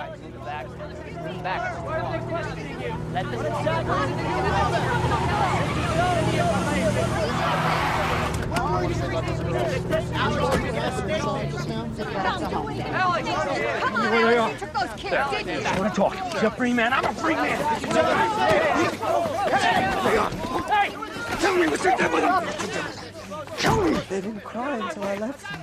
Back. Back. Let this I want to talk. He's a free man. I'm a free man. Hey! Tell me what you did with him! Tell me! They didn't cry until I left them.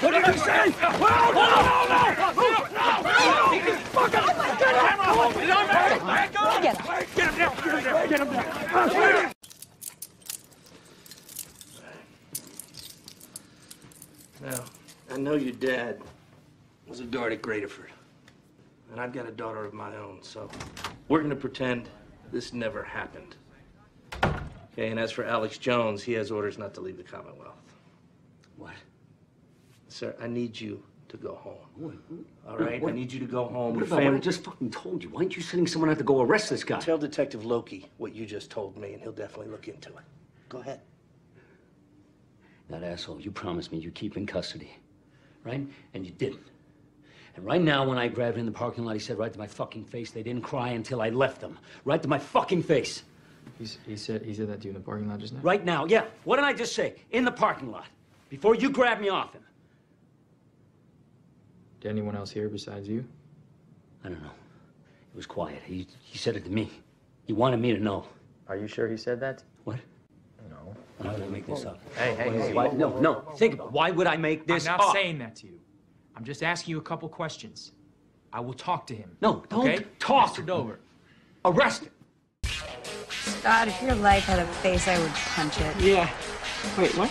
What did you say? No, no, no, no! No, no! Fuck him! Get him! Hold! Get him! Get him down! Get him down! Get him down! Now, I know your dad was a guard at Graterford. And I've got a daughter of my own, so we're gonna pretend this never happened. Okay, and as for Alex Jones, he has orders not to leave the Commonwealth. What? Sir, I need you to go home. What, All right? What- I need you to go home. what Your about what I family- just fucking told you? Why aren't you sending someone out to go arrest this guy? Tell Detective Loki what you just told me, and he'll definitely look into it. Go ahead. That asshole, you promised me you'd keep in custody, right? And you didn't. And right now, when I grabbed him in the parking lot, he said right to my fucking face, they didn't cry until I left them. Right to my fucking face. He's, he said he said that to you in the parking lot just now. Right now, yeah. What did I just say? In the parking lot. Before you grabbed me off him. Did anyone else hear besides you? I don't know. It was quiet. He, he said it to me. He wanted me to know. Are you sure he said that? What? No. Why would I make this up? Hey, hey, hey. Why, no, no. Think about it. Why would I make this up? I'm not up? saying that to you. I'm just asking you a couple questions. I will talk to him. No, don't okay? talk Mr. to. Dover. Arrest him. God, if your life had a face, I would punch it. Yeah. Wait, what?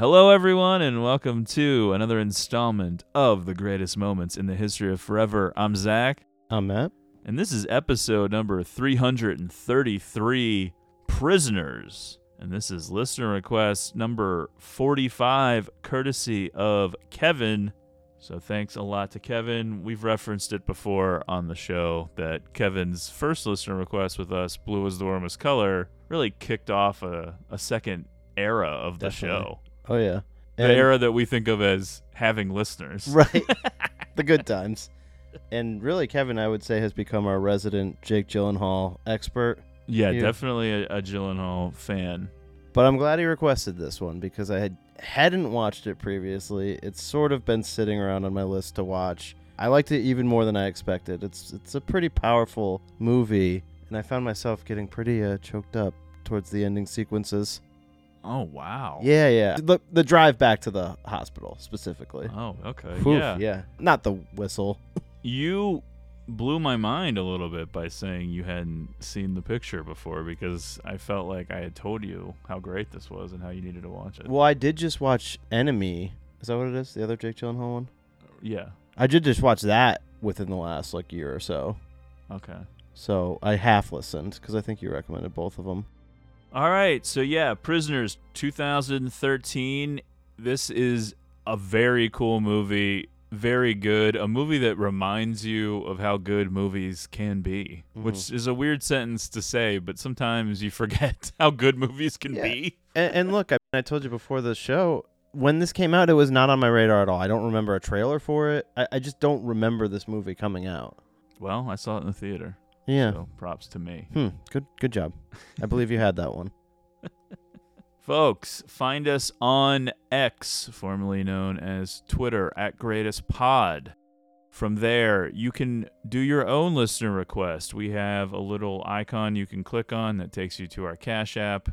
Hello, everyone, and welcome to another installment of the greatest moments in the history of forever. I'm Zach, I'm Matt. and this is episode number 333 Prisoners. And this is listener request number 45, courtesy of Kevin. So thanks a lot to Kevin. We've referenced it before on the show that Kevin's first listener request with us, Blue is the Warmest Color, really kicked off a, a second era of the Definitely. show. Oh yeah. The era that we think of as having listeners. Right. the good times. And really, Kevin, I would say, has become our resident Jake Gyllenhaal expert. Yeah, You- definitely a, a Gyllenhaal fan. But I'm glad he requested this one because I had hadn't watched it previously. It's sort of been sitting around on my list to watch. I liked it even more than I expected. It's it's a pretty powerful movie, and I found myself getting pretty uh, choked up towards the ending sequences. Oh wow. Yeah, yeah. The the drive back to the hospital specifically. Oh, okay. Whew, yeah. yeah. Not the whistle. You blew my mind a little bit by saying you hadn't seen the picture before because I felt like I had told you how great this was and how you needed to watch it. Well, I did just watch Enemy. Is that what it is? The other Jake Gyllenhaal one? Yeah. I did just watch that within the last like year or so. Okay. So I half listened because I think you recommended both of them. All right. So yeah, Prisoners 2013. This is a very cool movie. Very good. A movie that reminds you of how good movies can be, mm-hmm. which is a weird sentence to say, but sometimes you forget how good movies can Yeah. be. And, and look, I, I told you before the show when this came out, it was not on my radar at all. I don't remember a trailer for it. I, I just don't remember this movie coming out. Well, I saw it in the theater. Yeah. So props to me. Hmm. Good. Good job. I believe you had that one. Folks, find us on X, formerly known as Twitter, at Greatest Pod. From there, you can do your own listener request. We have a little icon you can click on that takes you to our Cash App.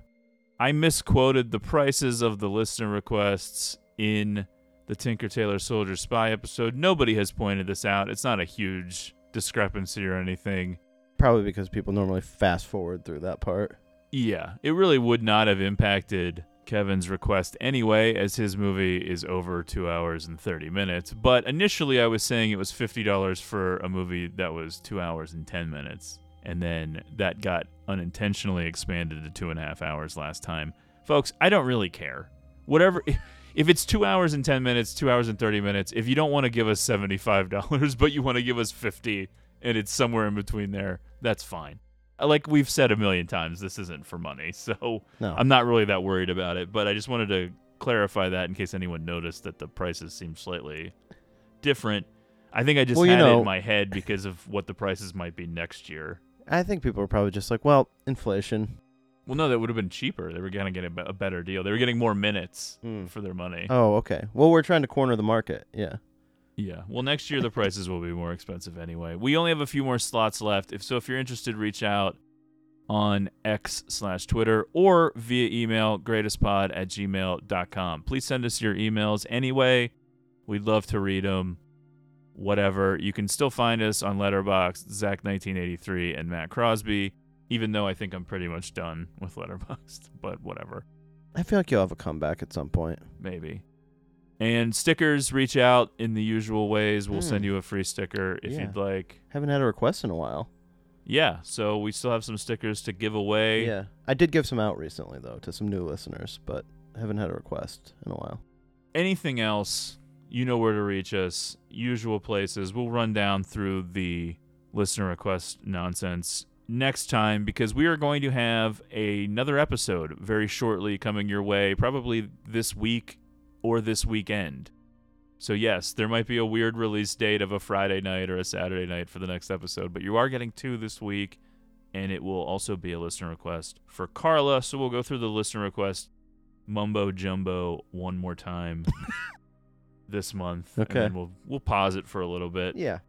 I misquoted the prices of the listener requests in the Tinker Tailor Soldier Spy episode. Nobody has pointed this out. It's not a huge discrepancy or anything. Probably because people normally fast forward through that part. Yeah, it really would not have impacted Kevin's request anyway, as his movie is over two hours and 30 minutes. But initially, I was saying it was $50 for a movie that was two hours and 10 minutes. And then that got unintentionally expanded to two and a half hours last time. Folks, I don't really care. Whatever. If it's two hours and 10 minutes, two hours and 30 minutes, if you don't want to give us $75, but you want to give us 50 and it's somewhere in between there, that's fine like we've said a million times, this isn't for money, so No. I'm not really that worried about it. But I just wanted to clarify that in case anyone noticed that the prices seem slightly different. I think I just Well, had it in my head because of what the prices might be next year. I think people are probably just like, well, inflation. Well, no, that would have been cheaper. They were gonna get a, a better deal. They were getting more minutes Mm. for their money. Oh, okay. Well, we're trying to corner the market. Yeah. Yeah. Well, next year the prices will be more expensive anyway. We only have a few more slots left. If so, if you're interested, reach out on X slash Twitter or via email, greatestpod at gmail.com. Please send us your emails anyway. We'd love to read them. Whatever. You can still find us on Letterboxd, Zach1983 and Matt Crosby, even though I think I'm pretty much done with Letterboxd, but whatever. I feel like you'll have a comeback at some point. Maybe. And stickers, reach out in the usual ways. We'll Hmm. send you a free sticker if Yeah. you'd like. Haven't had a request in a while. Yeah, so we still have some stickers to give away. Yeah. I did give some out recently though to some new listeners, but haven't had a request in a while. Anything else, you know where to reach us. Usual places. We'll run down through the listener request nonsense next time because we are going to have another episode very shortly coming your way, probably this week or this weekend. So, yes, there might be a weird release date of a Friday night or a Saturday night for the next episode, but you are getting two this week, and it will also be a listener request for Carla. So, we'll go through the listener request mumbo jumbo one more time this month. and Okay. then we'll, we'll pause it for a little bit. Yeah.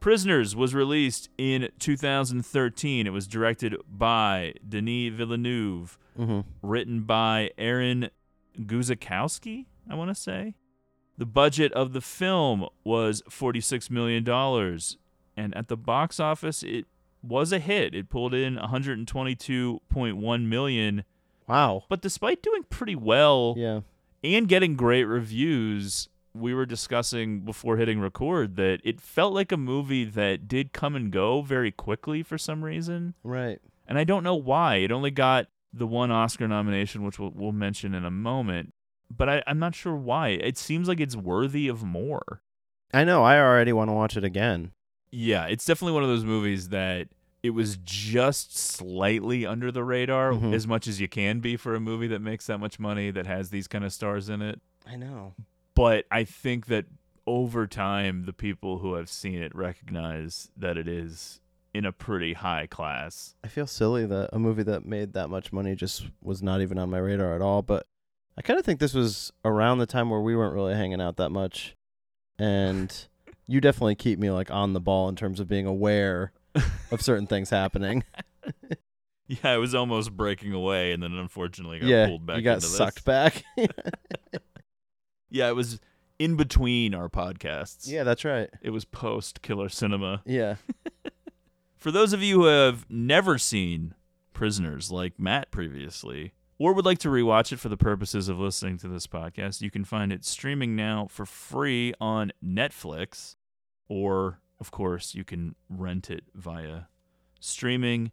Prisoners was released in 2013. It was directed by Denis Villeneuve, Mm-hmm. written by Aaron Guzikowski, I want to say. The budget of the film was $46 million. And at the box office, it was a hit. It pulled in 122.1 million. Wow. But despite doing pretty well Yeah. and getting great reviews, we were discussing before hitting record that it felt like a movie that did come and go very quickly for some reason. Right. And I don't know why. It only got the one Oscar nomination, which we'll, we'll mention in a moment. But I, I'm not sure why. It seems like it's worthy of more. I know. I already want to watch it again. Yeah, it's definitely one of those movies that it was just slightly under the radar, Mhm. as much as you can be for a movie that makes that much money, that has these kind of stars in it. I know. But I think that over time, the people who have seen it recognize that it is in a pretty high class. I feel silly that a movie that made that much money just was not even on my radar at all. But I kind of think this was around the time where we weren't really hanging out that much, and you definitely keep me like on the ball in terms of being aware of certain things happening. Yeah, I was almost breaking away, and then unfortunately got yeah, pulled back. you got into this. sucked back. Yeah, it was in between our podcasts. yeah, that's right. It was post Killer Cinema. Yeah. For those of you who have never seen Prisoners like Matt previously, or would like to rewatch it for the purposes of listening to this podcast, you can find it streaming now for free on Netflix, or, of course, you can rent it via streaming.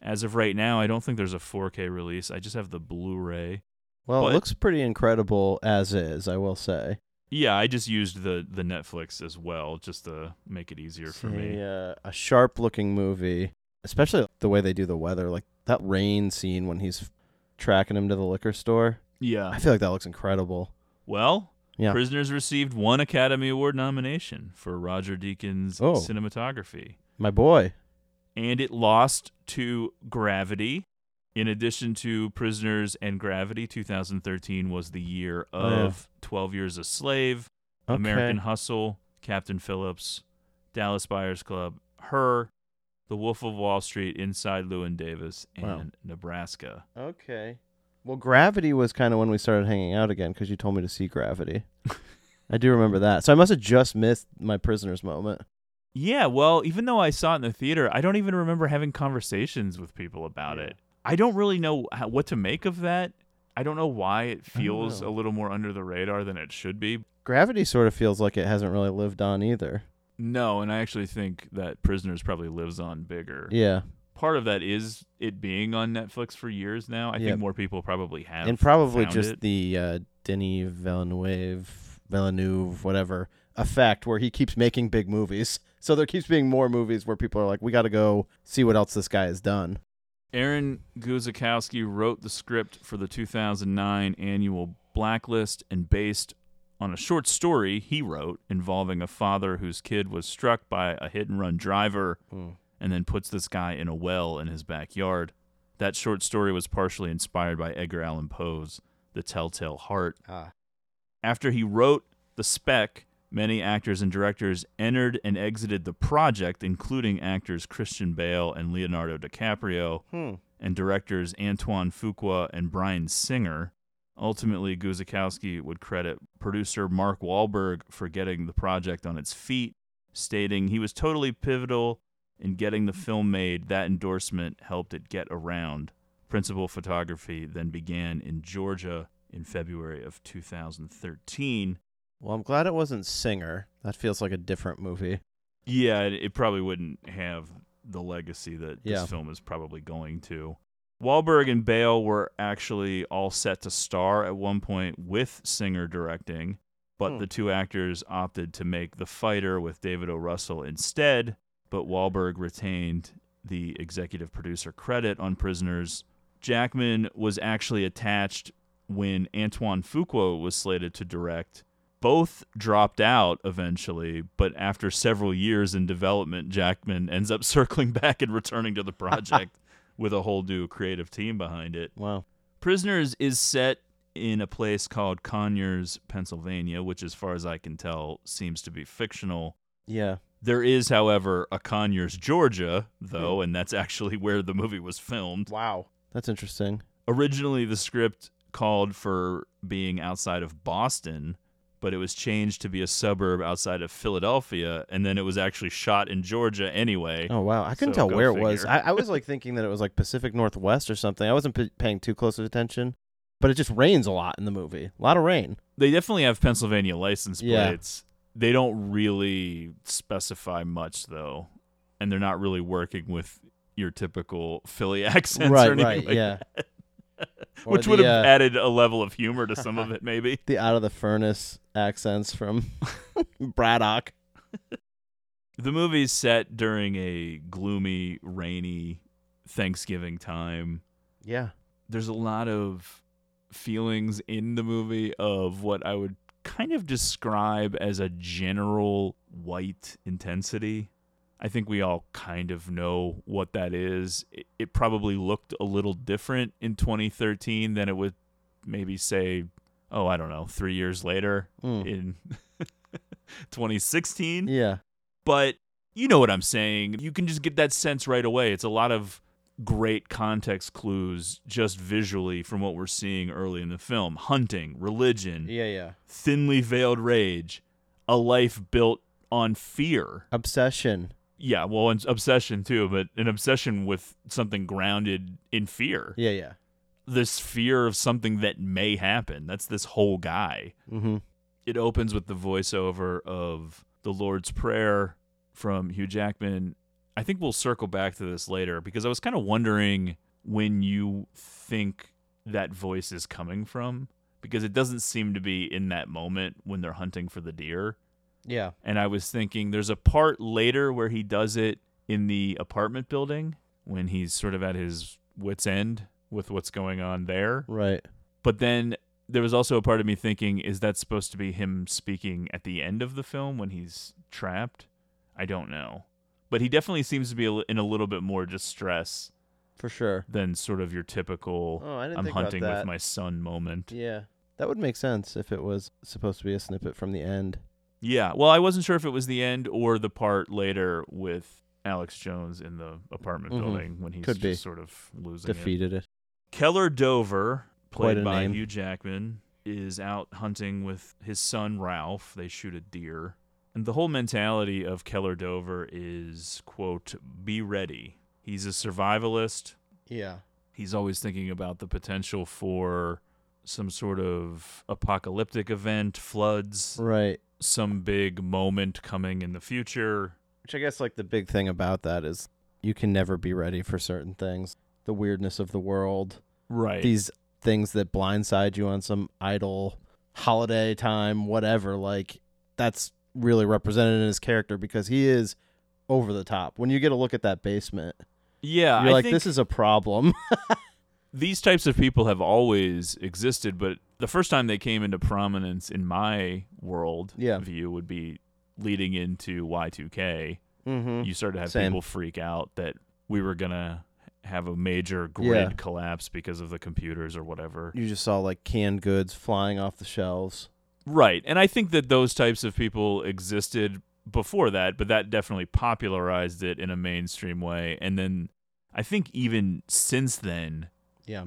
As of right now, I don't think there's a 4K release. I just have the Blu ray. Well, But- it looks pretty incredible as is, I will say. Yeah, I just used the, the Netflix as well just to make it easier for me. Uh, a sharp looking movie, especially the way they do the weather. Like that rain scene when he's tracking him to the liquor store. Yeah. I feel like that looks incredible. Well, Yeah. Prisoners received one Academy Award nomination for Roger Deakins' Oh. cinematography, My boy. and it lost to Gravity. In addition to Prisoners and Gravity, 2013 was the year Oh, yeah. of 12 Years a Slave, Okay. American Hustle, Captain Phillips, Dallas Buyers Club, Her, The Wolf of Wall Street, Inside Llewyn Davis, and Wow. Nebraska. Okay. Well, Gravity was kind of when we started hanging out again because you told me to see Gravity. I do remember that. So I must have just missed my prisoners moment. Yeah, well, even though I saw it in the theater, I don't even remember having conversations with people about Yeah. it. I don't really know how, what to make of that. I don't know why it feels a little more under the radar than it should be. Gravity sort of feels like it hasn't really lived on either. No, and I actually think that Prisoners probably lives on bigger. Yeah. Part of that is it being on Netflix for years now. I Yep. think more people probably have. and probably found just it. the uh, Denis Villeneuve, Villeneuve, whatever effect, where he keeps making big movies. So there keeps being more movies where people are like, we got to go see what else this guy has done. Aaron Guzikowski wrote the script for the 2009 annual Blacklist and based on a short story he wrote involving a father whose kid was struck by a hit and run driver Hmm. and then puts this guy in a well in his backyard. That short story was partially inspired by Edgar Allan Poe's The Telltale Heart. Ah. After he wrote the spec, many actors and directors entered and exited the project, including actors Christian Bale and Leonardo DiCaprio, Hmm. and directors Antoine Fuqua and Bryan Singer. Ultimately, Guzikowski would credit producer Mark Wahlberg for getting the project on its feet, stating he was totally pivotal in getting the film made. That endorsement helped it get around. Principal photography then began in Georgia in February of 2013. Well, I'm glad it wasn't Singer. That feels like a different movie. Yeah, it, it probably wouldn't have the legacy that this film is probably going to. Wahlberg and Bale were actually all set to star at one point with Singer directing, but Hmm. the two actors opted to make The Fighter with David O. Russell instead. But Wahlberg retained the executive producer credit on Prisoners. Jackman was actually attached when Antoine Fuqua was slated to direct. Both dropped out eventually, but after several years in development, Jackman ends up circling back and returning to the project with a whole new creative team behind it. Wow. Prisoners is set in a place called Conyers, Pennsylvania, which, as far as I can tell, seems to be fictional. Yeah. There is, however, a Conyers, Georgia, though, hmm. and that's actually where the movie was filmed. Wow. That's interesting. Originally, the script called for being outside of Boston, but it was changed to be a suburb outside of Philadelphia, and then it was actually shot in Georgia anyway. Oh wow, I couldn't So tell where it was. I, I was like thinking that it was like Pacific Northwest or something. I wasn't p- paying too close of attention, but it just rains a lot in the movie. A lot of rain. They definitely have Pennsylvania license Yeah. plates. They don't really specify much though, and they're not really working with your typical Philly accents Right, or anything right, like yeah. that. Which would have uh, added a level of humor to some of it, maybe. The out of the furnace accents from Braddock. The movie's set during a gloomy, rainy Thanksgiving time. Yeah. There's a lot of feelings in the movie of what I would kind of describe as a general white intensity. I think we all kind of know what that is. It, it probably looked a little different in 2013 than it would maybe say, oh, I don't know, three years later Mm. in 2016 Yeah. but you know what I'm saying. You can just get that sense right away. It's a lot of great context clues just visually from what we're seeing early in the film hunting, religion, Yeah, yeah. thinly veiled rage, a life built on fear. Obsession. Yeah, well, and obsession too, but an obsession with something grounded in fear. Yeah, yeah. This fear of something that may happen. That's this whole guy. Mm-hmm. It opens with the voiceover of the Lord's Prayer from Hugh Jackman. I think we'll circle back to this later because I was kind of wondering when you think that voice is coming from because it doesn't seem to be in that moment when they're hunting for the deer. Yeah. And I was thinking there's a part later where he does it in the apartment building when he's sort of at his wits' end with what's going on there. Right. But then there was also a part of me thinking, is that supposed to be him speaking at the end of the film when he's trapped? I don't know. But he definitely seems to be in a little bit more distress For sure. than sort of your typical Oh, I didn't I'm think about hunting that. with my son moment. Yeah. That would make sense if it was supposed to be a snippet from the end. Yeah. Well, I wasn't sure if it was the end or the part later with Alex Jones in the apartment Mhm. building when he's Could just be. sort of losing. Defeated it. Keller Dover, played by name. Hugh Jackman, is out hunting with his son Ralph. They shoot a deer. And the whole mentality of Keller Dover is, quote, be ready. He's a survivalist. Yeah. He's always thinking about the potential for some sort of apocalyptic event, floods, Right. Some big moment coming in the future. Which I guess like the big thing about that is you can never be ready for certain things. The weirdness of the world. Right. These things that blindside you on some idle holiday time, whatever, like that's really represented in his character because he is over the top. When you get a look at that basement, Yeah, you're I like, think this is a problem. these types of people have always existed, but the first time they came into prominence in my world Yeah. view would be leading into Y2K. Mhm. You started to have Same. people freak out that we were gonna have a major grid Yeah. collapse because of the computers or whatever. you just saw like canned goods flying off the shelves. Right. And I think that those types of people existed before that, but that definitely popularized it in a mainstream way. And then I think even since then, Yeah.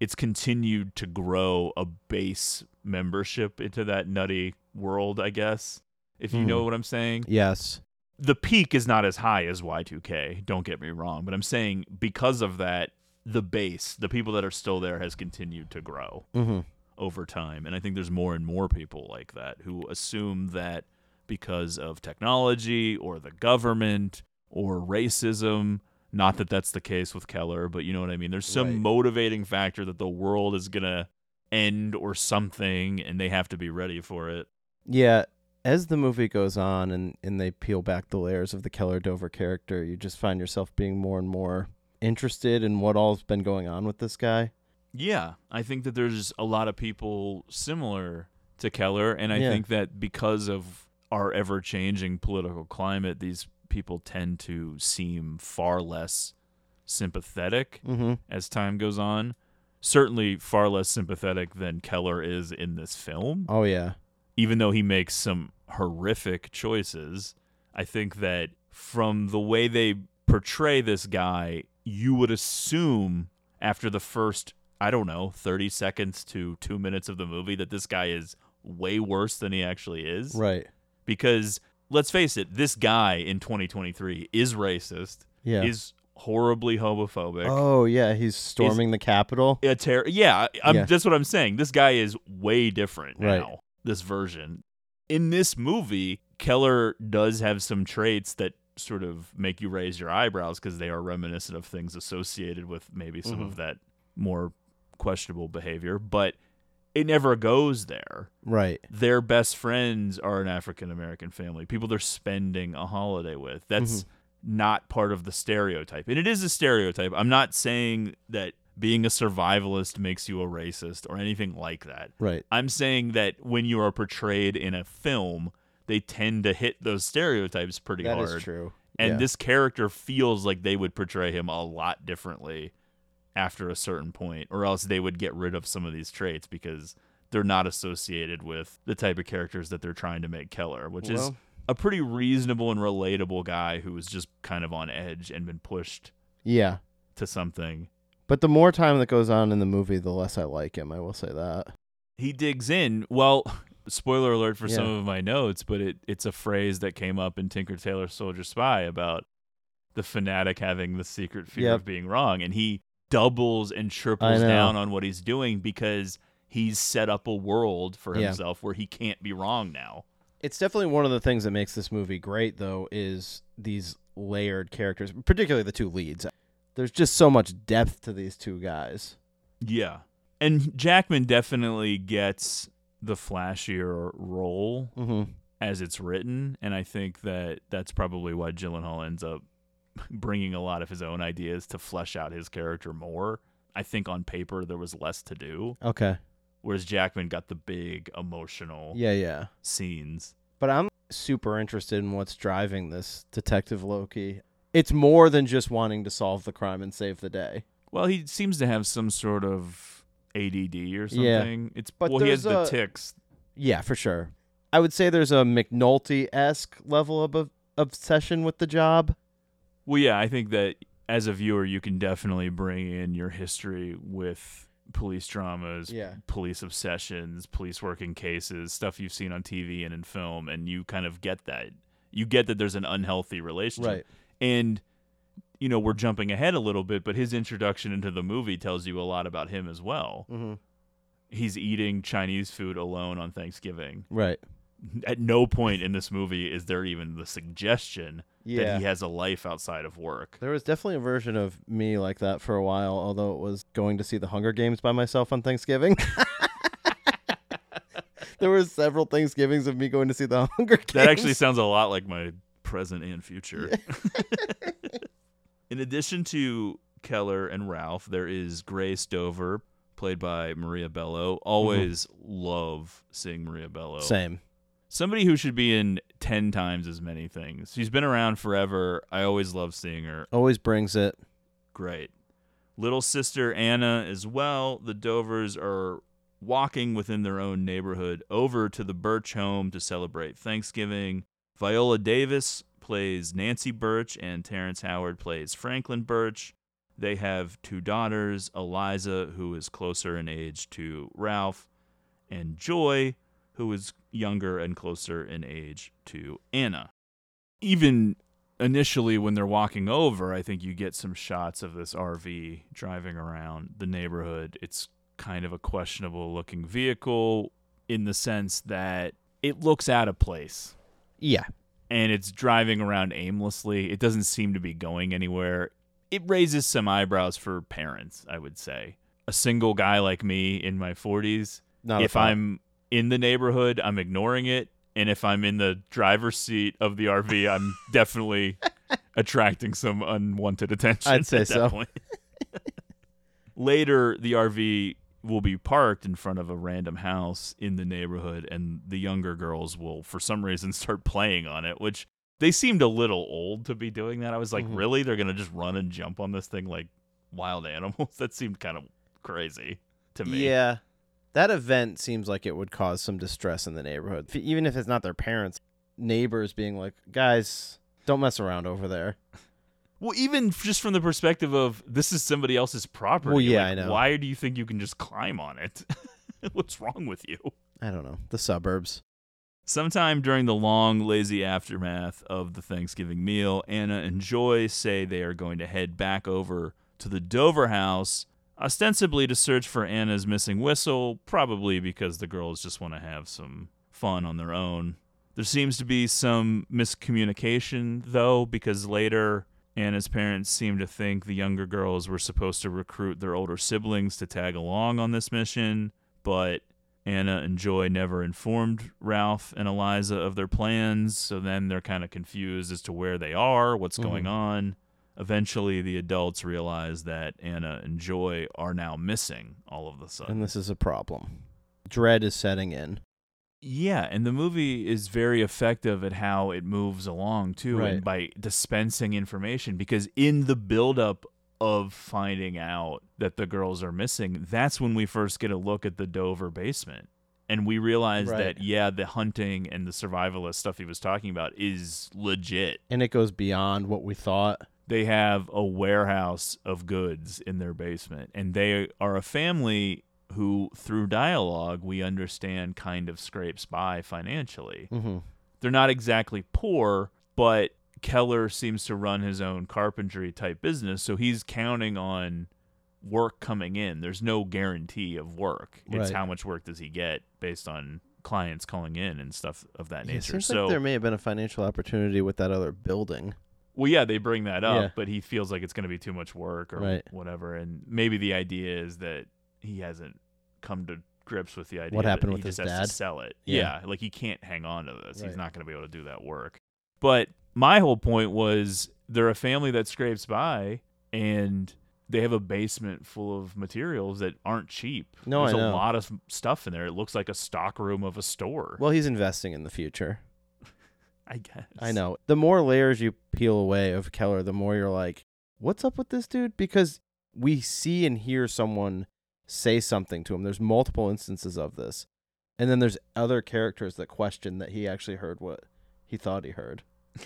It's continued to grow a base membership into that nutty world, I guess. If you Mhm. know what I'm saying. Yes. The peak is not as high as Y2K, don't get me wrong, but I'm saying because of that, the base, the people that are still there has continued to grow Mhm. over time. And I think there's more and more people like that who assume that because of technology or the government or racism, not that that's the case with Keller, but you know what I mean? There's some Right. motivating factor that the world is going to end or something and they have to be ready for it. Yeah, as the movie goes on and, and they peel back the layers of the Keller Dover character, you just find yourself being more and more interested in what all's been going on with this guy. Yeah, I think that there's a lot of people similar to Keller, and I Yeah. think that because of our ever changing political climate, these people tend to seem far less sympathetic Mhm. as time goes on. Certainly, far less sympathetic than Keller is in this film. Oh yeah. Even though he makes some horrific choices, I think that from the way they portray this guy, you would assume after the first, I don't know, 30 seconds to two minutes of the movie that this guy is way worse than he actually is. Right. Because let's face it, this guy in 2023 is racist, Yeah. is horribly homophobic. Oh yeah, he's storming the Capitol. a ter- yeah, I'm, Yeah. that's what I'm saying. This guy is way different Right. now. This version. In this movie, Keller does have some traits that sort of make you raise your eyebrows because they are reminiscent of things associated with maybe some Mhm. of that more questionable behavior, but it never goes there. Right. Their best friends are an African American family, people they're spending a holiday with. That's Mhm. not part of the stereotype. And it is a stereotype. I'm not saying that being a survivalist makes you a racist or anything like that. Right. I'm saying that when you are portrayed in a film, they tend to hit those stereotypes pretty That hard. is true. And Yeah. this character feels like they would portray him a lot differently after a certain point, or else they would get rid of some of these traits because they're not associated with the type of characters that they're trying to make Keller, which is a pretty reasonable and relatable guy who was just kind of on edge and been pushed Yeah. to something. But the more time that goes on in the movie, the less I like him. I will say that. He digs in. Well, spoiler alert for some of my notes, but it, it's a phrase that came up in Tinker Tailor Soldier Spy about the fanatic having the secret fear Yep. of being wrong. And he doubles and triples down on what he's doing because he's set up a world for Yeah. himself where he can't be wrong now. It's definitely one of the things that makes this movie great, though, is these layered characters, particularly the two leads. There's just so much depth to these two guys. Yeah. And Jackman definitely gets the flashier role Mhm. as it's written. And I think that that's probably why Gyllenhaal ends up bringing a lot of his own ideas to flesh out his character more. I think on paper there was less to do. Okay. Whereas Jackman got the big emotional Yeah, yeah. scenes. But I'm super interested in what's driving this Detective Loki. It's more than just wanting to solve the crime and save the day. Well, he seems to have some sort of ADD or Yeah. something. It's But well, he has there's the ticks. Yeah, for sure. I would say there's a McNulty esque level of obsession with the job. Well, yeah, I think that as a viewer, you can definitely bring in your history with police dramas, Yeah. police obsessions, police working cases, stuff you've seen on TV and in film, and you kind of get that. You get that there's an unhealthy relationship. Right. And you know, we're jumping ahead a little bit, but his introduction into the movie tells you a lot about him as well. Mm-hmm. He's eating Chinese food alone on Thanksgiving. Right. At no point in this movie is there even the suggestion Yeah. that he has a life outside of work. There was definitely a version of me like that for a while, although it was going to see the Hunger Games by myself on Thanksgiving. there were several Thanksgivings of me going to see the Hunger Games. That actually sounds a lot like my present and future. In addition to Keller and Ralph, there is Grace Dover, played by Maria Bello. Mm-hmm. Always love seeing Maria Bello. Same. Somebody who should be in 10 times as many things. She's been around forever. I always love seeing her. Always brings it. Great. Little sister Anna as well. The Dovers are walking within their own neighborhood over to the Birch home to celebrate Thanksgiving. Viola Davis plays Nancy Birch, and Terrence Howard plays Franklin Birch. They have two daughters, Eliza, who is closer in age to Ralph, and Joy, who is younger and closer in age to Anna. Even initially, when they're walking over, I think you get some shots of this RV driving around the neighborhood. It's kind of a questionable looking vehicle in the sense that it looks out of place Yeah. and it's driving around aimlessly. It doesn't seem to be going anywhere. It raises some eyebrows for parents, I would say. A single guy like me in my 40s, Not if. I'm in the neighborhood, I'm ignoring it. And if I'm in the driver's seat of the RV, I'm definitely attracting some unwanted attention. I'd say at that so. point. Later, the RV will be parked in front of a random house in the neighborhood, and the younger girls will, for some reason, start playing on it, which they seemed a little old to be doing that. I was like, Mhm. really? They're going to just run and jump on this thing like wild animals? That seemed kind of crazy to me. Yeah. That event seems like it would cause some distress in the neighborhood. Even if it's not their parents, neighbors being like, guys, don't mess around over there. Well, even just from the perspective of this is somebody else's property. Well, yeah, like, I know. Why do you think you can just climb on it? What's wrong with you? I don't know. The suburbs. Sometime during the long, lazy aftermath of the Thanksgiving meal, Anna and Joy say they are going to head back over to the Dover house, ostensibly to search for Anna's missing whistle, probably because the girls just want to have some fun on their own. There seems to be some miscommunication, though, because later Anna's parents seem to think the younger girls were supposed to recruit their older siblings to tag along on this mission, but Anna and Joy never informed Ralph and Eliza of their plans, so then they're kind of confused as to where they are, what's going Mhm. on. Eventually, the adults realize that Anna and Joy are now missing all of a sudden. And this is a problem. Dread is setting in. Yeah, and the movie is very effective at how it moves along too, Right. and by dispensing information. Because in the buildup of finding out that the girls are missing, that's when we first get a look at the Dover basement, and we realize Right. that yeah, the hunting and the survivalist stuff he was talking about is legit. And it goes beyond what we thought. They have a warehouse of goods in their basement, and they are a family who, through dialogue, we understand kind of scrapes by financially Mm-hmm. they're not exactly poor, but Keller seems to run his own carpentry type business, so he's counting on work coming in. There's no guarantee of work. It's Right. how much work does he get based on clients calling in and stuff of that Yeah, it nature. seems so like there may have been a financial opportunity with that other building. Well, yeah, they bring that up, Yeah. but he feels like it's going to be too much work or Right. whatever. And maybe the idea is that he hasn't come to grips with the idea. What that happened he with just his has dad? to sell it. Yeah. Yeah. like he can't hang on to this. He's not going to be able to do that work. But my whole point was they're a family that scrapes by and they have a basement full of materials that aren't cheap. No, I There's know. a lot of stuff in there. It looks like a stock room of a store. Well, he's investing in the future. I guess. I know. The more layers you peel away of Keller, the more you're like, what's up with this dude? Because we see and hear someone say something to him. There's multiple instances of this. And then there's other characters that question that he actually heard what he thought he heard.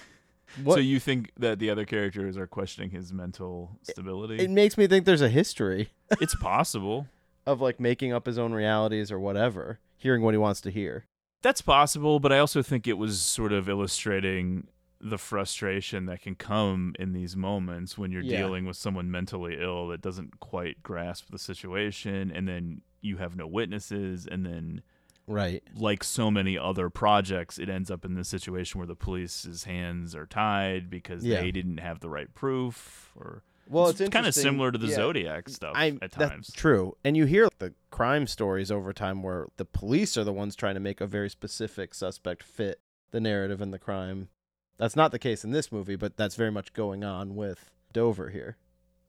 What? So you think that the other characters are questioning his mental stability? it makes me think there's a history it's possible. of like making up his own realities or whatever, hearing what he wants to hear. That's possible, but I also think it was sort of illustrating the frustration that can come in these moments when you're Yeah. dealing with someone mentally ill that doesn't quite grasp the situation and then you have no witnesses and then Right. like so many other projects it ends up in the situation where the police's hands are tied because Yeah. they didn't have the right proof or Well, it's, kind of similar to the yeah, Zodiac stuff I- at that's times. true, and you hear the crime stories over time where the police are the ones trying to make a very specific suspect fit the narrative and the crime. That's not the case in this movie, but that's very much going on with Dover here.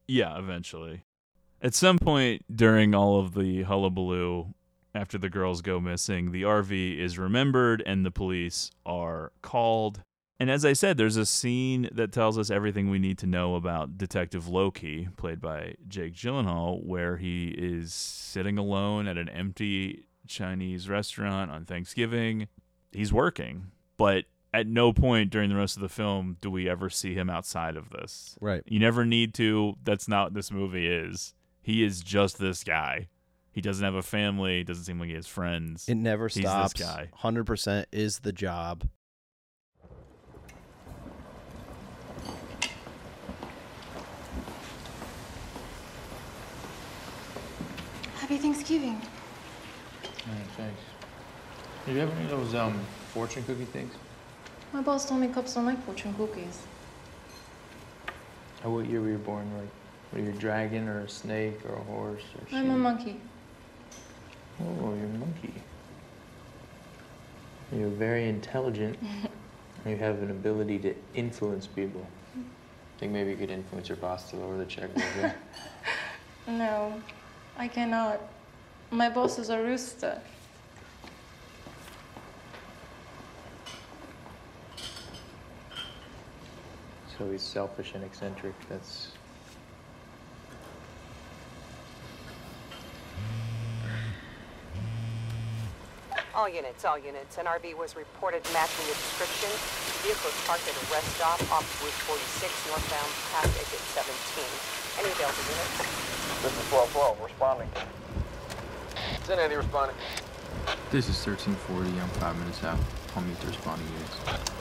Yeah, eventually. At some point during all of the hullabaloo, after the girls go missing, the RV is remembered and the police are called. And as I said, there's a scene that tells us everything we need to know about Detective Loki, played by Jake Gyllenhaal, where he is sitting alone at an empty Chinese restaurant on Thanksgiving. He's working, but at no point during the rest of the film do we ever see him outside of this. Right. You never need to. That's not what this movie is. He is just this guy. He doesn't have a family. Doesn't seem like he has friends. It never He's stops. this guy. Hundred percent is the job. Happy Thanksgiving. Thanks. Did you have any of those um fortune cookie things? My boss told me cops don't like fortune cookies. Or what year were you born? Like, were you a dragon or a snake or a horse or I'm a monkey. Oh, you're a monkey. You're very intelligent. you have an ability to influence people. I Think maybe you could influence your boss to lower the check a little bit. No, I cannot. My boss is a rooster. So he's selfish and eccentric. That's All units, all units. An RV was reported matching the description. The vehicle is parked at a rest stop off Route 46, northbound past exit 17. Any available units? This is 1212, responding. Send Andy responding. This is 1340. I'm five minutes out. I'll meet the responding units.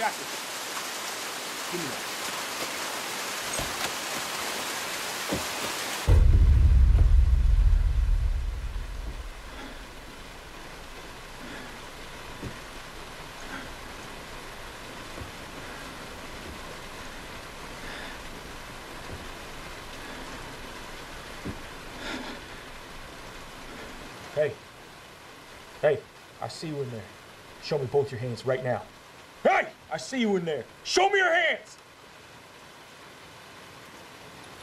Got this. Give me that. Hey. Hey, I see you in there. Show me both your hands right now. Hey, I see you in there. Show me your hands.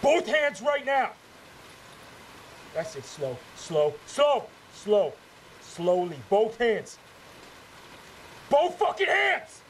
Both hands right now. That's it. Slow, slow, slow, slow, Slowly. Both hands. Both fucking hands!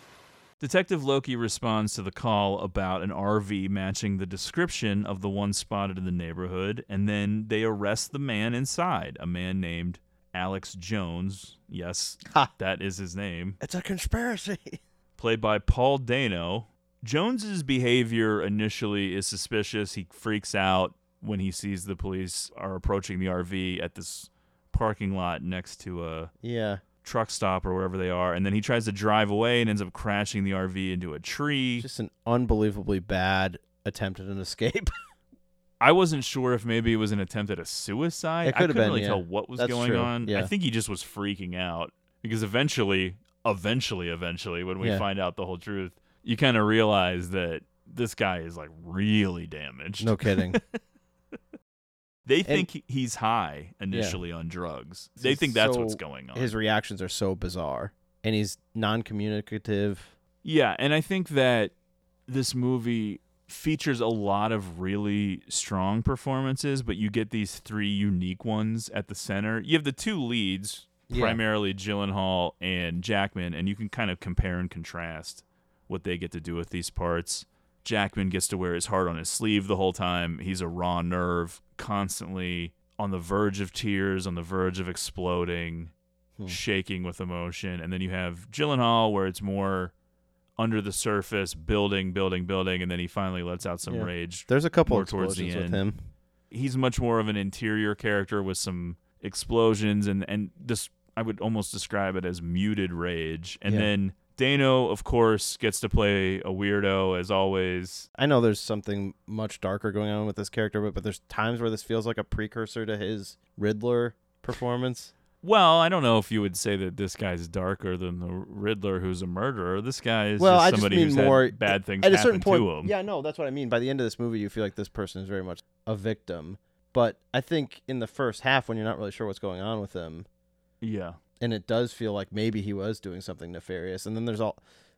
Detective Loki responds to the call about an RV matching the description of the one spotted in the neighborhood, and then they arrest the man inside, a man named Alex Jones. Yes, that is his name. It's a conspiracy. Played by Paul Dano. Jones's behavior initially is suspicious. He freaks out when he sees the police are approaching the RV at this parking lot next to a Yeah. truck stop or wherever they are, and then he tries to drive away and ends up crashing the RV into a tree. Just an unbelievably bad attempt at an escape. I wasn't sure if maybe it was an attempt at a suicide. It I couldn't been, really yeah. tell what was That's going true, on. I think he just was freaking out because eventually, eventually, eventually, when we Yeah. find out the whole truth, you kind of realize that this guy is like really damaged. No kidding. They think he- he's high initially on drugs. They He's think that's so- what's going on. His reactions are so bizarre, and he's non-communicative. Yeah, and I think that this movie features a lot of really strong performances, but you get these three unique ones at the center. You have the two leads, Yeah. primarily Gyllenhaal and Jackman, and you can kind of compare and contrast what they get to do with these parts. Jackman gets to wear his heart on his sleeve the whole time. He's a raw nerve, constantly on the verge of tears, on the verge of exploding, Hmm. shaking with emotion. And then you have Gyllenhaal, where it's more under the surface, building, building, building, and then he finally lets out some Yeah. rage. There's a couple towards the explosions end. with him. He's much more of an interior character with some explosions and and this I would almost describe it as muted rage. And Yeah. then Dano, of course, gets to play a weirdo as always. I know there's something much darker going on with this character, but, but there's times where this feels like a precursor to his Riddler performance. Well, I don't know if you would say that this guy's darker than the Riddler, who's a murderer. This guy is well, just I just somebody mean who's more had bad things at a certain point. to him. Yeah, no, that's what I mean. By the end of this movie, you feel like this person is very much a victim. But I think in the first half, when you're not really sure what's going on with him, Yeah. and it does feel like maybe he was doing something nefarious. And then there's all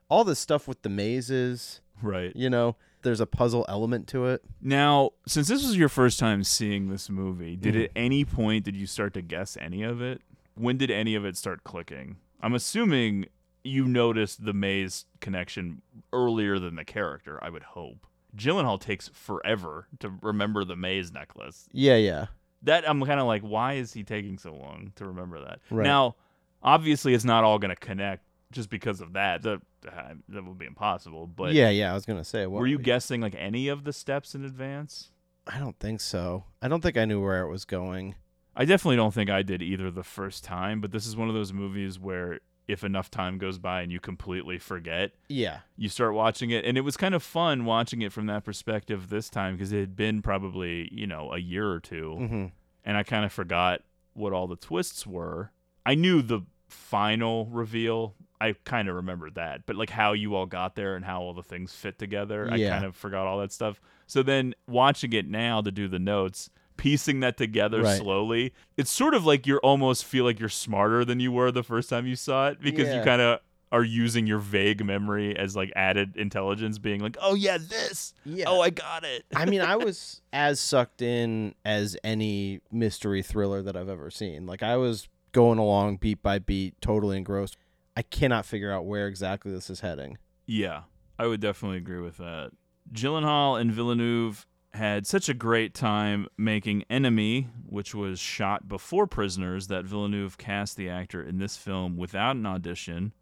all this stuff with the mazes. Right. You know, there's a puzzle element to it. Now, since this was your first time seeing this movie, did Mhm. at any point did you start to guess any of it? When did any of it start clicking? I'm assuming you noticed the maze connection earlier than the character, I would hope. Gyllenhaal takes forever to remember the maze necklace. Yeah, yeah. That I'm kind of like, why is he taking so long to remember that? Right. Now, obviously, it's not all going to connect just because of that. That uh, that would be impossible. But yeah, yeah. I was gonna say, what, were you guessing like any of the steps in advance? I don't think so. I don't think I knew where it was going. I definitely don't think I did either the first time, but this is one of those movies where if enough time goes by and you completely forget, Yeah. you start watching it. And it was kind of fun watching it from that perspective this time because it had been probably, you know, a year or 2 Mhm. And I kind of forgot what all the twists were. I knew the final reveal. I kind of remembered that, but like how you all got there and how all the things fit together, I kind of forgot all that stuff. So then watching it now to do the notes, piecing that together Right. slowly, it's sort of like you're almost feel like you're smarter than you were the first time you saw it because you kind of are using your vague memory as like added intelligence, being like, "Oh yeah, this. Yeah. Oh, I got it." I mean, I was as sucked in as any mystery thriller that I've ever seen. Like I was going along beat by beat, totally engrossed. I cannot figure out where exactly this is heading. Yeah, I would definitely agree with that. Gyllenhaal and Villeneuve had such a great time making Enemy, which was shot before Prisoners, that Villeneuve cast the actor in this film without an audition.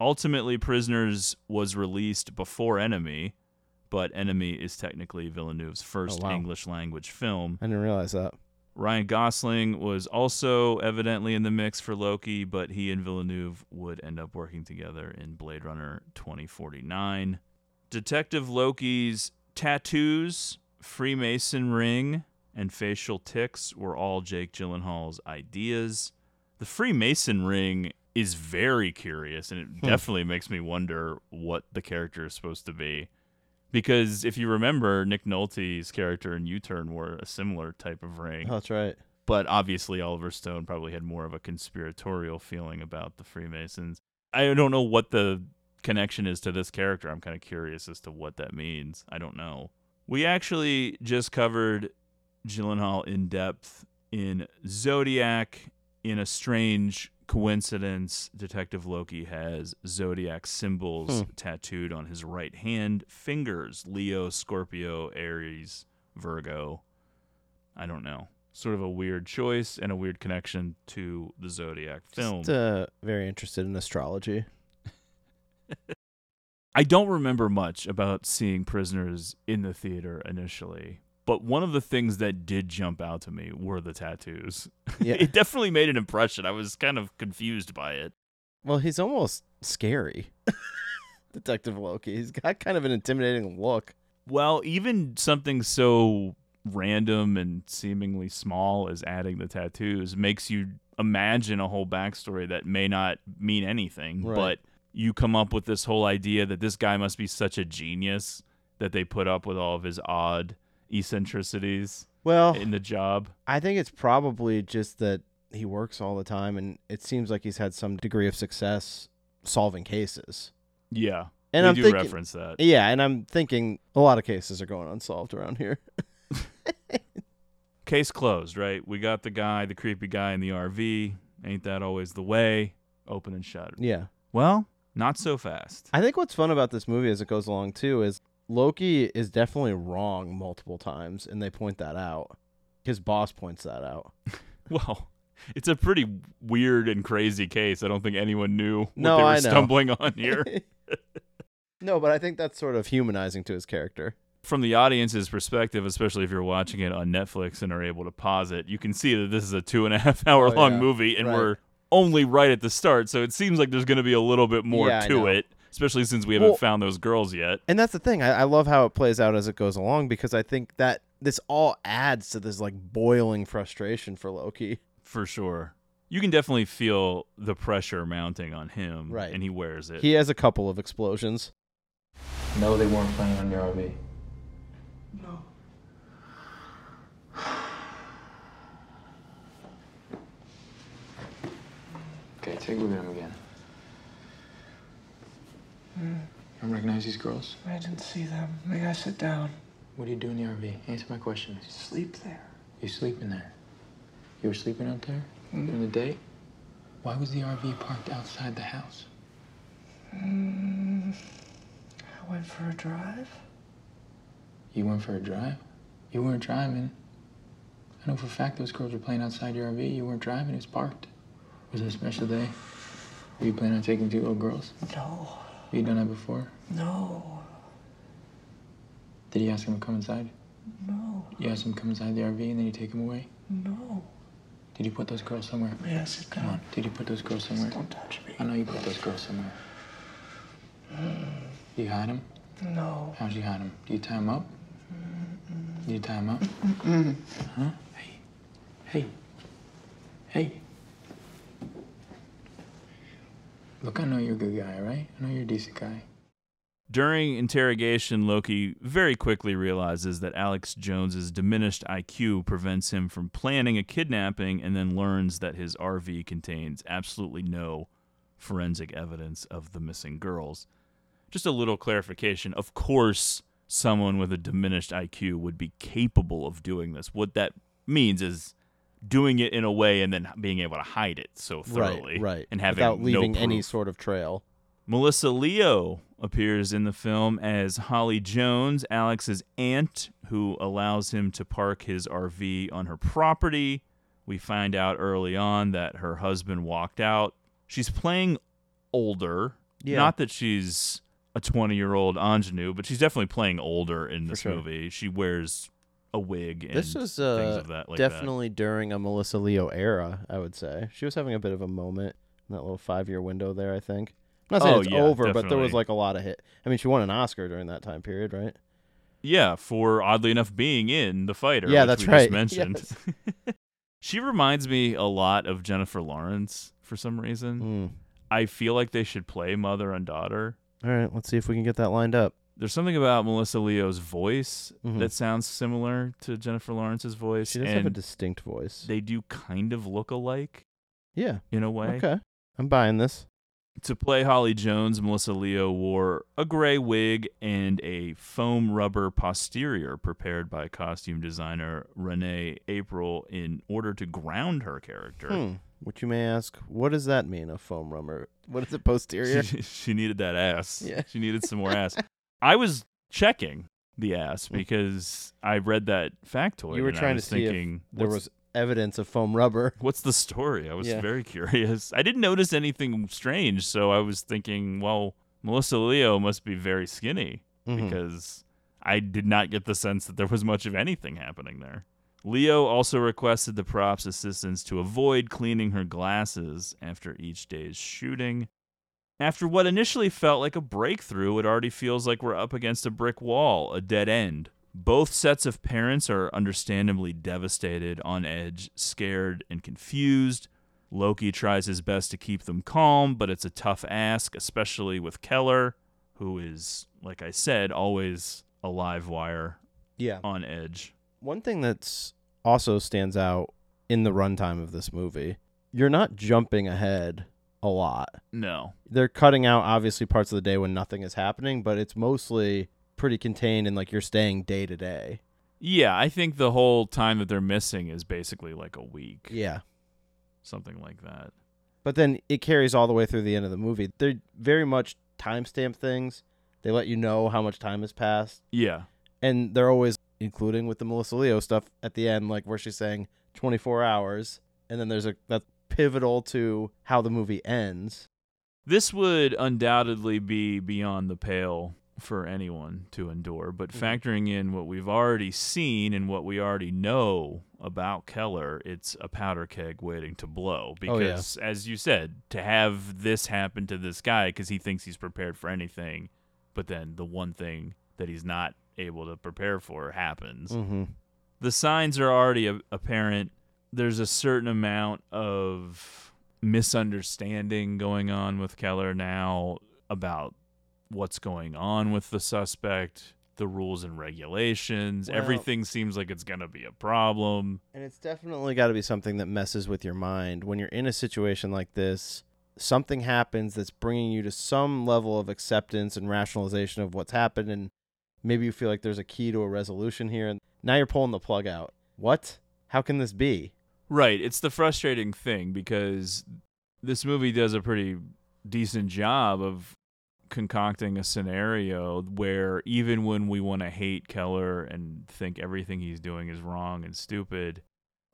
Ultimately, Prisoners was released before Enemy, but Enemy is technically Villeneuve's first oh, wow. English language film. I didn't realize that. Ryan Gosling was also evidently in the mix for Loki, but he and Villeneuve would end up working together in Blade Runner 2049. Detective Loki's tattoos, Freemason ring, and facial ticks were all Jake Gyllenhaal's ideas. The Freemason ring is very curious, and it hmm. definitely makes me wonder what the character is supposed to be. Because if you remember, Nick Nolte's character in U Turn wore a similar type of ring. Oh, that's right. But obviously, Oliver Stone probably had more of a conspiratorial feeling about the Freemasons. I don't know what the connection is to this character. I'm kind of curious as to what that means. I don't know. We actually just covered Gyllenhaal in depth in Zodiac in a strange coincidence, Detective Loki has zodiac symbols Hmm. tattooed on his right hand fingers Leo, Scorpio, Aries, Virgo. I don't know. Sort of a weird choice and a weird connection to the zodiac film. Just, uh, very interested in astrology. I don't remember much about seeing Prisoners in the theater initially, but one of the things that did jump out to me were the tattoos. Yeah. it definitely made an impression. I was kind of confused by it. Well, he's almost scary. Detective Loki. He's got kind of an intimidating look. Well, even something so random and seemingly small as adding the tattoos makes you imagine a whole backstory that may not mean anything, Right. but you come up with this whole idea that this guy must be such a genius that they put up with all of his odd eccentricities Well, in the job. I think it's probably just that he works all the time, and it seems like he's had some degree of success solving cases. Yeah. And I'm do thinking, reference that. Yeah, and I'm thinking a lot of cases are going unsolved around here. Case closed, right? We got the guy, the creepy guy in the RV. Ain't that always the way? Open and shut. Yeah. Well, not so fast. I think what's fun about this movie as it goes along too is Loki is definitely wrong multiple times, and they point that out. His boss points that out. Well, it's a pretty weird and crazy case. I don't think anyone knew what No, they were stumbling on here. No, but I think that's sort of humanizing to his character. From the audience's perspective, especially if you're watching it on Netflix and are able to pause it, you can see that this is a two and a half hour Oh, long yeah. movie, and Right. we're only right at the start. So it seems like there's going to be a little bit more Yeah, to it, especially since we haven't Well- found those girls yet. And that's the thing. I, I love how it plays out as it goes along because I think that this all adds to this like boiling frustration for Loki. For sure. You can definitely feel the pressure mounting on him, Right. and he wears it. He has a couple of explosions. No, they weren't playing on your RV. No. Okay, take a look at him again. Mm, You don't recognize these girls? I didn't see them. May I sit down? What do you do in the RV? Answer my questions. Sleep there. You sleep in there. You were sleeping out there Mm. during the day? Why was the RV parked outside the house? Mm, I went for a drive. You went for a drive? You weren't driving. I know for a fact those girls were playing outside your RV. You weren't driving. It was parked. Was it a special day? Were you planning on taking two little girls? No. Have you done that before? No. Did you ask them to come inside? No. You asked them to come inside the RV and then you take them away? No. Did you put those girls somewhere? Yes, Come on. Did you put those girls somewhere? Don't touch me. I know you put those girls somewhere. Mm. You hide them? No. How'd you hide them? Do you tie them up? Do you tie them up? Huh? Hey. Hey. Hey. Look, I know you're a good guy, right? I know you're a decent guy. During interrogation, Loki very quickly realizes that Alex Jones's diminished IQ prevents him from planning a kidnapping and then learns that his RV contains absolutely no forensic evidence of the missing girls. Just a little clarification. Of course, someone with a diminished IQ would be capable of doing this. What that means is doing it in a way and then being able to hide it so thoroughly Right, right. and having Without leaving no any sort of trail. Melissa Leo appears in the film as Holly Jones, Alex's aunt, who allows him to park his RV on her property. We find out early on that her husband walked out. She's playing older. Yeah. Not that she's a 20 year old ingenue, but she's definitely playing older in this sure. movie. She wears a wig and This was things uh, of that like that. definitely during a Melissa Leo era, I would say. She was having a bit of a moment in that little five year window there, I think. I'm not saying Oh, it's yeah, over, but there was like a lot of hit. I mean, she won an Oscar during that time period, right? Yeah, for oddly enough being in The Fighter. Yeah, that's right. Just mentioned. she reminds me a lot of Jennifer Lawrence for some reason. Hmm. I feel like they should play mother and daughter. All right, let's see if we can get that lined up. There's something about Melissa Leo's voice Mhm. that sounds similar to Jennifer Lawrence's voice. She does have a distinct voice. They do kind of look alike Yeah. in a way. Okay. I'm buying this. To play Holly Jones, Melissa Leo wore a gray wig and a foam rubber posterior prepared by costume designer Renee April in order to ground her character. Hmm. Which you may ask, what does that mean, a foam rubber? What is it, posterior? She, she needed that ass. Yeah. She needed some more ass. I was checking the ass because I read that factoid. Mm. you were and I trying to see thinking, if there was evidence of foam rubber. What's the story? I was Yeah. very curious. I didn't notice anything strange, so I was thinking, well, Melissa Leo must be very skinny Mhm. because I did not get the sense that there was much of anything happening there. Leo also requested the props assistants to avoid cleaning her glasses after each day's shooting. After what initially felt like a breakthrough, it already feels like we're up against a brick wall, a dead end. Both sets of parents are understandably devastated, on edge, scared, and confused. Loki tries his best to keep them calm, but it's a tough ask, especially with Keller, who is, like I said, always a live wire Yeah. on edge. One thing that's also stands out in the runtime of this movie, you're not jumping ahead a lot. No. They're cutting out obviously parts of the day when nothing is happening, but it's mostly pretty contained and like you're staying day to day. Yeah, I think the whole time that they're missing is basically like a week. Yeah. Something like that. But then it carries all the way through the end of the movie. They're very much timestamp things. They let you know how much time has passed. Yeah. And they're always including with the Melissa Leo stuff at the end, like where she's saying 24 hours. And then there's a that's pivotal to how the movie ends. This would undoubtedly be beyond the pale for anyone to endure, but factoring in what we've already seen and what we already know about Keller, it's a powder keg waiting to blow. Oh, yeah. Because, as you said, to have this happen to this guy because he thinks he's prepared for anything, but then the one thing that he's not able to prepare for happens. Mhm. The signs are already a- apparent. There's a certain amount of misunderstanding going on with Keller now about what's going on with the suspect, the rules and regulations. Well- Everything seems like it's going to be a problem. And it's definitely got to be something that messes with your mind. When you're in a situation like this, something happens that's bringing you to some level of acceptance and rationalization of what's happened. And maybe you feel like there's a key to a resolution here. And now you're pulling the plug out. What? How can this be? Right. It's the frustrating thing because this movie does a pretty decent job of concocting a scenario where even when we want to hate Keller and think everything he's doing is wrong and stupid,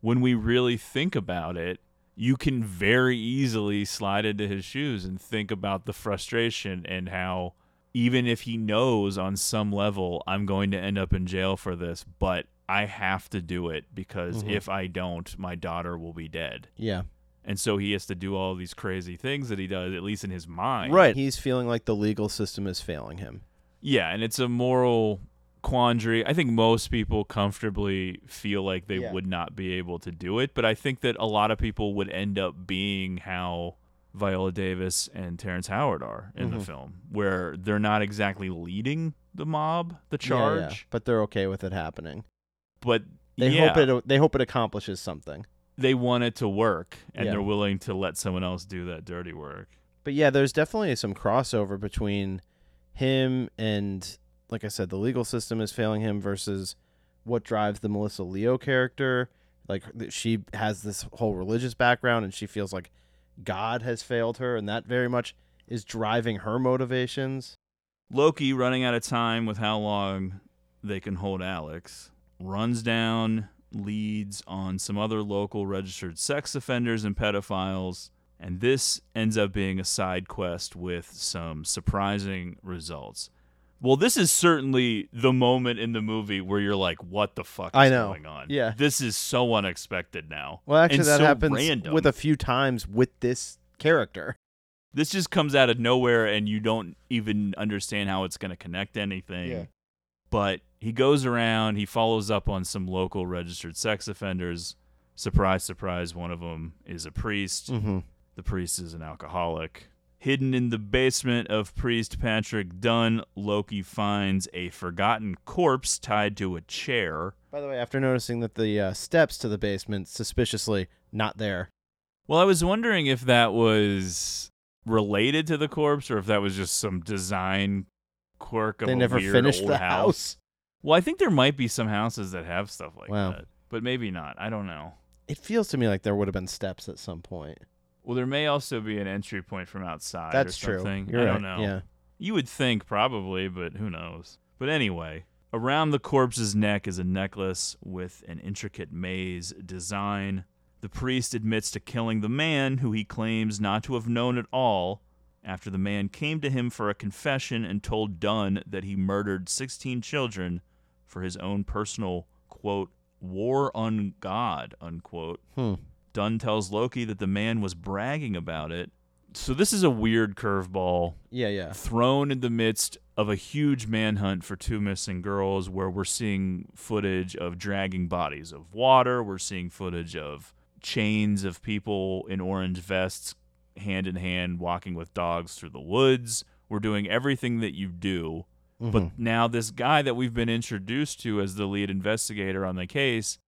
when we really think about it, you can very easily slide into his shoes and think about the frustration and how even if he knows on some level I'm going to end up in jail for this, but I have to do it because Mhm. if I don't, my daughter will be dead. Yeah. And so he has to do all these crazy things that he does, at least in his mind. Right. He's feeling like the legal system is failing him. Yeah, and it's a moral quandary. I think most people comfortably feel like they Yeah. would not be able to do it, but I think that a lot of people would end up being how Viola Davis and Terrence Howard are in the Mhm. film, where they're not exactly leading the mob, the Yeah, charge, yeah. But they're okay with it happening. But They yeah, hope it they hope it accomplishes something. they want it to work, and Yeah. they're willing to let someone else do that dirty work. But yeah, there's definitely some crossover between him and, like I said, the legal system is failing him versus what drives the Melissa Leo character. Like she has this whole religious background and she feels like God has failed her, and that very much is driving her motivations. Loki, running out of time with how long they can hold Alex, runs down leads on some other local registered sex offenders and pedophiles, and this ends up being a side quest with some surprising results. Well, this is certainly the moment in the movie where you're like, "What the fuck is I know. going on?" Yeah. this is so unexpected now. Well, actually, and that so happens random. with a few times with this character. this just comes out of nowhere and you don't even understand how it's going to connect anything. Yeah. But he goes around, he follows up on some local registered sex offenders. Surprise, surprise, one of them is a priest. Mhm. The priest is an alcoholic. Hidden in the basement of priest Patrick Dunn, Loki finds a forgotten corpse tied to a chair. By the way, after noticing that the uh, steps to the basement suspiciously not there. Well, I was wondering if that was related to the corpse or if that was just some design quirk of They never finished the house. house. Well, I think there might be some houses that have stuff like Wow. that, but maybe not. I don't know. It feels to me like there would have been steps at some point. Well, there may also be an entry point from outside. That's or true. something. You're I don't right, know. yeah. You would think probably, but who knows? But anyway, around the corpse's neck is a necklace with an intricate maze design. The priest admits to killing the man who he claims not to have known at all after the man came to him for a confession and told Dunn that he murdered 16 children for his own personal, quote, war on God, unquote. Hmm. Dunn tells Loki that the man was bragging about it. So this is a weird curveball Yeah, yeah. thrown in the midst of a huge manhunt for two missing girls where we're seeing footage of dragging bodies of water, we're seeing footage of chains of people in orange vests hand in hand walking with dogs through the woods. We're doing everything that you do. Mhm. But now this guy that we've been introduced to as the lead investigator on the case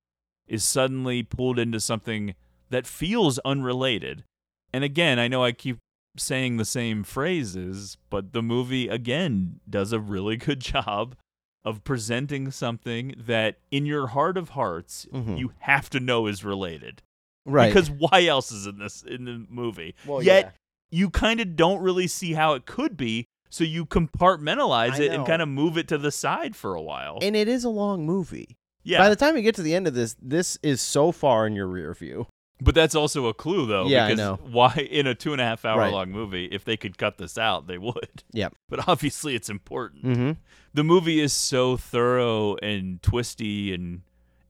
is suddenly pulled into something that feels unrelated. And again, I know I keep saying the same phrases, but the movie again does a really good job of presenting something that in your heart of hearts Mhm. you have to know is related. Right. Because why else is in this in the movie? Well, Yet yeah. you kind of don't really see how it could be, so you compartmentalize I it and kind of move it to the side for a while. And it is a long movie. Yeah. By the time you get to the end of this, this is so far in your rear view. But that's also a clue, though. Yeah, I know. Why in a two and a half hour Right. long movie, if they could cut this out, they would. Yep. But obviously, it's important. Mhm. The movie is so thorough and twisty and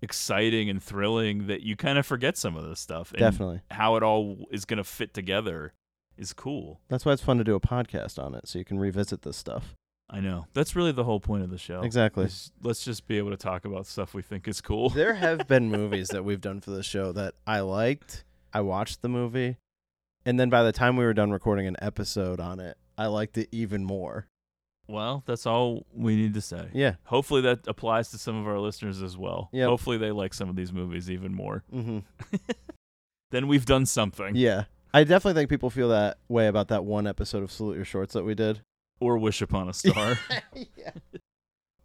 exciting and thrilling that you kind of forget some of this stuff. And Definitely. How it all is going to fit together is cool. That's why it's fun to do a podcast on it, so you can revisit this stuff. I know. That's really the whole point of the show. Exactly. is Let's just be able to talk about stuff we think is cool. There have been movies that we've done for the show that I liked. I watched the movie, and then by the time we were done recording an episode on it, I liked it even more. Well, that's all we need to say. Yeah. Hopefully that applies to some of our listeners as well. Yep. Hopefully they like some of these movies even more. Mm-hmm. Then we've done something. Yeah. I definitely think people feel that way about that one episode of Salute Your Shorts that we did. Or Wish Upon a Star. yeah.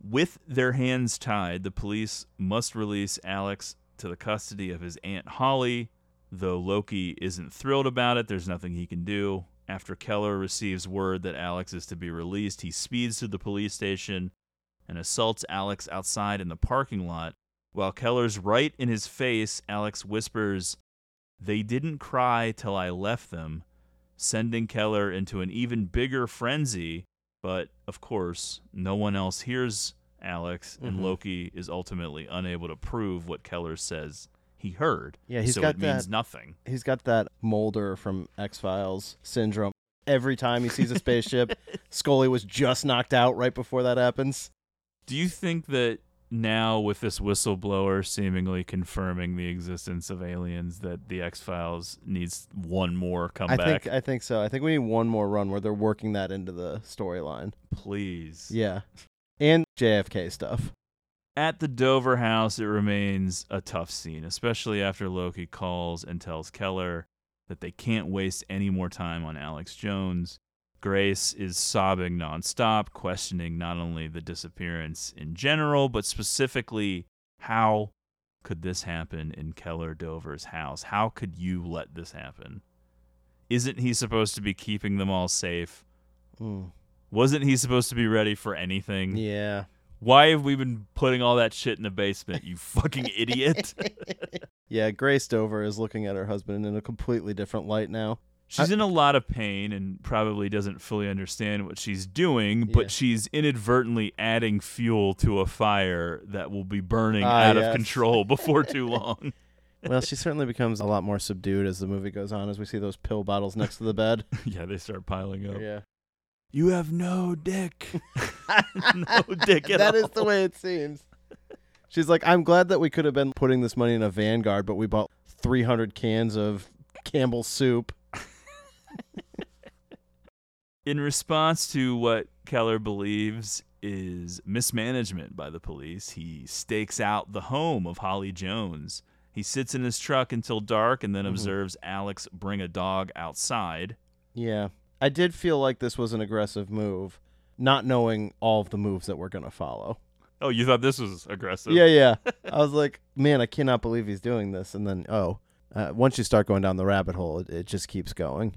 With their hands tied, the police must release Alex to the custody of his Aunt Holly. Though Loki isn't thrilled about it, there's nothing he can do. After Keller receives word that Alex is to be released, he speeds to the police station and assaults Alex outside in the parking lot. While Keller's right in his face, Alex whispers, They didn't cry till I left them, sending Keller into an even bigger frenzy. But, of course, no one else hears Alex, and Mhm. Loki is ultimately unable to prove what Keller says he heard. Yeah, he's so got it means nothing. He's got that Mulder from X Files syndrome. Every time he sees a spaceship, Scully was just knocked out right before that happens. Do you think that now, with this whistleblower seemingly confirming the existence of aliens, that the X Files needs one more comeback. I think I think so. I think we need one more run where they're working that into the storyline. Please. Yeah. And JFK stuff. At the Dover house, it remains a tough scene, especially after Loki calls and tells Keller that they can't waste any more time on Alex Jones. Grace is sobbing nonstop, questioning not only the disappearance in general, but specifically how could this happen in Keller Dover's house? How could you let this happen? Isn't he supposed to be keeping them all safe? Mm. Wasn't he supposed to be ready for anything? Yeah. Why have we been putting all that shit in the basement, you fucking idiot? Yeah, Grace Dover is looking at her husband in a completely different light now. She's in a lot of pain and probably doesn't fully understand what she's doing, but Yeah. she's inadvertently adding fuel to a fire that will be burning Ah, out of control before too long. well, she certainly becomes a lot more subdued as the movie goes on, as we see those pill bottles next to the bed. yeah, they start piling up. Yeah. You have no dick. no dick at That all. is the way it seems. She's like, I'm glad that we could have been putting this money in a Vanguard, but we bought 300 cans of Campbell's soup. In response to what Keller believes is mismanagement by the police, he stakes out the home of Holly Jones. He sits in his truck until dark and then Mhm. observes Alex bring a dog outside. Yeah. I did feel like this was an aggressive move, not knowing all of the moves that we're going to follow. Oh, you thought this was aggressive? Yeah, yeah. I was like, man, I cannot believe he's doing this. And then, oh, uh, once you start going down the rabbit hole, it, it just keeps going.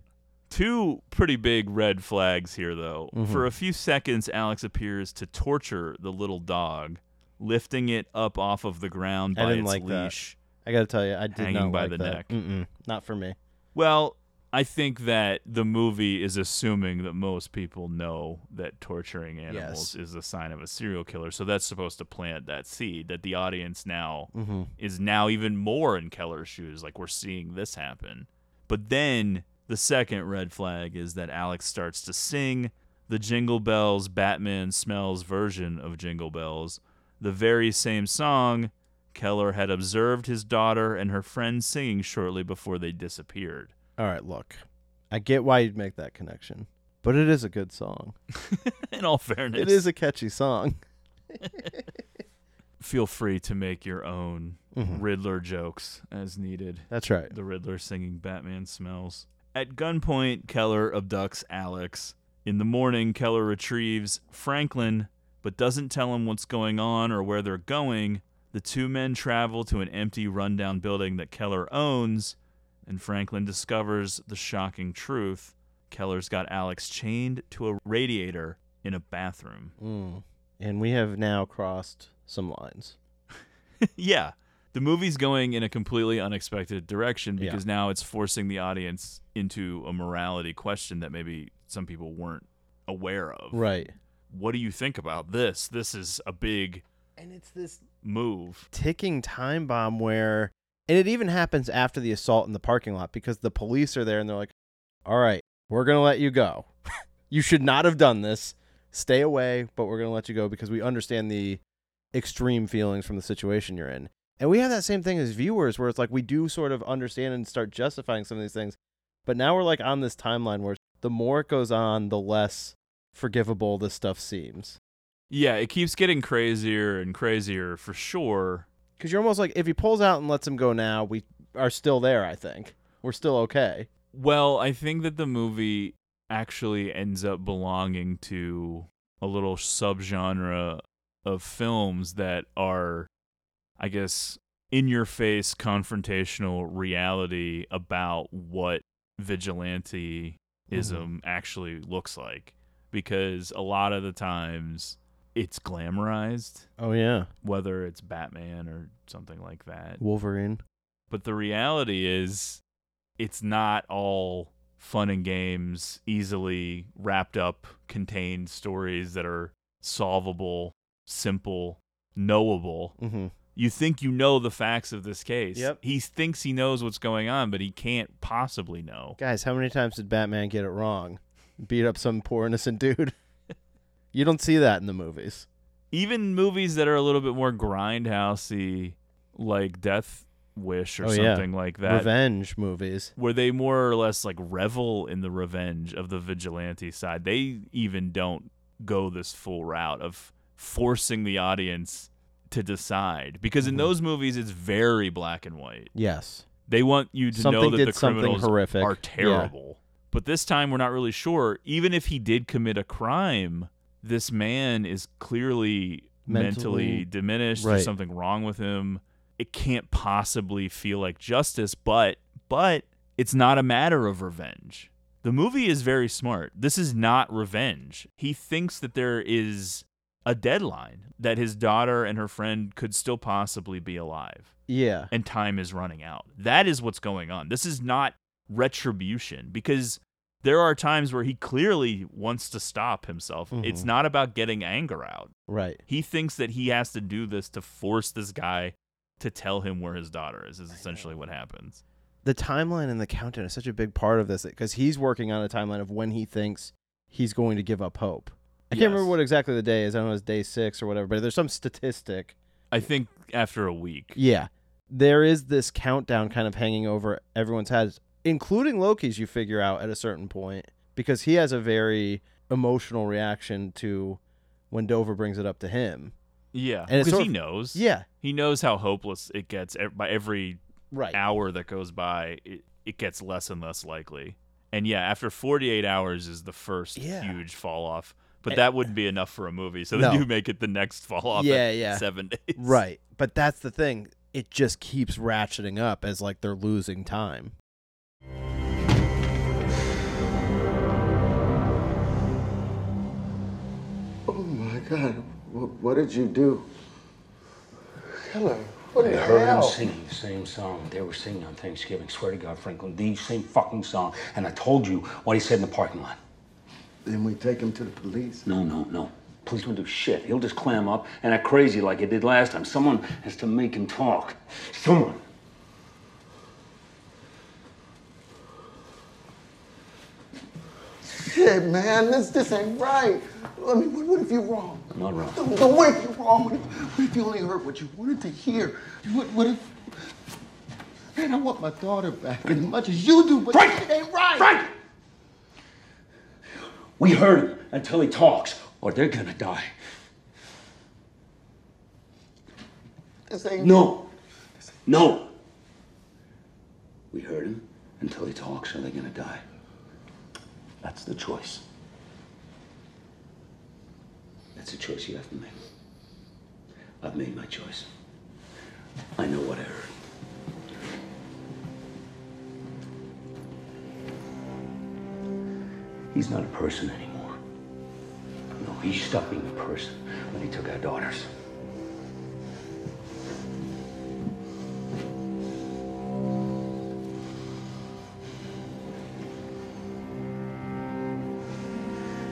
Two pretty big red flags here, though. Mhm. For a few seconds, Alex appears to torture the little dog, lifting it up off of the ground I by didn't its like that. leash. I got to tell you, I did hanging not by like the that. neck. Mm-mm, not for me. Well, I think that the movie is assuming that most people know that torturing animals is a sign of a serial killer. So that's supposed to plant that seed that the audience now Mhm. is now even more in Keller's shoes. Like we're seeing this happen. But then the second red flag is that Alex starts to sing the Jingle Bells Batman Smells version of Jingle Bells, the very same song Keller had observed his daughter and her friend singing shortly before they disappeared. All right, look, I get why you'd make that connection, but it is a good song. In all fairness, it is a catchy song. Feel free to make your own Mhm. Riddler jokes as needed. That's right. The Riddler singing Batman smells. At gunpoint, Keller abducts Alex. In the morning, Keller retrieves Franklin, but doesn't tell him what's going on or where they're going. The two men travel to an empty, rundown building that Keller owns, and Franklin discovers the shocking truth. Keller's got Alex chained to a radiator in a bathroom. Mm. And we have now crossed some lines. yeah. The movie's going in a completely unexpected direction Yeah. because now it's forcing the audience into a morality question that maybe some people weren't aware of. Right. What do you think about this? This is a big and it's this move. ticking time bomb where and it even happens after the assault in the parking lot because the police are there and they're like all right we're going to let you go you should not have done this stay away but we're going to let you go because we understand the extreme feelings from the situation you're in and we have that same thing as viewers where it's like we do sort of understand and start justifying some of these things but now we're like on this timeline where the more it goes on the less forgivable this stuff seems Yeah, it keeps getting crazier and crazier for sure. Because you're almost like if he pulls out and lets him go now, we are still there. I think we're still okay. Well, I think that the movie actually ends up belonging to a little subgenre of films that are, I guess, in your face confrontational reality about what vigilanteism actually looks like. Because a lot of the times it's glamorized. Oh yeah, Whether it's Batman or something like that. Wolverine. But the reality is, it's not all fun and games, easily wrapped up, contained stories that are solvable, simple, knowable. Mhm. You think you know the facts of this case. Yep. He thinks he knows what's going on, but he can't possibly know. Guys, how many times did Batman get it wrong? Beat up some poor innocent dude. you don't see that in the movies. Even movies that are a little bit more grindhousey, like Death Wish or Oh, yeah. something like that. Revenge movies. where they more or less like revel in the revenge of the vigilante side. They even don't go this full route of forcing the audience to decide because in Mhm. those movies it's very black and white. Yes. They want you to Something know that did the something criminals horrific. are terrible. But this time we're not really sure. Even if he did commit a crime, this man is clearly mentally, Mentally- diminished. right. There's something wrong with him. It can't possibly feel like justice, but but it's not a matter of revenge. The movie is very smart. This is not revenge. He thinks that there is a deadline that his daughter and her friend could still possibly be alive Yeah. and time is running out. That is what's going on. This is not retribution because there are times where he clearly wants to stop himself. It's Mhm. not about getting anger out. Right. He thinks that he has to do this to force this guy to tell him where his daughter is, is essentially what happens. The timeline and the countdown is such a big part of this because he's working on a timeline of when he thinks he's going to give up hope. I can't remember what exactly the day is. I don't know it's day six or whatever, but there's some statistic I think after a week. Yeah. There is this countdown kind of hanging over everyone's heads, including Loki's, you figure out at a certain point, because he has a very emotional reaction to when Dover brings it up to him. Yeah, because he of- knows. Yeah. he knows how hopeless it gets by every Right. hour that goes by. It, it gets less and less likely. And yeah, after 48 hours is the first Yeah. huge fall off. But eh, that wouldn't be enough for a movie, so No. they do make it the next fall off. yeah, at yeah. seven days. Right. But that's the thing. It just keeps ratcheting up as like they're losing time. Oh my God! What, what did you do? Keller. What I the heard hell? them singing the same song they were singing on Thanksgiving. Swear to God, Franklin, the same fucking song. And I told you what he said in the parking lot. Then we take him to the police. No, no, no. Police won't do shit. He'll just clam up and act crazy like he did last time. Someone has to make him talk. Someone. Shit, man, this this ain't right. I mean, what, what if you're wrong? I'm not wrong. No, no, what if you're wrong? What if, what if you only heard what you wanted to hear? What, what if? Man, I want my daughter back as much as you do, but Frank! it ain't right. Frank! We heard him until he talks, or they're gonna die. This ain't No. No. We heard him until he talks, or they're gonna die. That's the choice. That's a choice you have to make. I've made my choice. I know what I heard. He's not a person anymore. No, he stopped being a person when he took our daughters.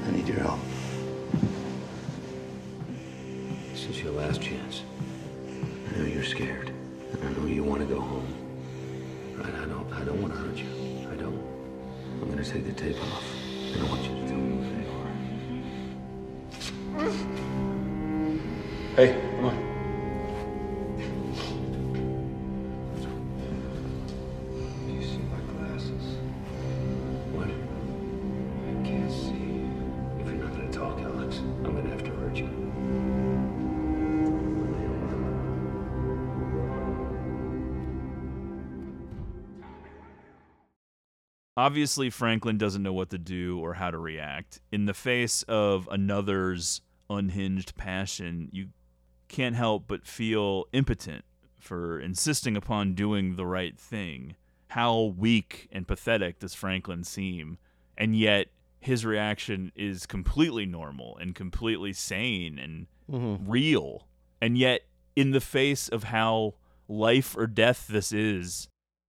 I need your help. This is your last chance. I know you're scared. And I know you want to go home. Right? I don't I don't want to hurt you. I don't. I'm gonna take the tape off. 哎。Obviously, Franklin doesn't know what to do or how to react. In the face of another's unhinged passion, you can't help but feel impotent for insisting upon doing the right thing. How weak and pathetic does Franklin seem? And yet, his reaction is completely normal and completely sane and Mhm. real. And yet, in the face of how life or death this is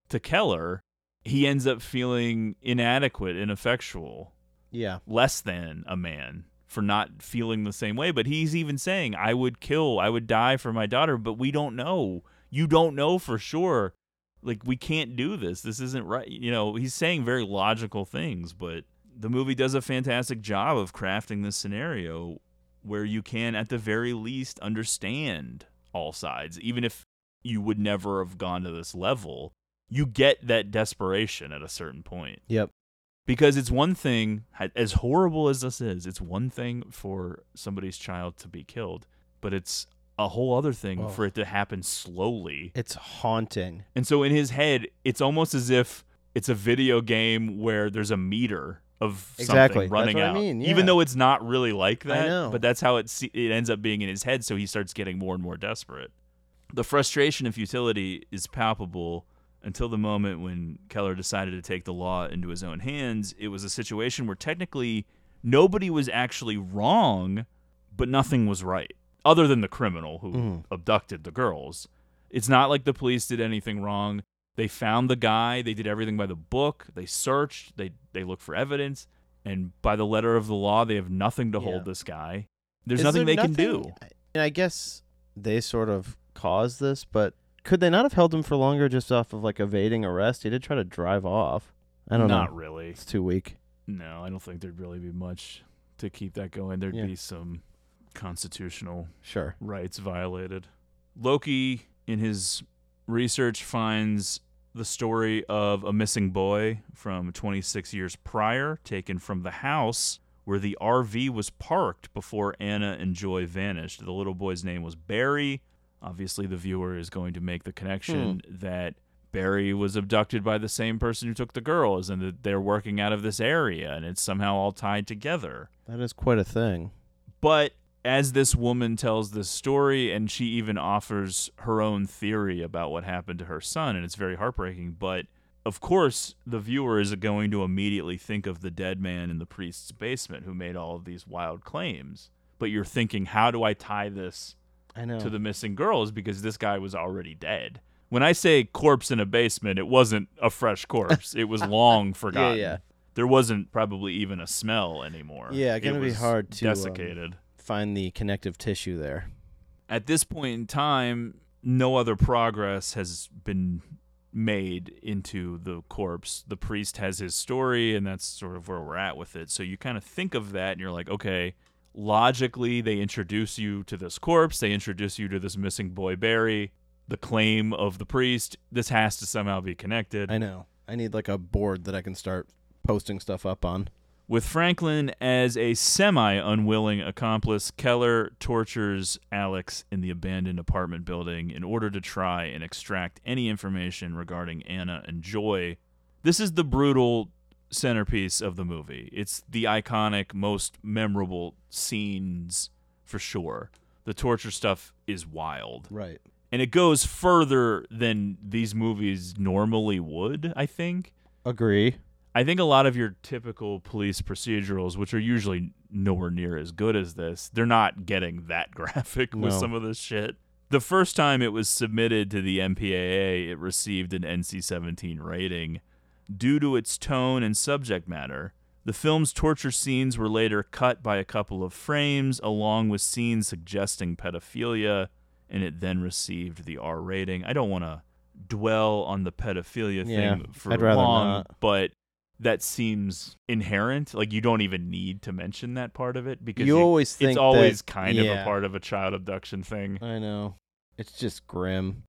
to Keller, he ends up feeling inadequate, ineffectual, Yeah. less than a man for not feeling the same way. But he's even saying, I would kill, I would die for my daughter, but we don't know. You don't know for sure. Like, we can't do this. This isn't right. You know, he's saying very logical things, but the movie does a fantastic job of crafting this scenario where you can, at the very least, understand all sides, even if you would never have gone to this level. You get that desperation at a certain point. Yep. Because it's one thing, as horrible as this is, it's one thing for somebody's child to be killed, but it's a whole other thing Oh. for it to happen slowly. It's haunting. And so in his head, it's almost as if it's a video game where there's a meter of Exactly. something running what I out. mean, Even though it's not really like I that, know. but that's how it se- it ends up being in his head. So he starts getting more and more desperate. The frustration and futility is palpable until the moment when Keller decided to take the law into his own hands. It was a situation where technically nobody was actually wrong, but nothing was right, other than the criminal who Mhm. abducted the girls. It's not like the police did anything wrong. They found the guy. They did everything by the book. They searched. They they looked for evidence, and by the letter of the law, they have nothing to Yeah. hold this guy. There's Is nothing there they can do. And I guess they sort of caused this, but could they not have held him for longer just off of like evading arrest? He did try to drive off. I don't know. Not really. It's too weak. No, I don't think there'd really be much to keep that going. There'd Yeah. be some constitutional Sure. rights violated. Loki, in his research, finds the story of a missing boy from 26 years prior, taken from the house where the RV was parked before Anna and Joy vanished. The little boy's name was Barry. Obviously, the viewer is going to make the connection hmm. that Barry was abducted by the same person who took the girls and that they're working out of this area and it's somehow all tied together. That is quite a thing. But as this woman tells this story, and she even offers her own theory about what happened to her son, and it's very heartbreaking. But of course, the viewer is going to immediately think of the dead man in the priest's basement who made all of these wild claims. But you're thinking, how do I tie this I know. to the missing girls? Because this guy was already dead. When I say corpse in a basement, it wasn't a fresh corpse. it was long forgotten. yeah. There wasn't probably even a smell anymore. Yeah, gonna be hard to um, desiccated. find the connective tissue there. At this point in time, no other progress has been made into the corpse. The priest has his story, and that's sort of where we're at with it. So you kind of think of that, and you're like, okay, logically, they introduce you to this corpse, they introduce you to this missing boy Barry, the claim of the priest. This has to somehow be connected. I know. I need like a board that I can start posting stuff up on. With Franklin as a semi unwilling accomplice, Keller tortures Alex in the abandoned apartment building in order to try and extract any information regarding Anna and Joy. This is the brutal centerpiece of the movie. It's the iconic, most memorable scenes for sure. The torture stuff is wild. Right. And it goes further than these movies normally would, I think. Agree. I think a lot of your typical police procedurals, which are usually nowhere near as good as this, they're not getting that graphic with No. some of this shit. The first time it was submitted to the MPAA, it received an NC 17 rating. Due to its tone and subject matter, the film's torture scenes were later cut by a couple of frames, along with scenes suggesting pedophilia, and it then received the R rating. I don't want to dwell on the pedophilia Yeah, thing for long, not. but that seems inherent. Like you don't even need to mention that part of it because You always think it's always that- kind of a part of a child abduction thing. I know. It's just grim.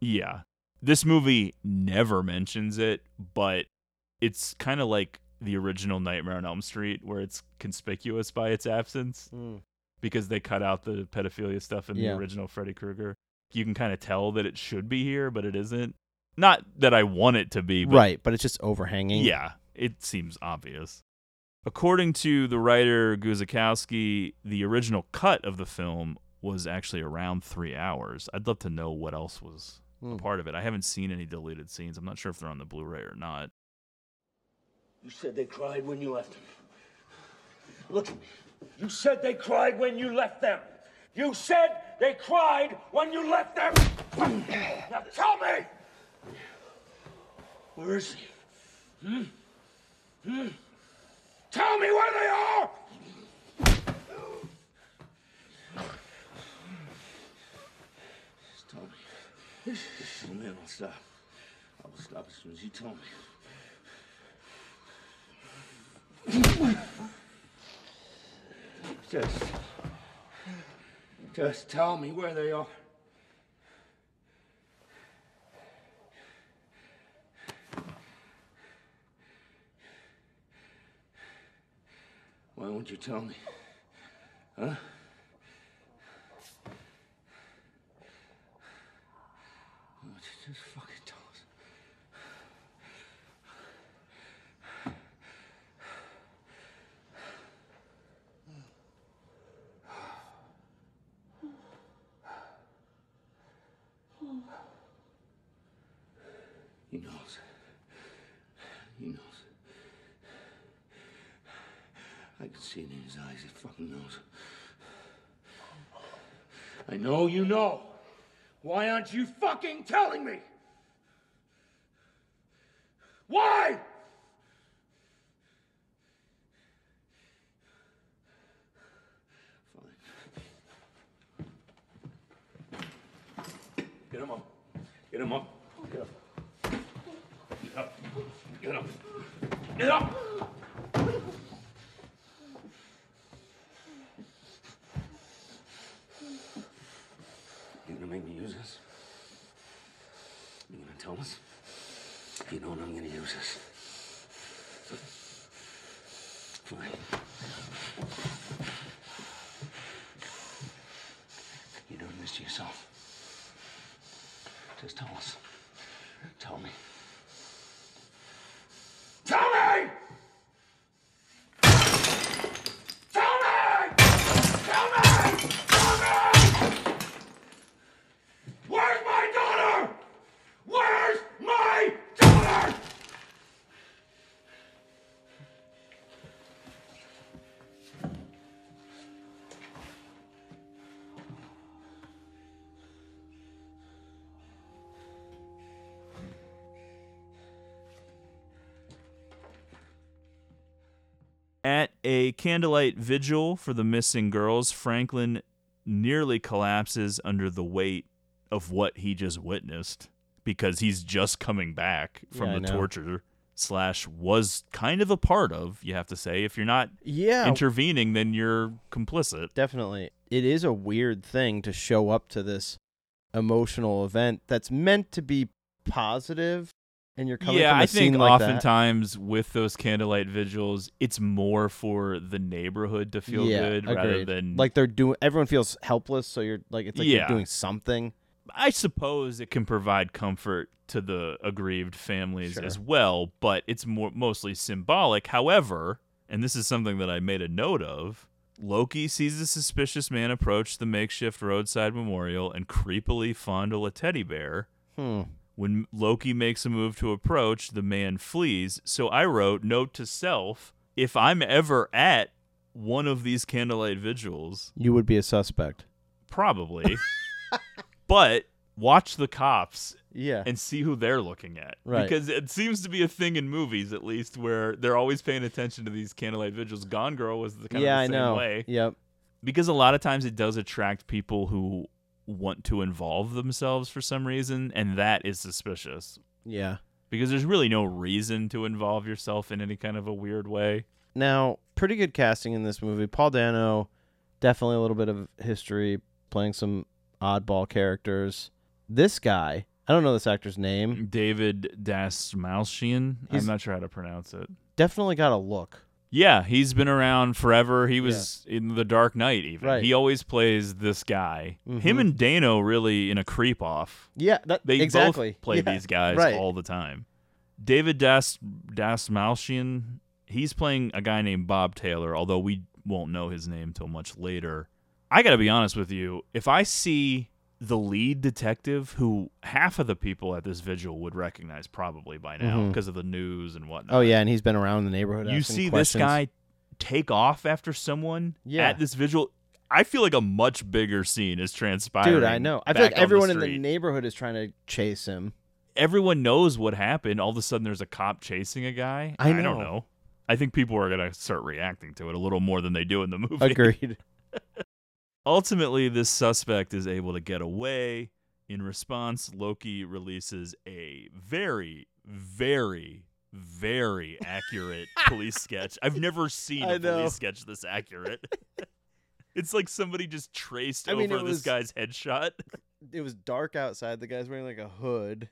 Yeah. This movie never mentions it, but it's kind of like the original Nightmare on Elm Street, where it's conspicuous by its absence Mm. because they cut out the pedophilia stuff in Yeah. the original Freddy Krueger. You can kind of tell that it should be here, but it isn't. Not that I want it to be, but right, but it's just overhanging. yeah, it seems obvious. According to the writer Guzikowski, the original cut of the film was actually around three hours. I'd love to know what else was Hmm. a part of it. I haven't seen any deleted scenes. I'm not sure if they're on the Blu-ray or not. You said they cried when you left them. Look at me. You said they cried when you left them. You said they cried when you left them. Now tell me. Where is he? Hmm? Hmm? Tell me where they are. Just tell me. Me and I'll stop. I will stop as soon as you tell me. Just, just tell me where they are. Why won't you tell me? Huh? Why don't you just fucking tell us? He knows. He knows. I can see it in his eyes. He fucking knows. I know you know. Why aren't you fucking telling me? Why? Get him up. Get him up. Get up. Get up. Get up. Get up. You gonna make me use this? Us? You know what I'm gonna use this. Fine. You're doing this to yourself? Just tell us. Tell me. Tell me! A candlelight vigil for the missing girls, Franklin nearly collapses under the weight of what he just witnessed because he's just coming back from Yeah, the torture slash was kind of a part of you have to say if you're not Yeah. intervening then you're complicit Definitely. It is a weird thing to show up to this emotional event that's meant to be positive and you're coming yeah from a i think like that. oftentimes with those candlelight vigils it's more for the neighborhood to feel yeah, good rather than like they're doing everyone feels helpless so you're like it's like Yeah. you're doing something. I suppose it can provide comfort to the aggrieved families Sure. as well, but it's more mostly symbolic. However, and this is something that I made a note of, Loki sees a suspicious man approach the makeshift roadside memorial and creepily fondle a teddy bear. Hmm. When Loki makes a move to approach, the man flees. So I wrote, note to self, if I'm ever at one of these candlelight vigils, You would be a suspect. Probably. but watch the cops Yeah. and see who they're looking at. Right. Because it seems to be a thing in movies, at least, where they're always paying attention to these candlelight vigils. Gone Girl was the kind yeah, of the I same know. way. Yep. Because a lot of times it does attract people who want to involve themselves for some reason, and that is suspicious. Yeah. Because there's really no reason to involve yourself in any kind of a weird way. Now, pretty good casting in this movie. Paul Dano, definitely a little bit of history, playing some oddball characters. This guy, I don't know this actor's name. David Dastmalchian. I'm not sure how to pronounce it. Definitely got a look. Yeah, he's been around forever. He was in The Dark Knight, even. Right. He always plays this guy. Mhm. Him and Dano really in a creep off. Yeah, that, They exactly. both play Yeah, these guys right. all the time. David Das Dastmalchian, he's playing a guy named Bob Taylor, although we won't know his name till much later. I got to be honest with you. If I see the lead detective, who half of the people at this vigil would recognize probably by now mm-hmm. because of the news and whatnot. Oh yeah, and he's been around the neighborhood. You see questions. this guy take off after someone Yeah. at this vigil. I feel like a much bigger scene is transpiring. Dude, I know. I feel like on everyone in the neighborhood is trying to chase him. everyone knows what happened. All of a sudden, there's a cop chasing a guy. I don't know. know. I think people are gonna start reacting to it a little more than they do in the movie. Agreed. Ultimately, this suspect is able to get away. In response, Loki releases a very, very, very accurate police sketch. I've never seen a police sketch this accurate. it's like somebody just traced I over this was- guy's headshot. It was dark outside. The guy's wearing like a hood.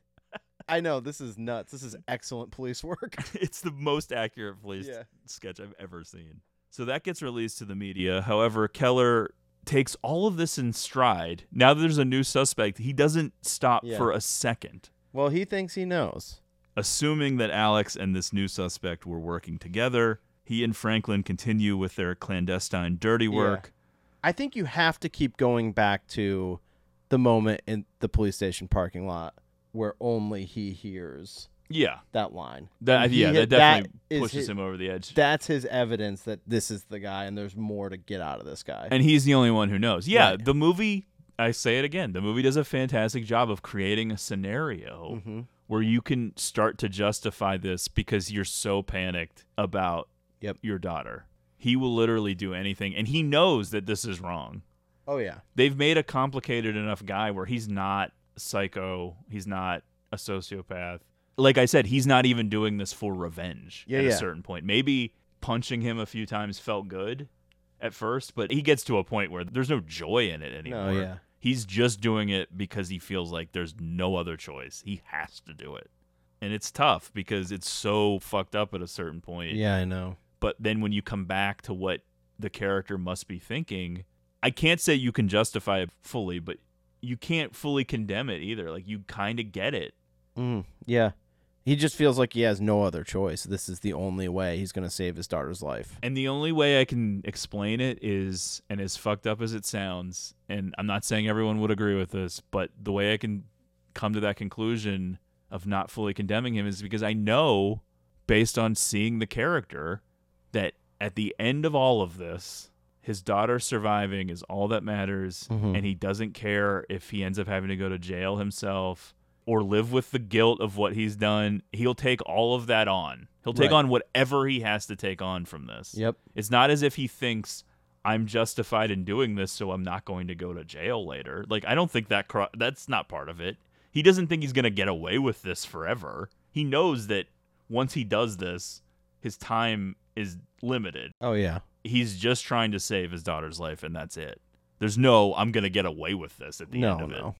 I know this is nuts. This is excellent police work. it's the most accurate police Yeah. sketch I've ever seen. So that gets released to the media. However, Keller takes all of this in stride. Now that there's a new suspect, he doesn't stop Yeah. for a second. Well, he thinks he knows. Assuming that Alex and this new suspect were working together, he and Franklin continue with their clandestine dirty Yeah. work. I think you have to keep going back to the moment in the police station parking lot where only he hears Yeah. that line. That- yeah, hit- that definitely is pushes his- him over the edge. That's his evidence that this is the guy and there's more to get out of this guy. And he's the only one who knows. Yeah, Right. the movie, I say it again, the movie does a fantastic job of creating a scenario Mhm. where you can start to justify this because you're so panicked about Yep. your daughter. He will literally do anything, and he knows that this is wrong. Oh yeah. They've made a complicated enough guy where he's not psycho, he's not a sociopath. Like I said, he's not even doing this for revenge Yeah, at yeah. a certain point. Maybe punching him a few times felt good at first, but he gets to a point where there's no joy in it anymore. yeah. He's just doing it because he feels like there's no other choice. He has to do it. And it's tough because it's so fucked up at a certain point. Yeah, I know. But then when you come back to what the character must be thinking, I can't say you can justify it fully, but you can't fully condemn it either. Like you kind of get it. Mm, yeah. He just feels like he has no other choice. This is the only way he's going to save his daughter's life. And the only way I can explain it is, and as fucked up as it sounds, and I'm not saying everyone would agree with this, but the way I can come to that conclusion of not fully condemning him is because I know, based on seeing the character, that at the end of all of this, his daughter surviving is all that matters, Mhm. and he doesn't care if he ends up having to go to jail himself or live with the guilt of what he's done. He'll take all of that on. He'll take Right. on whatever he has to take on from this. Yep. It's not as if he thinks I'm justified in doing this, so I'm not going to go to jail later. Like I don't think that cro- that's not part of it. He doesn't think he's going to get away with this forever. He knows that once he does this, his time is limited. Oh, yeah. He's just trying to save his daughter's life, and that's it. There's no I'm going to get away with this at the No, end of it no.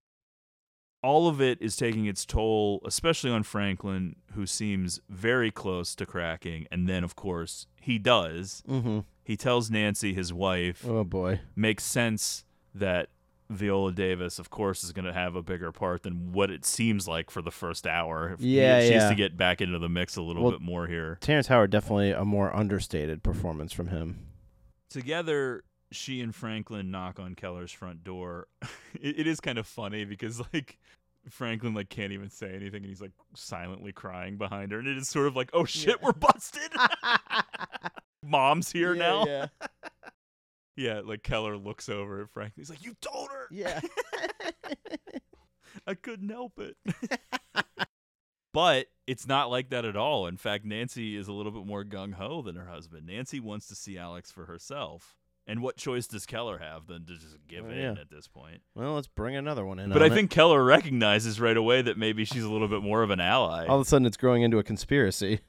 All of it is taking its toll, especially on Franklin, who seems very close to cracking. And then, of course, he does. Mhm. He tells Nancy, his wife. Oh, boy. Makes sense that Viola Davis, of course, is going to have a bigger part than what it seems like for the first hour. Yeah, she needs yeah. to get back into the mix a little Well, bit more here. Terrence Howard, definitely a more understated performance from him. together she and franklin knock on keller's front door it, it is kind of funny because like franklin like can't even say anything and he's like silently crying behind her and it is sort of like oh shit we're busted mom's here Yeah, now yeah. yeah like keller looks over at franklin he's like you told her Yeah. i couldn't help it But it's not like that at all. In fact, Nancy is a little bit more gung ho than her husband. Nancy wants to see Alex for herself. And what choice does Keller have than to just give Oh, in yeah. at this point? Well, let's bring another one in. But I it. think Keller recognizes right away that maybe she's a little bit more of an ally. all of a sudden it's growing into a conspiracy.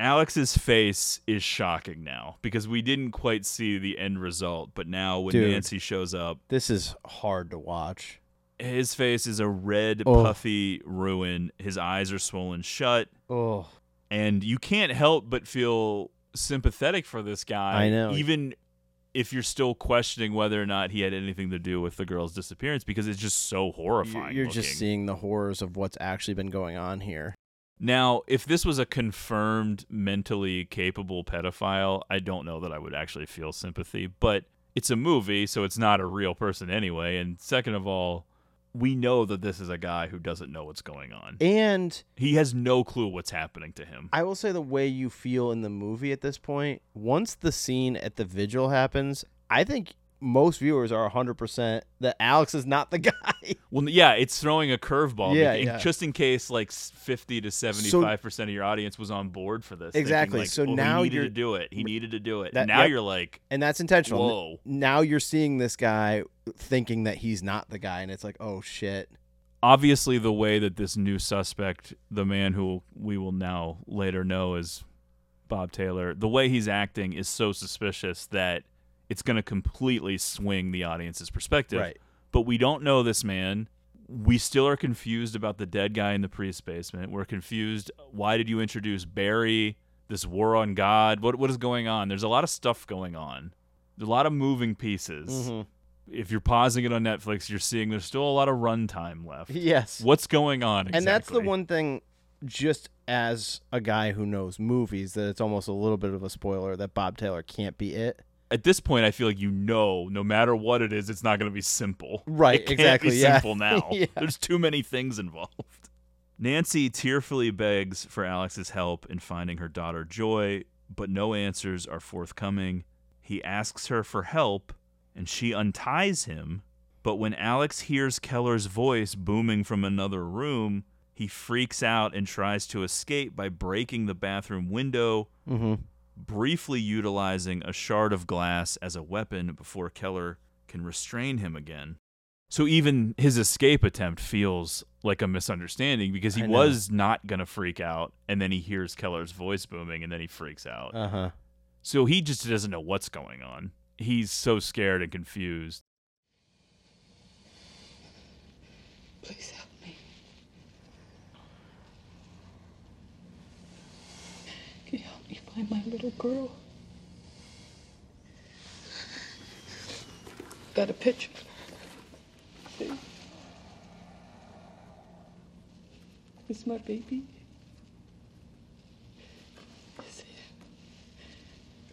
Alex's face is shocking now because we didn't quite see the end result. But now when Dude. Nancy shows up, This is hard to watch. his face is a red, Oh. puffy ruin. His eyes are swollen shut. Oh. and you can't help but feel sympathetic for this guy. I know. even if you're still questioning whether or not he had anything to do with the girl's disappearance, because it's just so You're, horrifying. you're just seeing the horrors of what's actually been going on here. Now, if this was a confirmed mentally capable pedophile, I don't know that I would actually feel sympathy, but it's a movie, so it's not a real person anyway. And second of all, we know that this is a guy who doesn't know what's going on. And He has no clue what's happening to him. I will say the way you feel in the movie at this point, once the scene at the vigil happens, I think most viewers are 100% that Alex is not the guy. Well, yeah, it's throwing a curveball. Yeah, yeah. Just in case, like fifty to seventy-five percent of your audience was on board for this. Exactly. like, So "Oh, now he needed you're- to do it. He needed to do it. That- now yep. you're like, and that's intentional. Whoa. Now you're seeing this guy thinking that he's not the guy and it's like, "Oh shit." obviously, the way that this new suspect, the man who we will now later know as Bob Taylor, the way he's acting is so suspicious that it's going to completely swing the audience's perspective. Right. But we don't know this man. We still are confused about the dead guy in the priest basement. We're confused. Why did you introduce Barry? This war on God. What what is going on? There's a lot of stuff going on. There's a lot of moving pieces. Mhm. If you're pausing it on Netflix, you're seeing there's still a lot of runtime left. Yes. What's going on? And that's the one thing just as a guy who knows movies that it's almost a little bit of a spoiler that Bob Taylor can't be it. At this point, I feel like you know, no matter what it is, it's not going to be simple. Right, exactly, yeah. simple now. Yeah. There's too many things involved. Nancy tearfully begs for Alex's help in finding her daughter Joy, but no answers are forthcoming. He asks her for help, and she unties him. But when Alex hears Keller's voice booming from another room, he freaks out and tries to escape by breaking the bathroom window, Mm-hmm. Briefly utilizing a shard of glass as a weapon before Keller can restrain him again. So even his escape attempt feels like a misunderstanding because he was not going to freak out and then he hears Keller's voice booming and then he freaks out. Uh huh. So he just doesn't know what's going on. He's so scared and confused. Please help me. Can find my little girl? Got a picture. Is my baby.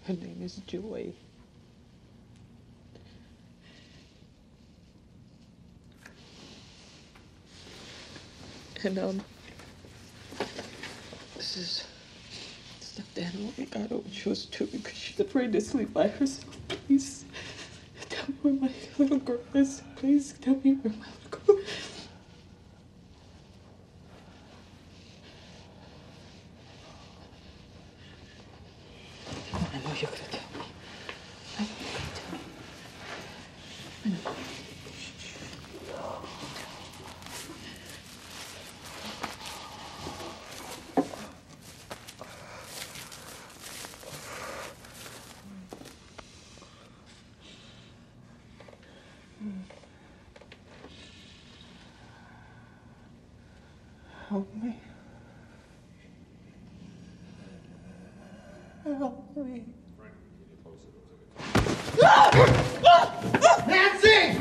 Her name is Joy. And um, this is stuffed animal her when she was two because she's afraid to sleep by herself. Please tell me where my little girl is. Please tell me where my little girl. I know you're gonna tell me. I know you're gonna tell me. I know. Oh, Help me. Help me. Nancy!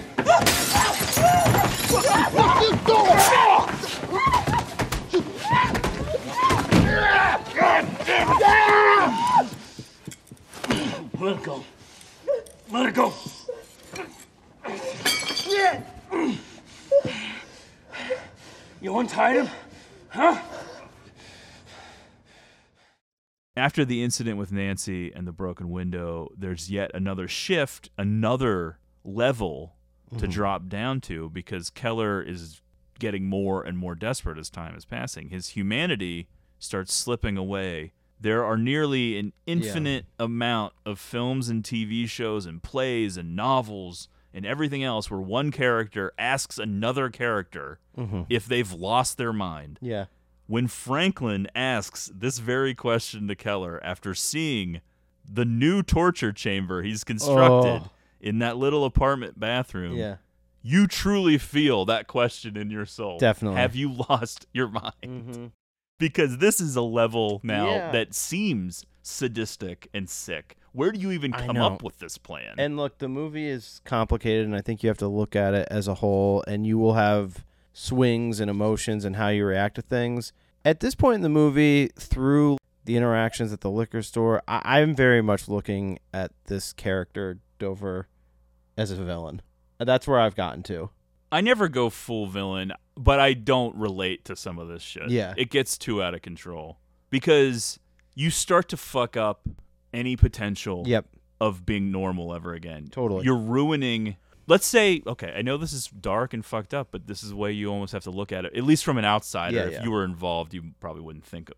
What you doing? Let it go. Let it go. You untied him? Huh? After the incident with Nancy and the broken window, there's yet another shift, another level to Mhm. drop down to because Keller is getting more and more desperate as time is passing. His humanity starts slipping away. There are nearly an infinite amount of films and TV shows and plays and novels and everything else where one character asks another character Mhm. if they've lost their mind. Yeah. When Franklin asks this very question to Keller after seeing the new torture chamber he's constructed Oh. in that little apartment bathroom, Yeah. you truly feel that question in your soul. Definitely. Have you lost your mind? Mhm. Because this is a level now Yeah. that seems sadistic and sick. Where do you even come up with this plan? And look, the movie is complicated, and I think you have to look at it as a whole, and you will have swings and emotions and how you react to things. At this point in the movie, through the interactions at the liquor store, I- I'm very much looking at this character, Dover, as a villain. That's where I've gotten to. I never go full villain, but I don't relate to some of this shit. Yeah. It gets too out of control because you start to fuck up any potential Yep. of being normal ever again. Totally. You're ruining let's say okay, I know this is dark and fucked up, but this is the way you almost have to look at it. At least from an outsider. Yeah, if yeah. you were involved, you probably wouldn't think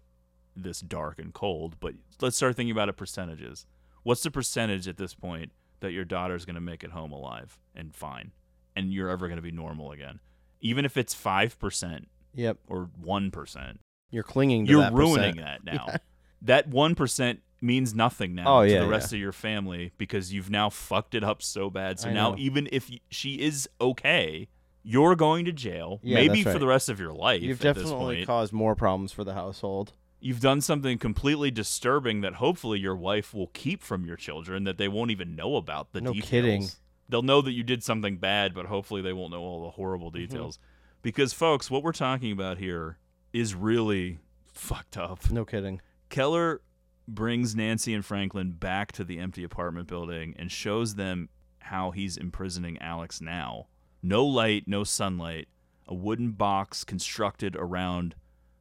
this dark and cold. But let's start thinking about it percentages. What's the percentage at this point that your daughter's gonna make it home alive and fine? And you're ever gonna be normal again? Even if it's five percent Yep. or one percent. You're clinging to You're that ruining percent. that now. Yeah. That one percent means nothing now Oh, to yeah, the rest yeah. of your family because you've now fucked it up so bad. So I now know. even if she is okay, you're going to jail, Yeah, maybe that's for the rest of your life. You've at this definitely caused more problems for the household. You've done something completely disturbing that hopefully your wife will keep from your children that they won't even know about the No details. kidding. They'll know that you did something bad, but hopefully they won't know all the horrible Mm-hmm. details. Because folks, what we're talking about here is really fucked up. No kidding. Keller brings Nancy and Franklin back to the empty apartment building and shows them how he's imprisoning Alex now. No light, no sunlight, a wooden box constructed around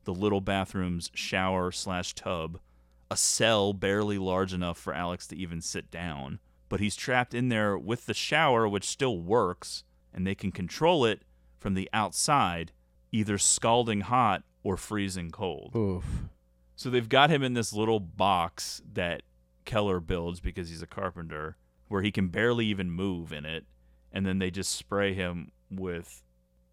the little bathroom's shower slash tub, a cell barely large enough for Alex to even sit down. But he's trapped in there with the shower, which still works, and they can control it from the outside, either scalding hot or freezing cold. Oof. So they've got him in this little box that Keller builds because he's a carpenter, where he can barely even move in it, and then they just spray him with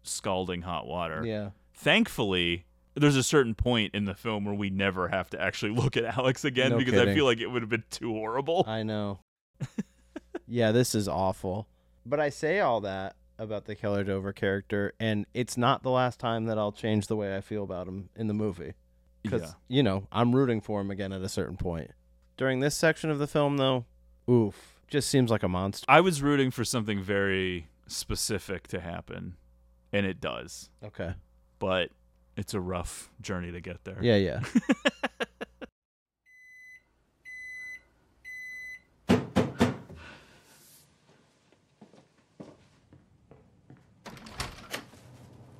scalding hot water. Yeah. Thankfully, there's a certain point in the film where we never have to actually look at Alex again No because I feel like it would have been too horrible. I know. yeah, this is awful. But I say all that about the Keller Dover character, and it's not the last time that I'll change the way I feel about him in the movie. Because, Yeah. you know, I'm rooting for him again at a certain point. During this section of the film, though, oof, just seems like a monster. I was rooting for something very specific to happen, and it does. Okay. But it's a rough journey to get there. Yeah, yeah.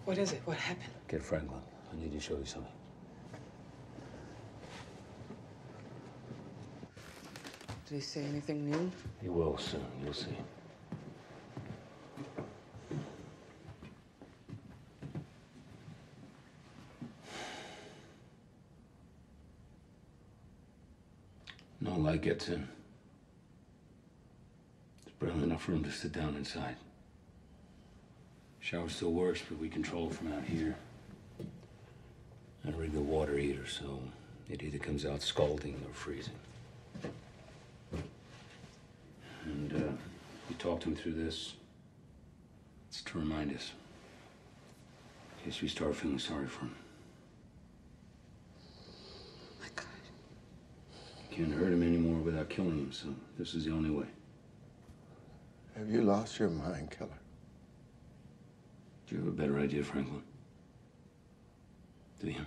What is it? What happened? Get Franklin. I need to show you something. He say anything new? He will soon. You'll see. No light gets in. There's barely enough room to sit down inside. Shower still works, but we control it from out here. I rig the water heater, so it either comes out scalding or freezing. And uh, we talked him through this. It's to remind us. In case we start feeling sorry for him. My God. You can't hurt him anymore without killing him, so this is the only way. Have you lost your mind, Keller? Do you have a better idea, Franklin? Do you?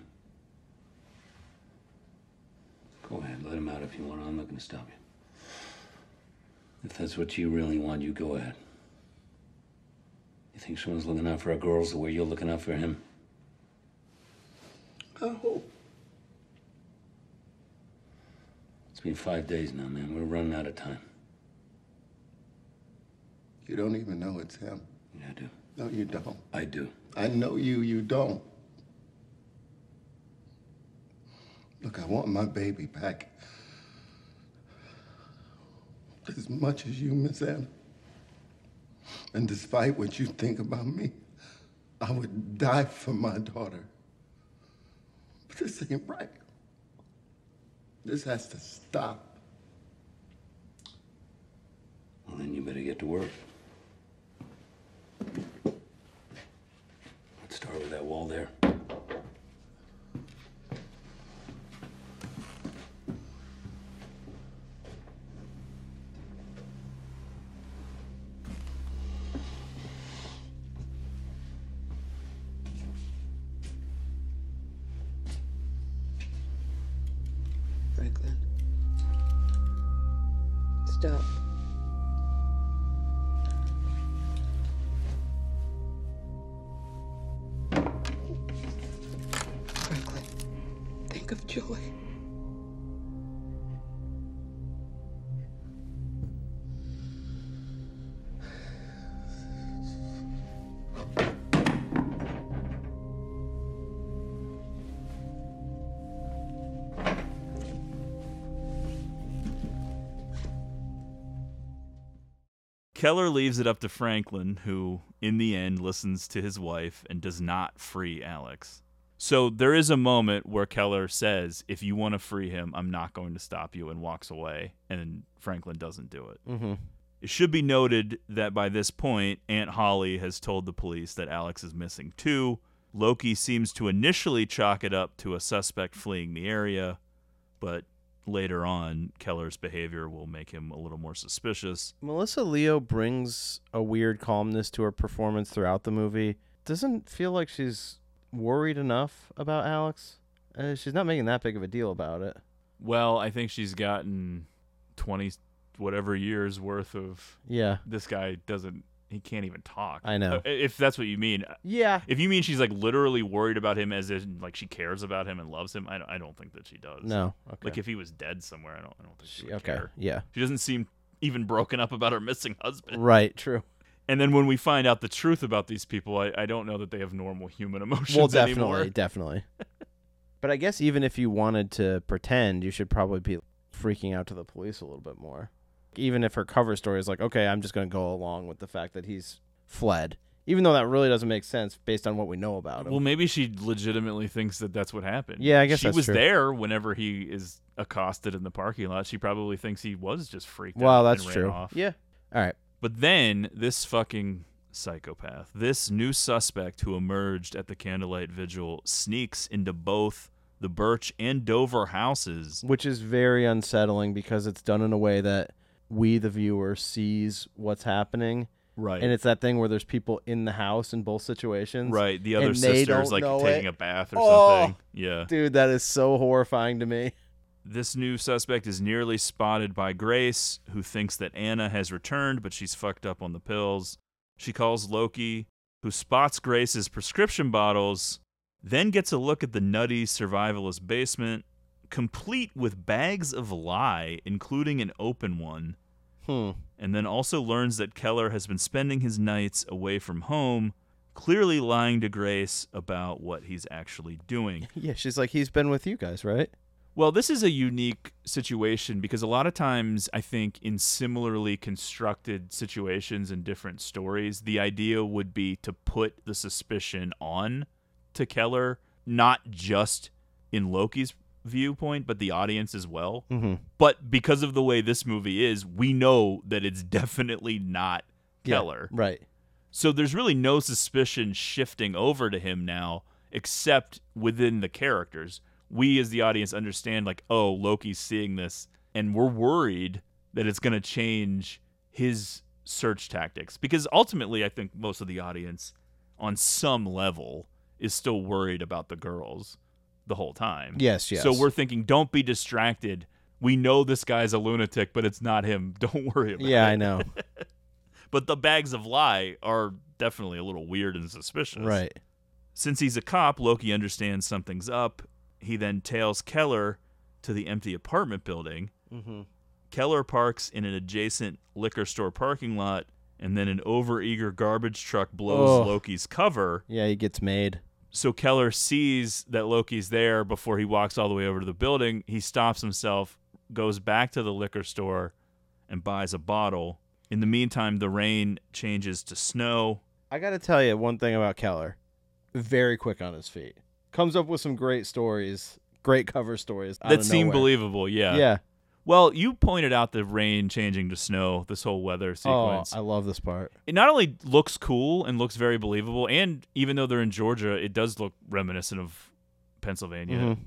Go ahead, let him out if you want. I'm not going to stop you. If that's what you really want, you go ahead. You think someone's looking out for our girls the way you're looking out for him? I hope. It's been five days now, man. We're running out of time. You don't even know it's him. Yeah, I do. No, you don't. I do. I know you, you don't. Look, I want my baby back. As much as you, Miss Anna. And despite what you think about me, I would die for my daughter. But this ain't right. This has to stop. Well, then you better get to work. Let's start with that wall there. Keller leaves it up to Franklin, who, in the end, listens to his wife and does not free Alex. So there is a moment where Keller says, If you want to free him, I'm not going to stop you, and walks away. And Franklin doesn't do it. Mm-hmm. It should be noted that by this point, Aunt Holly has told the police that Alex is missing too. Loki seems to initially chalk it up to a suspect fleeing the area, but later on, Keller's behavior will make him a little more suspicious. Melissa Leo brings a weird calmness to her performance throughout the movie. Doesn't feel like she's worried enough about Alex. Uh, she's not making that big of a deal about it. Well, I think she's gotten 20 whatever years worth of Yeah. This guy doesn't he can't even talk. I know. Uh, If that's what you mean. Yeah. If you mean she's like literally worried about him as in like she cares about him and loves him, I don't, I don't think that she does. No, okay. Like if he was dead somewhere, I don't I don't think she would okay, care. yeah. She doesn't seem even broken up about her missing husband. Right, true. And then when we find out the truth about these people, I, I don't know that they have normal human emotions well, definitely, anymore. definitely. but I guess even if you wanted to pretend, you should probably be freaking out to the police a little bit more. Even if her cover story is like, okay, I'm just going to go along with the fact that he's fled, even though that really doesn't make sense based on what we know about him. Well, maybe she legitimately thinks that that's what happened. Yeah, I guess she was true. there whenever he is accosted in the parking lot. She probably thinks he was just freaked Well, out. that's true. Off. Yeah. All right. But then this fucking psychopath, this new suspect who emerged at the candlelight vigil, sneaks into both the Birch and Dover houses. which is very unsettling because it's done in a way that we the viewer sees what's happening Right. And it's that thing where there's people in the house in both situations. Right, the other sister's, like, taking it. a bath or Oh, something. Yeah. Dude, that is so horrifying to me. This new suspect is nearly spotted by Grace, who thinks that Anna has returned, but she's fucked up on the pills. She calls Loki, who spots Grace's prescription bottles, then gets a look at the nutty survivalist basement, complete with bags of lye, including an open one. Hmm. And then also learns that Keller has been spending his nights away from home, clearly lying to Grace about what he's actually doing. Yeah, she's like, he's been with you guys, right? Well, this is a unique situation because a lot of times I think in similarly constructed situations and different stories, the idea would be to put the suspicion on to Keller, not just in Loki's viewpoint, but the audience as well. Mhm. But because of the way this movie is, we know that it's definitely not Yeah, Keller. right. So there's really no suspicion shifting over to him now, except within the characters. We as the audience understand, like, oh, Loki's seeing this, and we're worried that it's going to change his search tactics. Because ultimately, I think most of the audience, on some level, is still worried about the girls the whole time. Yes, yes. So we're thinking, don't be distracted. We know this guy's a lunatic, but it's not him. Don't worry about it. Yeah, I know. but the bags of lye are definitely a little weird and suspicious. Right. Since he's a cop, Loki understands something's up. He then tails Keller to the empty apartment building. Mhm. Keller parks in an adjacent liquor store parking lot, and then an overeager garbage truck blows Ugh. Loki's cover. Yeah, he gets made. So Keller sees that Loki's there before he walks all the way over to the building. He stops himself, goes back to the liquor store, and buys a bottle. In the meantime, the rain changes to snow. I got to tell you one thing about Keller. Very quick on his feet. Comes up with some great stories, great cover stories. that seem nowhere. believable, yeah. Yeah. Well, you pointed out the rain changing to snow, this whole weather sequence. Oh, I love this part. it not only looks cool and looks very believable, and even though they're in Georgia, it does look reminiscent of Pennsylvania. Mhm.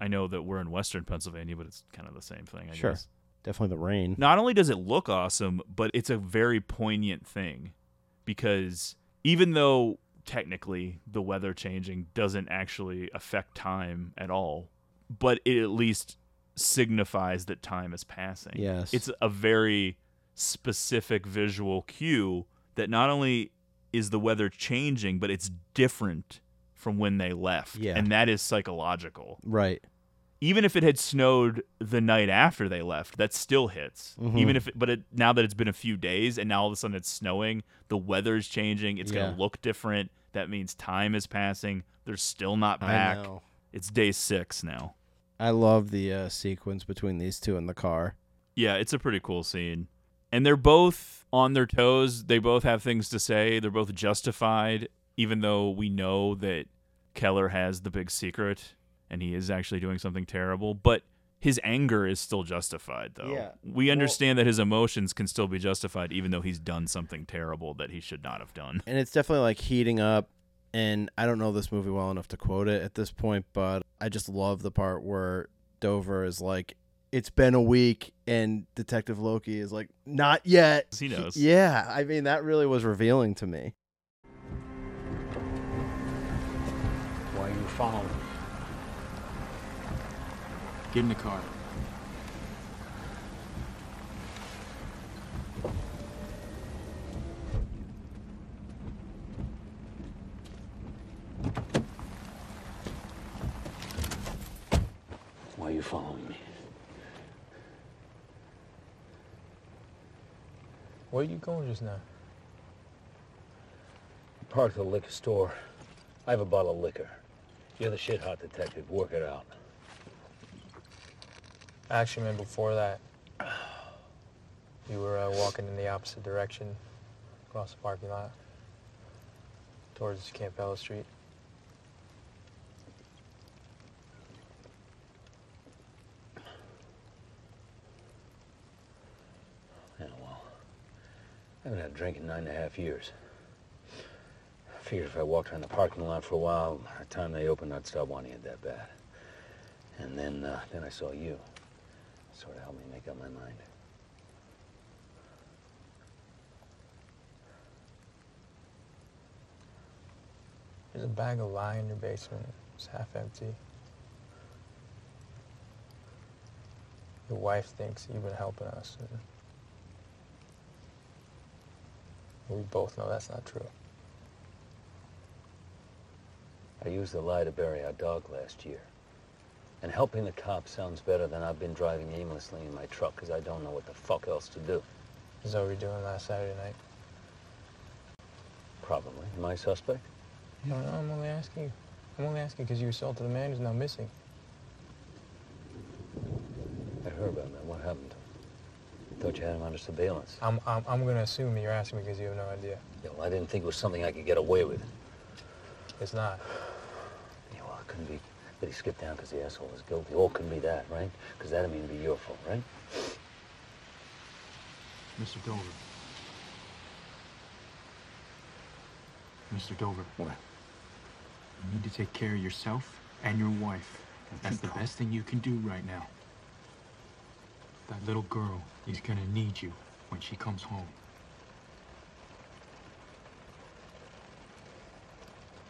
I know that we're in Western Pennsylvania, but it's kind of the same thing, I Sure. guess. Definitely the rain. Not only does it look awesome, but it's a very poignant thing because even though technically the weather changing doesn't actually affect time at all, but it at least signifies that time is passing. Yes. It's a very specific visual cue that not only is the weather changing, but it's different from when they left. Yeah. And that is psychological Right. even if it had snowed the night after they left, that still hits. Mhm. Even if, it, but it, now that it's been a few days and now all of a sudden it's snowing, the weather's changing. It's Yeah. gonna look different. That means time is passing. They're still not I back. know. It's day six now. I love the uh, sequence between these two in the car. Yeah, it's a pretty cool scene. And they're both on their toes. They both have things to say. They're both justified, even though we know that Keller has the big secret and he is actually doing something terrible. But his anger is still justified, though. Yeah. We Well- understand that his emotions can still be justified, even though he's done something terrible that he should not have done. And it's definitely like heating up. And I don't know this movie well enough to quote it at this point, but I just love the part where Dover is like, it's been a week, and Detective Loki is like, not yet. He knows. Yeah, I mean, that really was revealing to me. Why are you following me? Get in the car. Why are you following me? Where are you going just now? Parked at the liquor store. I have a bottle of liquor. You're the shit hot detective. Work it out. Actually, man, before that, you were uh, walking in the opposite direction across the parking lot towards Campbell Street. I haven't had a drink in nine and a half years. I figured if I walked around the parking lot for a while, by the time they opened, I'd stop wanting it that bad. And then, uh, then I saw you. Sort of helped me make up my mind. There's a bag of lye in your basement. It's half empty. Your wife thinks you've been helping us. And we both know that's not true. I used the lye to bury our dog last year. And helping the cops sounds better than I've been driving aimlessly in my truck because I don't know what the fuck else to do. Is that what you were doing last Saturday night? Probably. Am I a suspect? No, no, I'm only asking you. I'm only asking because you assaulted a man who's now missing. I heard about that. What happened? Thought you had him under surveillance. I'm, I'm, I'm going to assume that you're asking me because you have no idea. Yeah, well, I didn't think it was something I could get away with. It's not. Yeah, well, it couldn't be that he skipped down because the asshole was guilty. Or it couldn't be that, right? Because that'd mean it'd be your fault, right? Mr. Dover. Mr. Dover. What? You need to take care of yourself and your wife. That's the best thing you can do right now. That little girl is gonna need you when she comes home.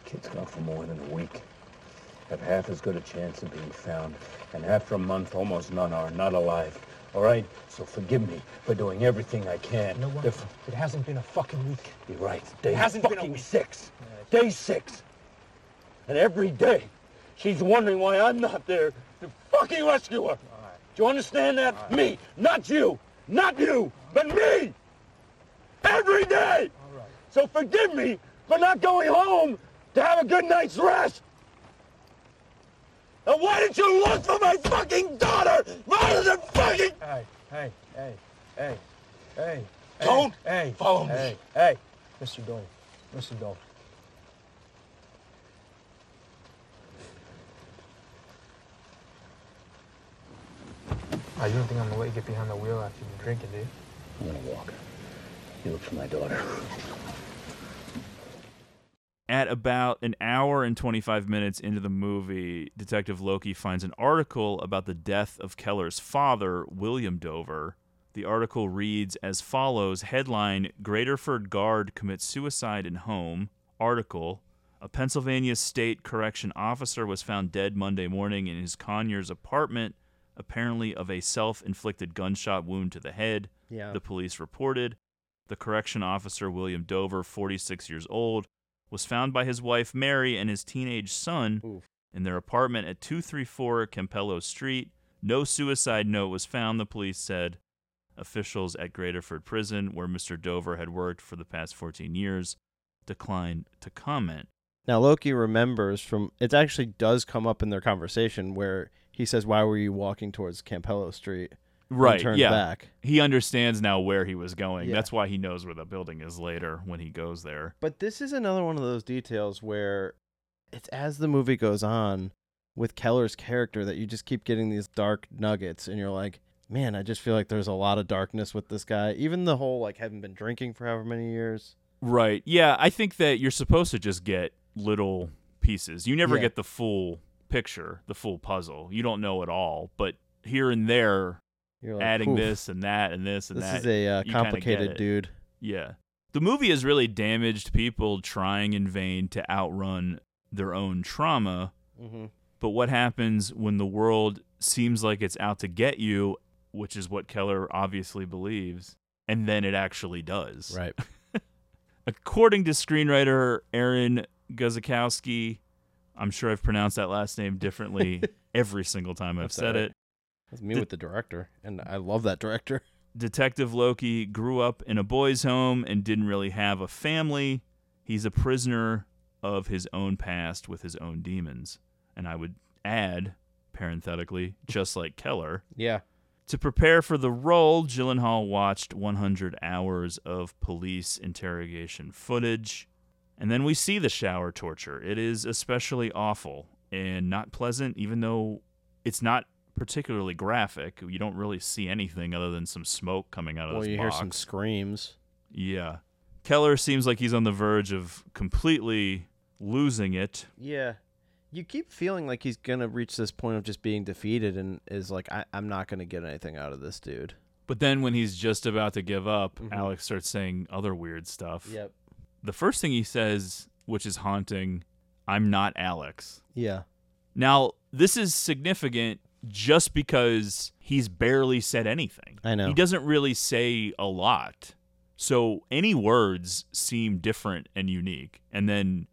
Kid's gone for more than a week. Have half as good a chance of being found. And after a month, almost none are not alive. All right? So forgive me for doing everything I can. You know what? If- It hasn't been a fucking week. You're right. Day hasn't been a fucking week. six. Day six. And every day, she's wondering why I'm not there to fucking rescue her. Do you understand that? Me, not you. Not you, but me. Every day. So forgive me for not going home to have a good night's rest. And why didn't you look for my fucking daughter rather than fucking... Hey, hey, hey, hey, hey. Don't hey, follow me. Hey, hey, Mr. Dole, Mr. Dole. Oh, you don't think I'm gonna let you get behind the wheel after you've been drinking, do you? I'm gonna walk. You look for my daughter. At about an hour and 25 minutes into the movie, Detective Loki finds an article about the death of Keller's father, William Dover. The article reads as follows Headline Graterford Guard commits suicide in home. Article A Pennsylvania State Correction officer was found dead Monday morning in his Conyers apartment, apparently of a self inflicted gunshot wound to the head. Yeah. The police reported. The correction officer, William Dover, 46 years old, was found by his wife Mary and his teenage son in their apartment at 234 Campello Street. No suicide note was found, the police said. Officials at Graterford Prison, where Mr. Dover had worked for the past 14 years, declined to comment. Now Loki remembers from it actually does come up in their conversation where he says, "Why were you walking towards Campello Street?" Right, turns yeah. back. He understands now where he was going. Yeah. That's why he knows where the building is later when he goes there. But this is another one of those details where it's as the movie goes on with Keller's character that you just keep getting these dark nuggets and you're like, man, I just feel like there's a lot of darkness with this guy. Even the whole like having been drinking for however many years. Right. Yeah, I think that you're supposed to just get little pieces. You never Yeah. get the full picture, the full puzzle. You don't know it all, but here and there, You're like, adding "Oof, this and that and this and that. this is a, uh, you kinda get complicated dude. Yeah. The movie has really damaged people trying in vain to outrun their own trauma. Mhm. But what happens when the world seems like it's out to get you, which is what Keller obviously believes, and then it actually does. Right. According to screenwriter Aaron Guzikowski, I'm sure I've pronounced that last name differently every single time I've That's said right. it. That's me The- with the director, and I love that director. Detective Loki grew up in a boys' home and didn't really have a family. He's a prisoner of his own past with his own demons. And I would add, parenthetically, just like Keller. Yeah. To prepare for the role, Gyllenhaal watched 100 hours of police interrogation footage. And then we see the shower torture. It is especially awful and not pleasant, even though it's not particularly graphic. You don't really see anything other than some smoke coming out of Well, this you box. hear some screams. Yeah. Keller seems like he's on the verge of completely losing it. Yeah. You keep feeling like he's gonna reach this point of just being defeated, and is like, I- I'm not gonna get anything out of this dude. But then when he's just about to give up, Mhm. Alex starts saying other weird stuff. Yep. The first thing he says, which is haunting, I'm not Alex. Yeah. Now, this is significant just because he's barely said anything. I know. He doesn't really say a lot. So any words seem different and unique. And then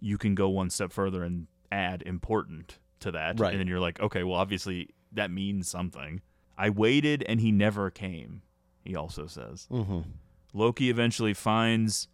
you can go one step further and add important to that. Right. And then you're like, okay, well, obviously that means something. I waited and he never came, he also says. Mm-hmm. Loki eventually finds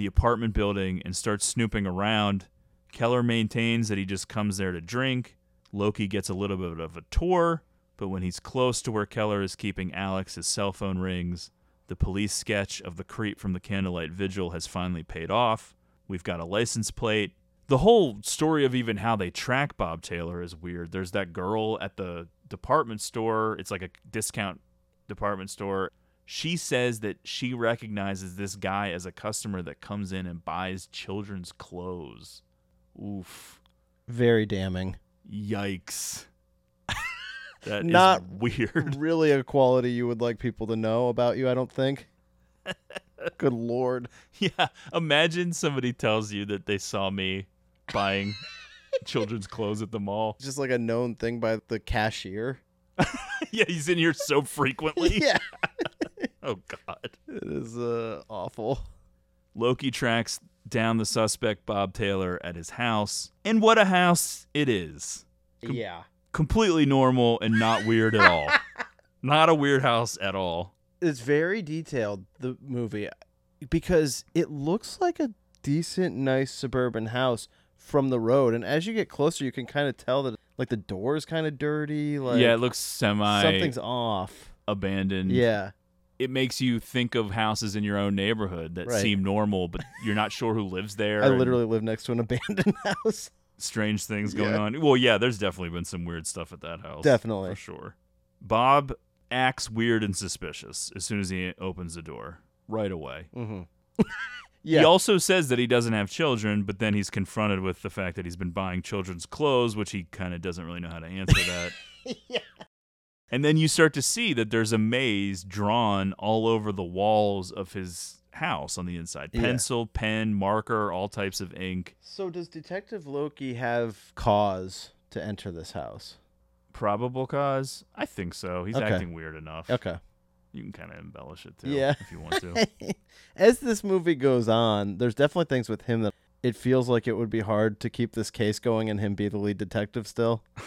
the apartment building and starts snooping around. Keller maintains that he just comes there to drink. Loki gets a little bit of a tour, but when he's close to where Keller is keeping Alex, his cell phone rings. The police sketch of the creep from the candlelight vigil has finally paid off. We've got a license plate. The whole story of even how they track Bob Taylor is weird. There's that girl at the department store. It's like a discount department store. She says that she recognizes this guy as a customer that comes in and buys children's clothes. Oof. Very damning. Yikes. That is Not weird. really a quality you would like people to know about you, I don't think. Good lord. Yeah. Imagine somebody tells you that they saw me buying children's clothes at the mall. Just like a known thing by the cashier. yeah, he's in here so frequently. Yeah. oh god. It is uh awful. Loki tracks down the suspect Bob Taylor at his house. And what a house it is. Com- yeah. Completely normal and not weird at all. not a weird house at all. It's very detailed, the movie, because it looks like a decent, nice suburban house from the road. And as you get closer, you can kind of tell that, like, the door is kind of dirty. Like, yeah, it looks semi something's off. abandoned. Yeah. It makes you think of houses in your own neighborhood that Right. seem normal, but you're not sure who lives there. I literally live next to an abandoned house. strange things going Yeah. on. Well, yeah, there's definitely been some weird stuff at that house. Definitely. For sure. Bob acts weird and suspicious as soon as he opens the door. Right away. Mm-hmm. He also says that he doesn't have children, but then he's confronted with the fact that he's been buying children's clothes, which he kind of doesn't really know how to answer that. And then you start to see that there's a maze drawn all over the walls of his house on the inside. Yeah. Pencil, pen, marker, all types of ink. So, does Detective Loki have cause to enter this house? Probable cause? I think so. He's Okay. acting weird enough. Okay. You can kind of embellish it too yeah. if you want to. As this movie goes on, there's definitely things with him that it feels like it would be hard to keep this case going and him be the lead detective still.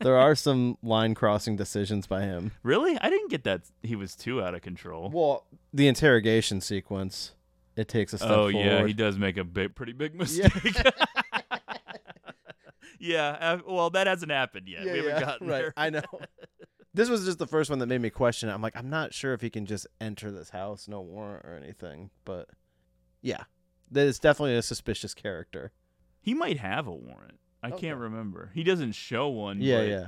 there are some line crossing decisions by him. really? I didn't get that he was too out of control. Well, the interrogation sequence, it takes a step oh forward. yeah, he does make a big, pretty big mistake. Yeah, uh, well, that hasn't happened yet. Yeah, we haven't yeah, gotten right. there. I know. This was just the first one that made me question it. I'm like, I'm not sure if he can just enter this house, no warrant or anything. But yeah, that is definitely a suspicious character. He might have a warrant. I can't remember. He doesn't show one. Yeah, yeah.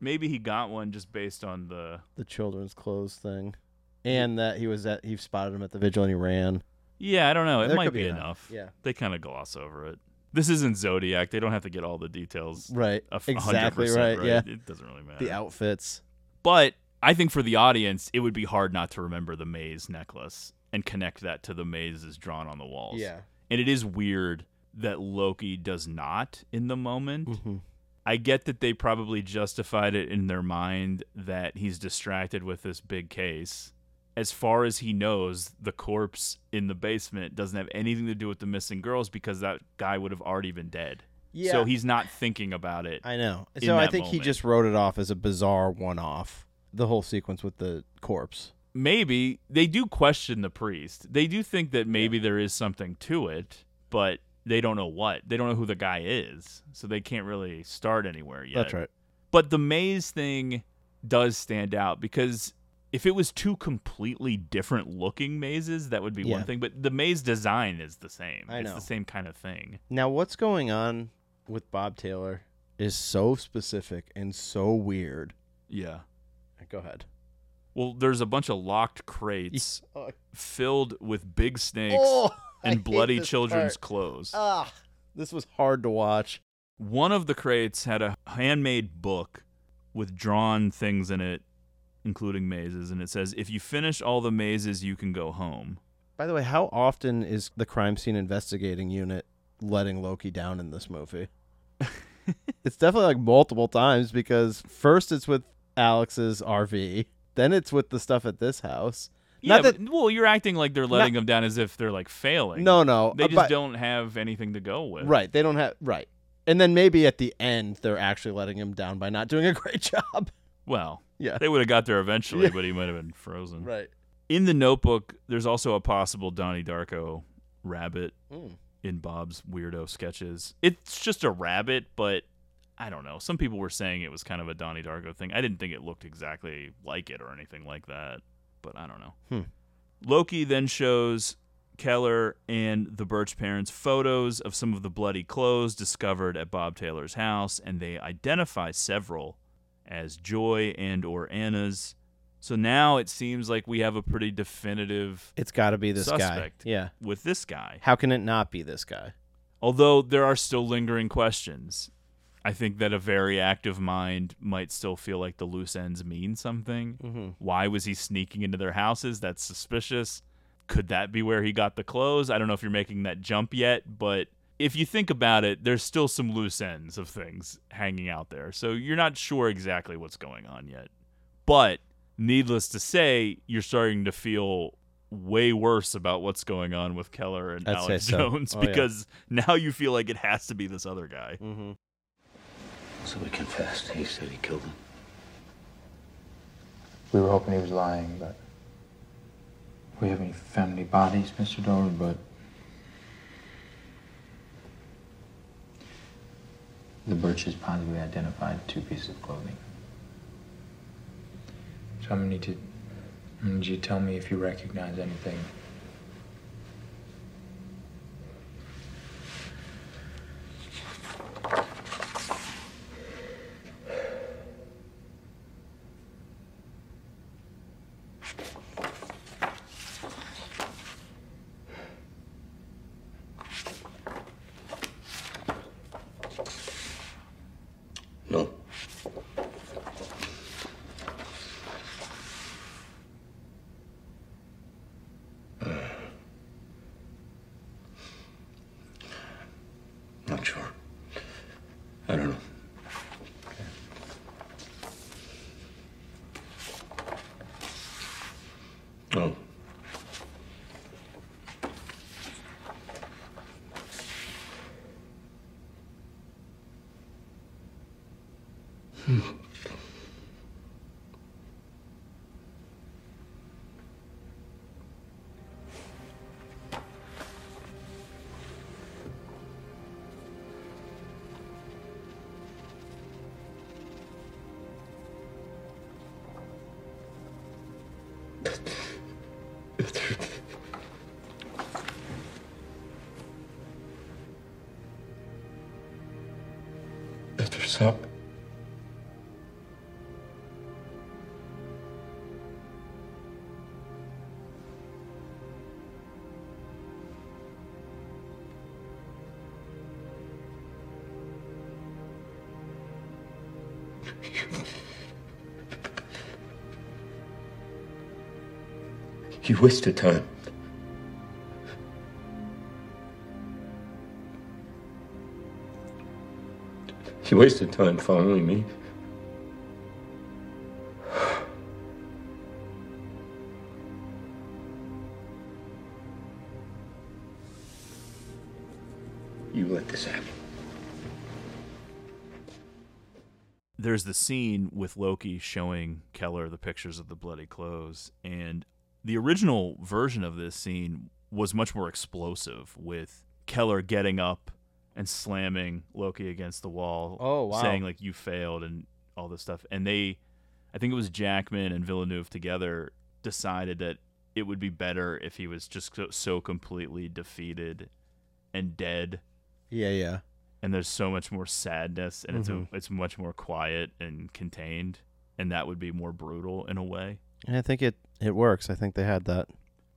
Maybe he got one just based on the. The children's clothes thing, and that he was at he spotted him at the vigil and he ran. Yeah, I don't know. It There might be be enough. enough, yeah. They kind of gloss over it. This isn't Zodiac. They don't have to get all the details. Right. Exactly 100%, right, yeah. It doesn't really matter. The outfits. But I think for the audience, it would be hard not to remember the maze necklace and connect that to the mazes drawn on the walls. Yeah. And it is weird that Loki does not in the moment. Mhm. I get that they probably justified it in their mind that he's distracted with this big case. As far as he knows, the corpse in the basement doesn't have anything to do with the missing girls because that guy would have already been dead. Yeah. So he's not thinking about it. I know. So I think he just wrote it off as a bizarre one-off. The whole sequence with the corpse. maybe they do question the priest. They do think that maybe there is something to it, but they don't know what. They don't know who the guy is, so they can't really start anywhere yet. That's right. But the maze thing does stand out because if it was two completely different looking mazes, that would be Yeah. one thing. But the maze design is the same. I it's know. the same kind of thing. Now, what's going on with Bob Taylor is so specific and so weird. Yeah. Go ahead. Well, there's a bunch of locked crates Oh. filled with big snakes Oh, and bloody children's part. clothes. Ah, this was hard to watch. One of the crates had a handmade book with drawn things in it, including mazes, and it says, "If you finish all the mazes, you can go home." By the way, how often is the crime scene investigating unit letting Loki down in this movie. it's definitely like multiple times because first it's with Alex's RV, then it's with the stuff at this house. Yeah, Not that but, well, you're acting like they're letting them down as if they're like failing. No, no, They uh, just but- don't have anything to go with. right, they don't have right. And then maybe at the end they're actually letting him down by not doing a great job. Well, Yeah. they would have got there eventually, Yeah. but he might have been frozen. Right. In the notebook, there's also a possible Donnie Darko rabbit Mm. in Bob's weirdo sketches. It's just a rabbit, but I don't know. Some people were saying it was kind of a Donnie Darko thing. I didn't think it looked exactly like it or anything like that, but I don't know. Hmm. Loki then shows Keller and the Birch parents photos of some of the bloody clothes discovered at Bob Taylor's house, and they identify several as Joy and or Anna's. So now it seems like we have a pretty definitive It's got to be this guy. Yeah. with this guy. How can it not be this guy? Although there are still lingering questions. I think that a very active mind might still feel like the loose ends mean something. Mhm. Why was he sneaking into their houses? That's suspicious. Could that be where he got the clothes? I don't know if you're making that jump yet, but if you think about it, there's still some loose ends of things hanging out there. So you're not sure exactly what's going on yet. But needless to say, you're starting to feel way worse about what's going on with Keller and I'd Alex so. Jones Oh, yeah. because now you feel like it has to be this other guy. Mm-hmm. So he confessed. He said he killed him. We were hoping he was lying, but we found any bodies, Mr. Dover, but the Birches positively identified two pieces of clothing. So I'm gonna need to gonna need you to tell me if you recognize anything. That's up. You wasted time. You wasted time following me. You let this happen. there's the scene with Loki showing Keller the pictures of the bloody clothes, and the original version of this scene was much more explosive, with Keller getting up and slamming Loki against the wall, Oh, wow. saying like "you failed" and all this stuff. And they, I think it was Jackman and Villeneuve together decided that it would be better if he was just so, so completely defeated and dead Yeah, yeah. and there's so much more sadness and it's Mhm. a, it's much more quiet and contained and that would be more brutal in a way And I think it it works. I think they had that.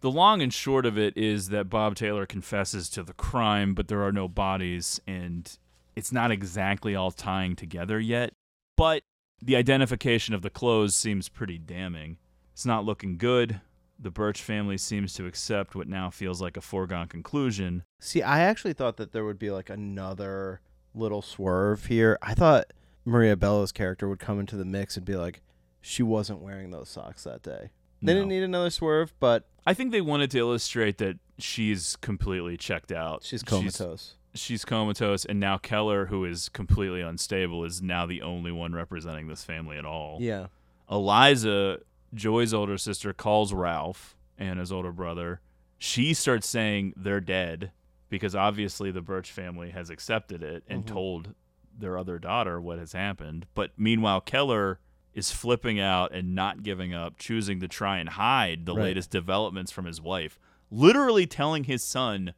The long and short of it is that bob taylor confesses to the crime but there are no bodies and it's not exactly all tying together yet but the identification of the clothes seems pretty damning it's not looking good The Birch family seems to accept what now feels like a foregone conclusion. See, I actually thought that there would be like another little swerve here. I thought Maria Bello's character would come into the mix and be like, she wasn't wearing those socks that day. They didn't need another swerve, but I think they wanted to illustrate that she's completely checked out. She's comatose. She's, comatose, and now Keller, who is completely unstable, is now the only one representing this family at all. Yeah. Eliza, Joy's older sister, calls Ralph, and his older brother. She starts saying they're dead because obviously the Birch family has accepted it and Mhm. told their other daughter what has happened. But meanwhile, Keller is flipping out and not giving up, choosing to try and hide the Right. latest developments from his wife, literally telling his son,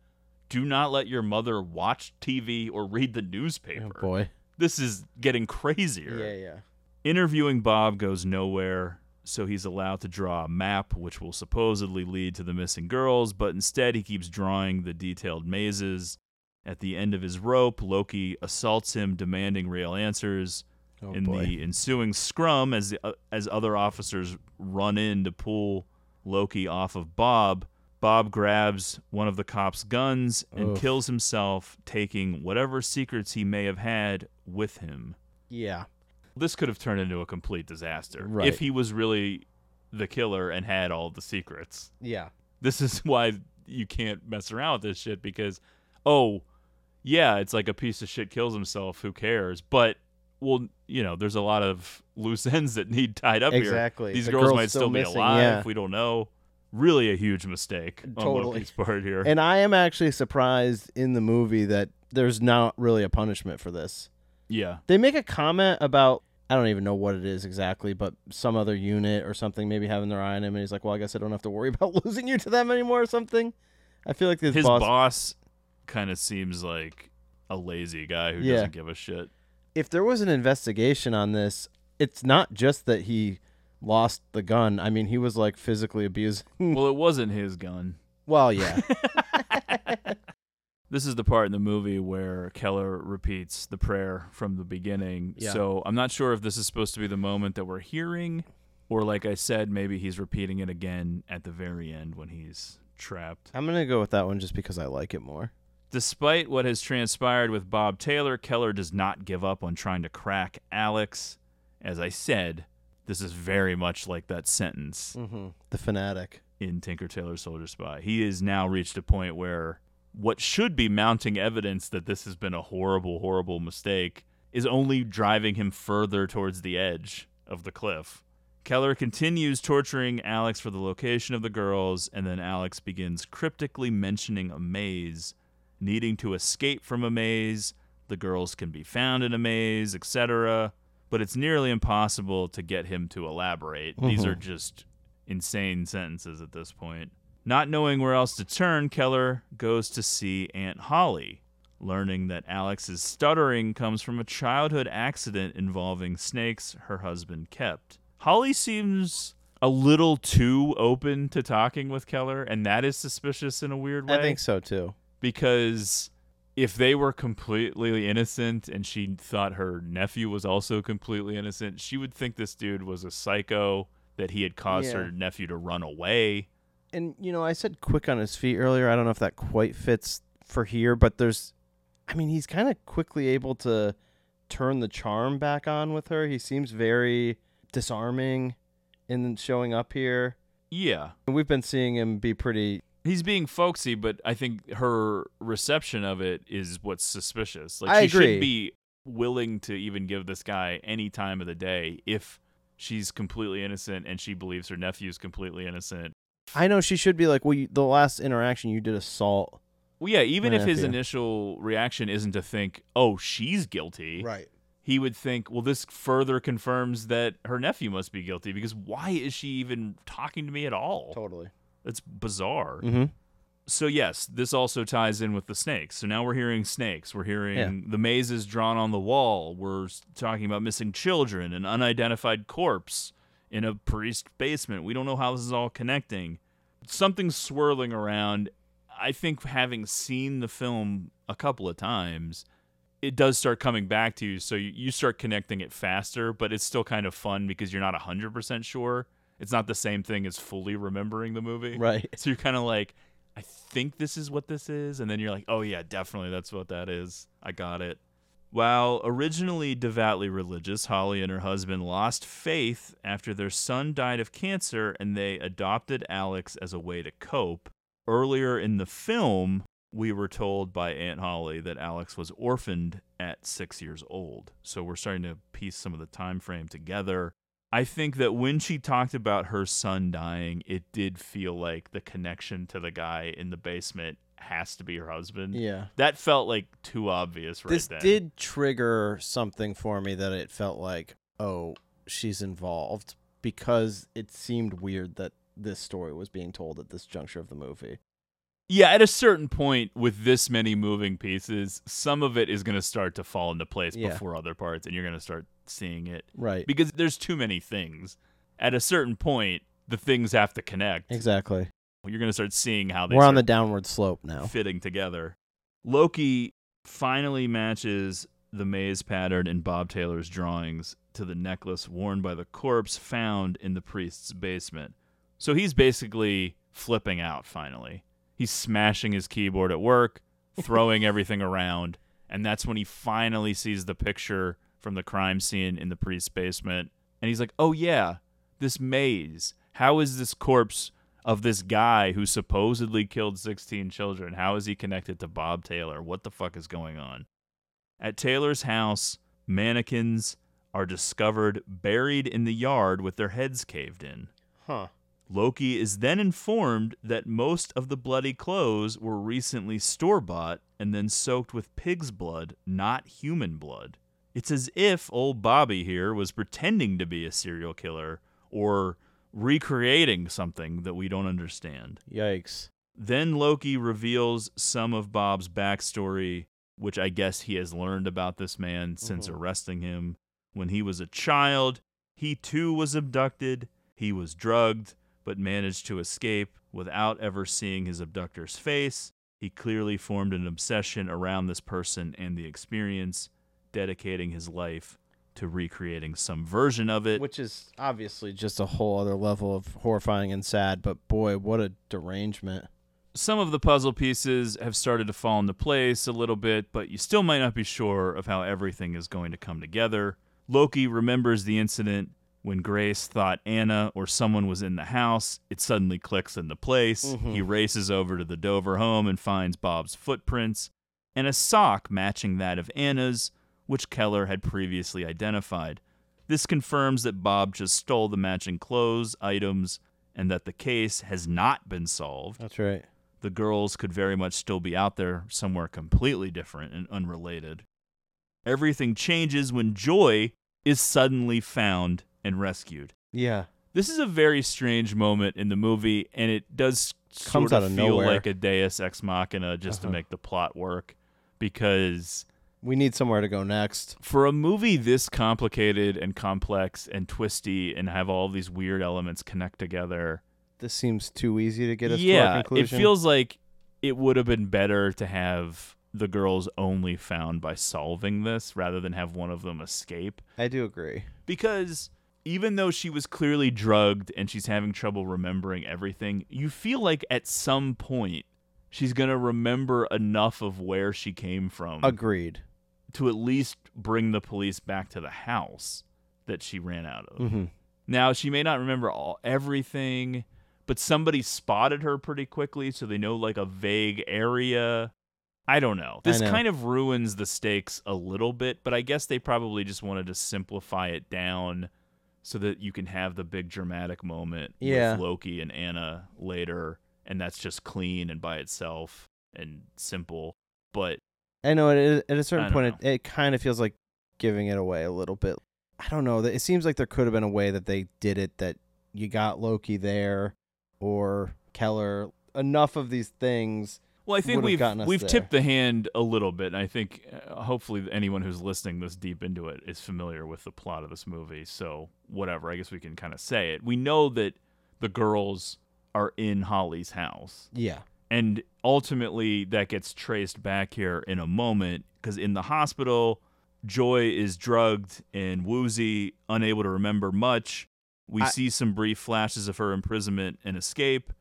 "Do not let your mother watch TV or read the newspaper." Oh, boy. This is getting crazier. Yeah, yeah. Interviewing Bob goes nowhere, so he's allowed to draw a map which will supposedly lead to the missing girls, but instead he keeps drawing the detailed mazes. At the end of his rope, Loki assaults him, demanding real answers. Oh, in boy. the ensuing scrum, as the, uh, as other officers run in to pull Loki off of Bob, Bob grabs one of the cops' guns and kills himself, taking whatever secrets he may have had with him. Yeah. This could have turned into a complete disaster Right. if he was really the killer and had all the secrets. Yeah. This is why you can't mess around with this shit because, oh, yeah, it's like a piece of shit kills himself. Who cares? But well, you know, there's a lot of loose ends that need tied up here. Exactly. These The girls girl's might still still be missing, alive. yeah. We don't know. Really, a huge mistake on Totally. Part here. And I am actually surprised in the movie that there's not really a punishment for this. yeah, They make a comment about I don't even know what it is exactly, but some other unit or something maybe having their eye on him, and he's like, "Well, I guess I don't have to worry about losing you to them anymore" or something. I feel like his, his boss, boss, kind of seems like a lazy guy who Yeah. doesn't give a shit. If there was an investigation on this, it's not just that he lost the gun. I mean, he was like physically abused. well, it wasn't his gun. Well, yeah. This is the part in the movie where Keller repeats the prayer from the beginning. Yeah. So I'm not sure if this is supposed to be the moment that we're hearing, or like I said, maybe he's repeating it again at the very end when he's trapped. I'm gonna go with that one just because I like it more. Despite what has transpired with Bob Taylor, Keller does not give up on trying to crack Alex. As I said, this is very much like that sentence Mm-hmm. The fanatic. in Tinker Tailor Soldier Spy. He has now reached a point where what should be mounting evidence that this has been a horrible, horrible mistake is only driving him further towards the edge of the cliff. Keller continues torturing Alex for the location of the girls, and then Alex begins cryptically mentioning a maze, needing to escape from a maze. The girls can be found in a maze, etc. But it's nearly impossible to get him to elaborate. These Mhm. are just insane sentences at this point. Not knowing where else to turn, Keller goes to see Aunt Holly, learning that Alex's stuttering comes from a childhood accident involving snakes her husband kept. Holly seems a little too open to talking with Keller, and that is suspicious in a weird way I think so too. Because if they were completely innocent and she thought her nephew was also completely innocent, she would think this dude was a psycho that he had caused Yeah. her nephew to run away. And you know, I said quick on his feet earlier. I don't know if that quite fits for here, but there's I mean, he's kind of quickly able to turn the charm back on with her. He seems very disarming in showing up here. Yeah. And we've been seeing him be pretty He's being folksy, but I think her reception of it is what's suspicious. Like I she agree. should be willing to even give this guy any time of the day if she's completely innocent and she believes her nephew's completely innocent. I know she should be like, well, you, the last interaction you did assault. Well, yeah, even if his initial reaction isn't to think, "Oh, she's guilty," Right. He would think, "Well, this further confirms that her nephew must be guilty because why is she even talking to me at all?" Totally. It's bizarre. Mhm. So yes, this also ties in with the snakes. So now we're hearing snakes. We're hearing the mazes drawn on the wall. We're talking about missing children, an unidentified corpse in a priest basement. We don't know how this is all connecting. Something's swirling around. I think having seen the film a couple of times, it does start coming back to you. So you, you start connecting it faster, but it's still kind of fun because you're not 100% sure. It's not the same thing as fully remembering the movie. Right. So you're kind of like, I think this is what this is, and then you're like, oh yeah, definitely that's what that is. I got it. While originally devoutly religious, Holly and her husband lost faith after their son died of cancer and they adopted Alex as a way to cope. Earlier in the film, we were told by Aunt Holly that Alex was orphaned at 6 years old. So we're starting to piece some of the time frame together. I think that when she talked about her son dying, it did feel like the connection to the guy in the basement has to be her husband. Yeah. That felt like too obvious right this then. did trigger something for me that it felt like, oh, she's involved because it seemed weird that this story was being told at this juncture of the movie. Yeah, at a certain point with this many moving pieces, some of it is going to start to fall into place Yeah. before other parts and you're going to start seeing it. Right. Because there's too many things. At a certain point, the things have to connect. Exactly. You're going to start seeing how they We're on the downward slope now. fitting together. Loki finally matches the maze pattern in Bob Taylor's drawings to the necklace worn by the corpse found in the priest's basement. So he's basically flipping out finally. He's smashing his keyboard at work, throwing everything around, and that's when he finally sees the picture from the crime scene in the priest's basement. And he's like, oh, yeah, this maze. How is this corpse of this guy who supposedly killed 16 children? How is he connected to Bob Taylor? What the fuck is going on? At Taylor's house, mannequins are discovered buried in the yard with their heads caved in. Huh. Loki is then informed that most of the bloody clothes were recently store bought and then soaked with pig's blood, not human blood. It's as if old Bobby here was pretending to be a serial killer or recreating something that we don't understand. Yikes. Then Loki reveals some of Bob's backstory, which I guess he has learned about this man since Mhm. arresting him. When he was a child, he too was abducted. He was drugged, but managed to escape without ever seeing his abductor's face. He clearly formed an obsession around this person and the experience, dedicating his life to recreating some version of it. Which is obviously just a whole other level of horrifying and sad, but boy, what a derangement. some of the puzzle pieces have started to fall into place a little bit, but you still might not be sure of how everything is going to come together. Loki remembers the incident when Grace thought Anna or someone was in the house. It suddenly clicks into place. Mhm. He races over to the Dover home and finds Bob's footprints and a sock matching that of Anna's, which Keller had previously identified. This confirms that Bob just stole the matching clothes, items, and that the case has not been solved That's right. the girls could very much still be out there somewhere completely different and unrelated. Everything changes when Joy is suddenly found and rescued. Yeah. This is a very strange moment in the movie, and it does Comes sort out of of feel nowhere. like a Deus Ex Machina just to Uh-huh. make the plot work because We need somewhere to go next. for a movie this complicated and complex and twisty and have all these weird elements connect together, This seems too easy to get us to yeah, our it feels like it would have been better to have the girls only found by solving this rather than have one of them escape. I do agree. Because even though she was clearly drugged and she's having trouble remembering everything, you feel like at some point she's going to remember enough of where she came from Agreed. to at least bring the police back to the house that she ran out of. Mhm. Now, she may not remember all everything, but somebody spotted her pretty quickly so they know like a vague area. I don't know. This know. kind of ruins the stakes a little bit, but I guess they probably just wanted to simplify it down so that you can have the big dramatic moment Yeah. with Loki and Anna later and that's just clean and by itself and simple. But I know at, at a certain point, it, it kind of feels like giving it away a little bit. I don't know. It seems like there could have been a way that they did it that you got Loki there or Keller. Enough of these things. Well, I think we've we've there. tipped the hand a little bit, and I think uh, hopefully anyone who's listening this deep into it is familiar with the plot of this movie. So whatever, I guess we can kind of say it. We know that the girls are in Holly's house, Yeah. and ultimately that gets traced back here in a moment because in the hospital, Joy is drugged and woozy, unable to remember much. We I- see some brief flashes of her imprisonment and escape.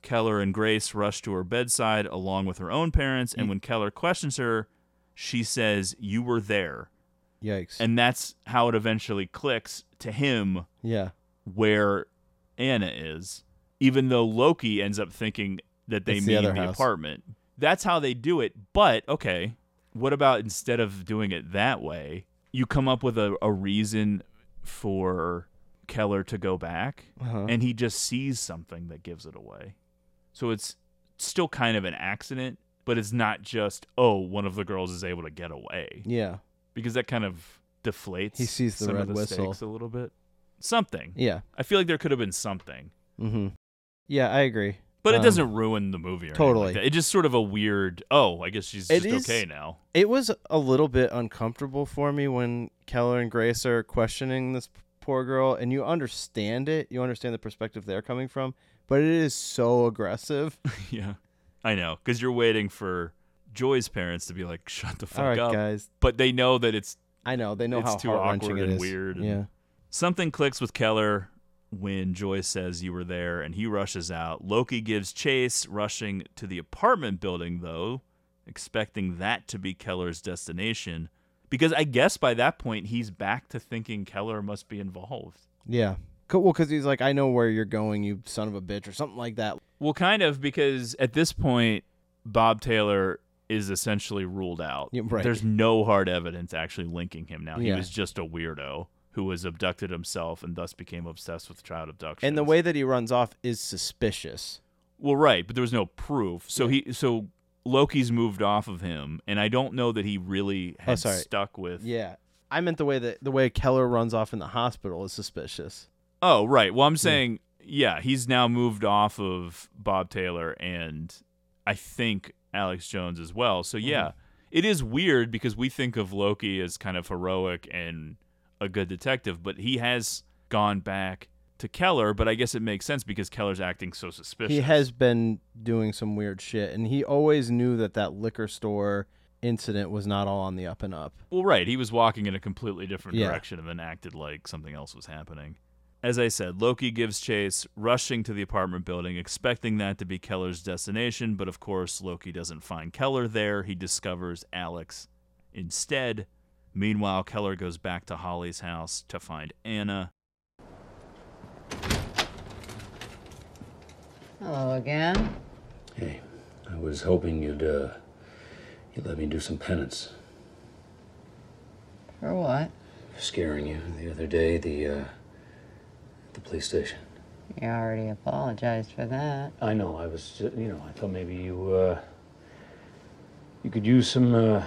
Keller and Grace rush to her bedside along with her own parents, and when Keller questions her, she says, You were there. Yikes. And that's how it eventually clicks to him Yeah. where Anna is, even though Loki ends up thinking that they It's the mean the, house. apartment. That's how they do it. But okay, what about instead of doing it that way, you come up with a, a reason for Keller to go back, Uh-huh. and he just sees something that gives it away. So it's still kind of an accident, but it's not just oh one of the girls is able to get away Yeah. because that kind of deflates. He sees the some red of the whistle. a little bit. Something. Yeah. I feel like there could have been something, Mm-hmm. Yeah, I agree. but it Um, doesn't ruin the movie. Totally. like. It's just sort of a weird. Oh, I guess she's It just is- okay now. It was a little bit uncomfortable for me when Keller and Grace are questioning this poor girl, and you understand it. You understand the perspective they're coming from, but it is so aggressive. yeah, I know because you're waiting for Joy's parents to be like, "Shut the fuck All right, up, guys. But they know that it's. I know they know it's how too awkward it and weird. and Yeah. Something clicks with Keller when Joy says you were there, and he rushes out. Loki gives chase, rushing to the apartment building though, expecting that to be Keller's destination. Because I guess by that point he's back to thinking Keller must be involved. Yeah. Well, because he's like, I know where you're going, you son of a bitch, or something like that. Well, kind of because at this point, Bob Taylor is essentially ruled out. Yeah, right. There's no hard evidence actually linking him now. He Yeah. was just a weirdo who was abducted himself and thus became obsessed with child abduction. And the way that he runs off is suspicious. Well, right, but there was no proof. So he so Loki's moved off of him, and I don't know that he really Oh, stuck with. Yeah. I meant the way that the way Keller runs off in the hospital is suspicious. Oh, right. Well, I'm saying, yeah, he's now moved off of Bob Taylor and I think Alex Jones as well. So, yeah, Mm-hmm. it is weird because we think of Loki as kind of heroic and a good detective, but he has gone back to Keller. But I guess it makes sense because Keller's acting so suspicious. He has been doing some weird shit, and he always knew that that liquor store incident was not all on the up and up. Well, right. He was walking in a completely different Yeah. direction and then acted like something else was happening. As I said, Loki gives chase, rushing to the apartment building, expecting that to be Keller's destination, but of course, Loki doesn't find Keller there. He discovers Alex instead. Meanwhile, Keller goes back to Holly's house to find Anna. Hello again. Hey, I was hoping you'd, uh, you'd let me do some penance. For what? For scaring you the other day, the, uh, the police station. You already apologized for that. I know, I was, you know, I thought maybe you, uh, you could use some, uh,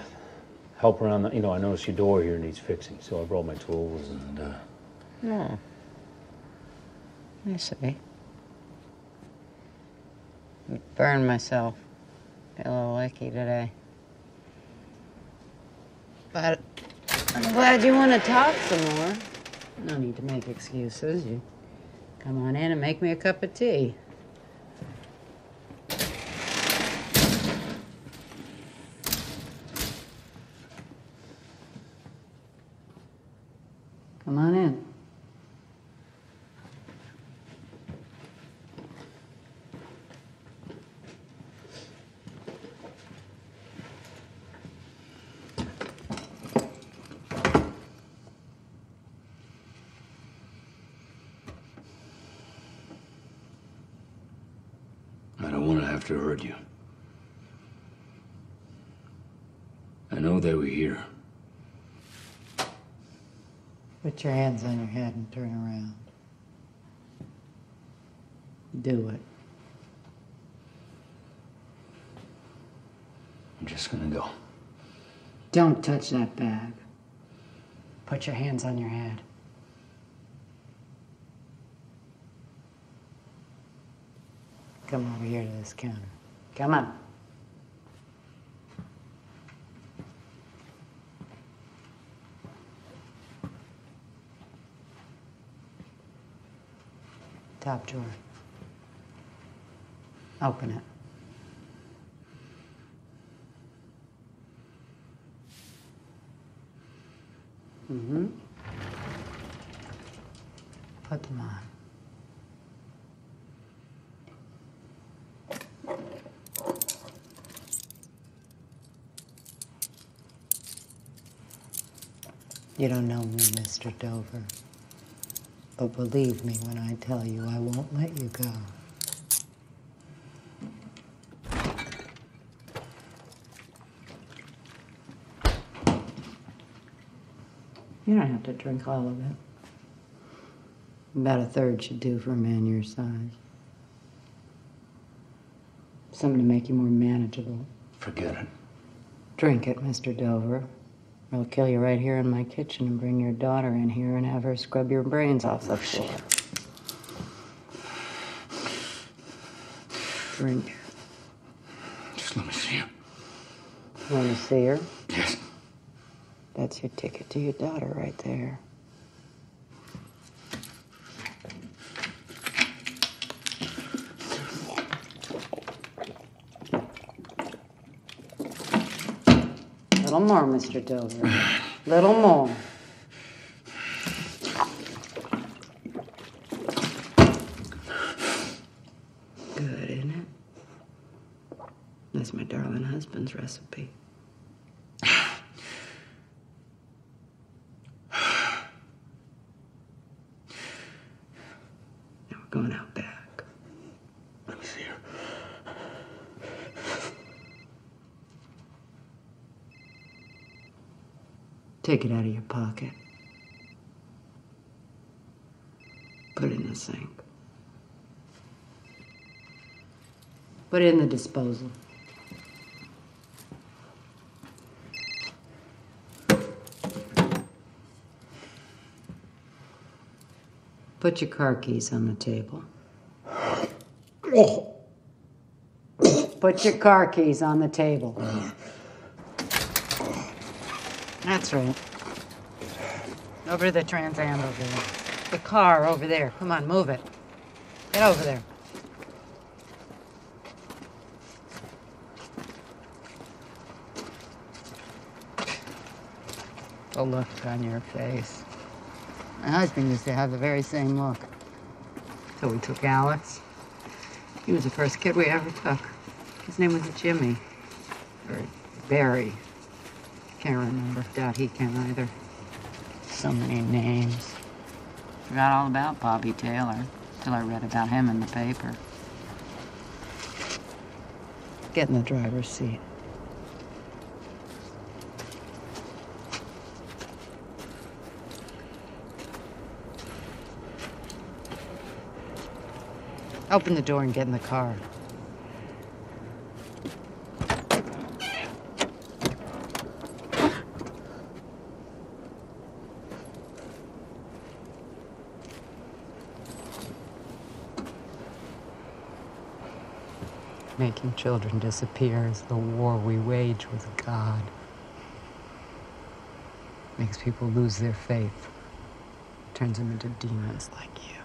help around the, you know, I noticed your door here needs fixing, so I brought my tools and, uh, No. I see. Burned myself. Got a little icky today. But I'm glad you want to talk some more. No need to make excuses. You come on in and make me a cup of tea. Come on in. I don't want to have to hurt you. I know they were here. Put your hands on your head and turn around. Do it. I'm just gonna go. Don't touch that bag. Put your hands on your head. Come over here to this counter. Come on. Top drawer. Open it. Mm-hmm. Put them on. You don't know me, Mr. Dover. But believe me when I tell you, I won't let you go. You don't have to drink all of it. About a third should do for a man your size. Something to make you more manageable. Forget it. Drink it, Mr. Dover. I'll kill you right here in my kitchen and bring your daughter in here and have her scrub your brains off the floor. Drink. Just let me see her. Want to see her? Yes. That's your ticket to your daughter right there. Little more, Mr. Dover. Little more. Good, isn't it? That's my darling husband's recipe. Now we're going out back. Let me see her. Take it out of your pocket. Put it in the sink. Put it in the disposal. Put your car keys on the table. Oh. Put your car keys on the table. Uh. That's right. Over to the Trans Am over there. The car over there. Come on, move it. Get over there. The look on your face. My husband used to have the very same look. So we took Alex. He was the first kid we ever took. His name was Jimmy. Or Barry. Can't remember. Doubt he can either. So many names. Forgot all about Bobby Taylor till I read about him in the paper. Get in the driver's seat. Open the door and get in the car. Making children disappear is the war we wage with God. Makes people lose their faith. Turns them into demons like you.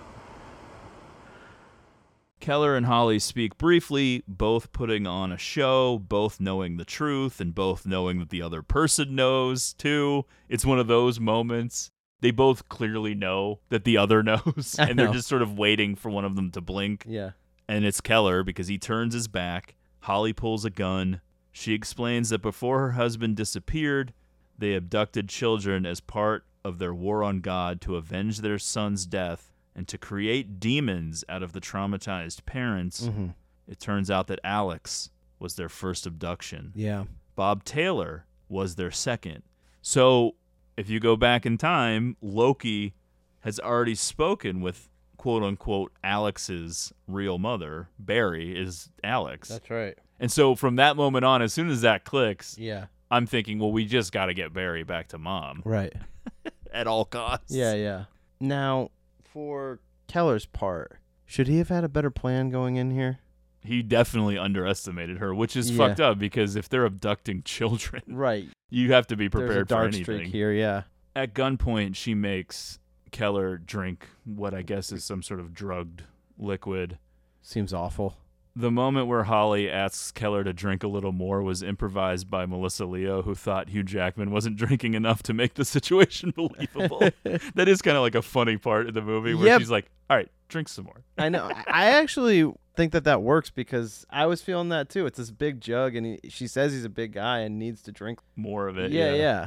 Keller and Holly speak briefly, both putting on a show, both knowing the truth, and both knowing that the other person knows too. It's one of those moments. They both clearly know that the other knows, I and they're just sort of waiting for one of them to blink. Yeah. And it's Keller because he turns his back. Holly pulls a gun. She explains that before her husband disappeared, they abducted children as part of their war on God to avenge their son's death and to create demons out of the traumatized parents. Mhm. It turns out that Alex was their first abduction. Yeah. Bob Taylor was their second. So, if you go back in time, Loki has already spoken with quote unquote Alex's real mother. Barry is Alex. That's right. And so from that moment on, as soon as that clicks, Yeah. I'm thinking, well, we just got to get Barry back to mom Right. at all costs. Yeah, yeah. Now, for Keller's part, should he have had a better plan going in here? He definitely underestimated her, which is Yeah. fucked up because if they're abducting children, Right. you have to be There's a prepared for anything. streak here, yeah. At gunpoint, she makes Keller drink what I guess is some sort of drugged liquid. Seems awful. The moment where Holly asks Keller to drink a little more was improvised by Melissa Leo, who thought Hugh Jackman wasn't drinking enough to make the situation believable. that is kind of like a funny part of the movie where Yep. she's like, "All right, drink some more." I know. I- actually think that that works because I was feeling that too. It's this big jug, and he, she says he's a big guy and needs to drink more of it. Yeah, yeah.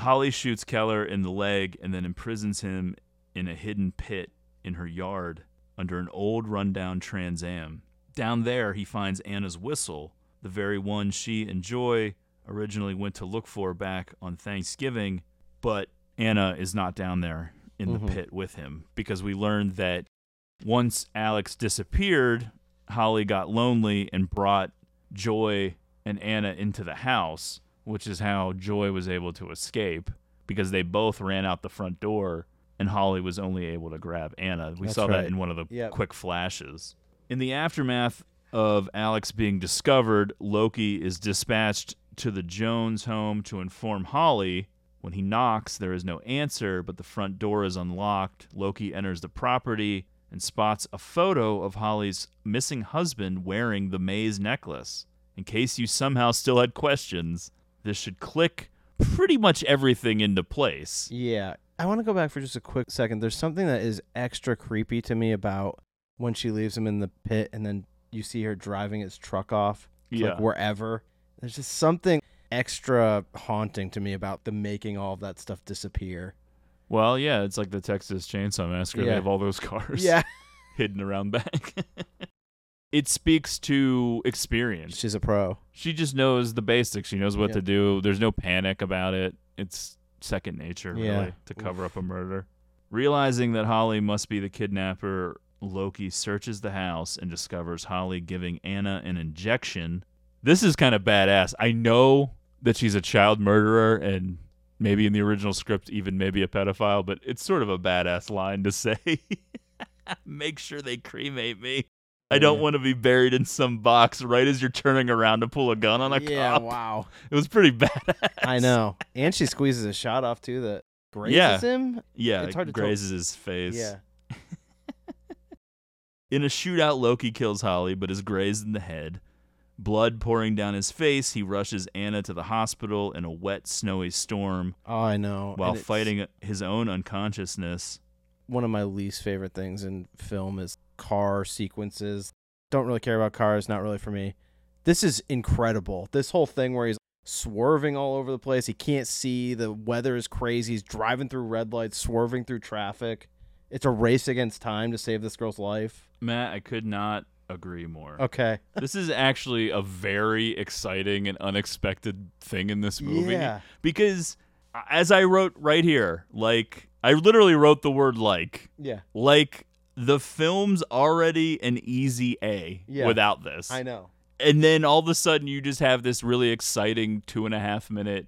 Holly shoots Keller in the leg and then imprisons him in a hidden pit in her yard under an old rundown Trans Am. Down there, he finds Anna's whistle, the very one she and Joy originally went to look for back on Thanksgiving, but Anna is not down there in Mhm. the pit with him because we learned that once Alex disappeared, Holly got lonely and brought Joy and Anna into the house, which is how Joy was able to escape because they both ran out the front door and Holly was only able to grab Anna. We That's saw right. that in one of the Yep. quick flashes. In the aftermath of Alex being discovered, Loki is dispatched to the Jones home to inform Holly. When he knocks, there is no answer, but the front door is unlocked. Loki enters the property and spots a photo of Holly's missing husband wearing the maze necklace. In case you somehow still had questions, this should click pretty much everything into place. Yeah. I want to go back for just a quick second. There's something that is extra creepy to me about when she leaves him in the pit and then you see her driving his truck off, Yeah. like wherever. There's just something extra haunting to me about the making all of that stuff disappear. Well, yeah, it's like the Texas Chainsaw Massacre. They have all those cars Yeah. hidden around back. it speaks to experience. She's a pro. She just knows the basics. She knows what Yeah. to do. There's no panic about it. It's second nature, really, to cover up a murder. Realizing that Holly must be the kidnapper, Loki searches the house and discovers Holly giving Anna an injection. This is kind of badass. I know that she's a child murderer and maybe in the original script, even maybe a pedophile, but it's sort of a badass line to say. Make sure they cremate me. I don't Yeah. want to be buried in some box right as you're turning around to pull a gun on a Yeah, cop. wow. It was pretty bad. I know. And she squeezes a shot off too that grazes yeah. him. Yeah, It's hard to tell. grazes his face. Yeah. In a shootout, Loki kills Holly, but is grazed in the head. Blood pouring down his face, he rushes Anna to the hospital in a wet, snowy storm. Oh, I know. While fighting his own unconsciousness. one of my least favorite things in film is car sequences. Don't really care about cars, not really for me. This is incredible. This whole thing where he's swerving all over the place, he can't see, the weather is crazy, he's driving through red lights, swerving through traffic. It's a race against time to save this girl's life. Matt, I could not agree more. Okay. this is actually a very exciting and unexpected thing in this movie. Yeah. Because as I wrote right here, like I literally wrote the word like. Yeah. Like the film's already an easy A Yeah. without this. I know. And then all of a sudden you just have this really exciting two and a half minute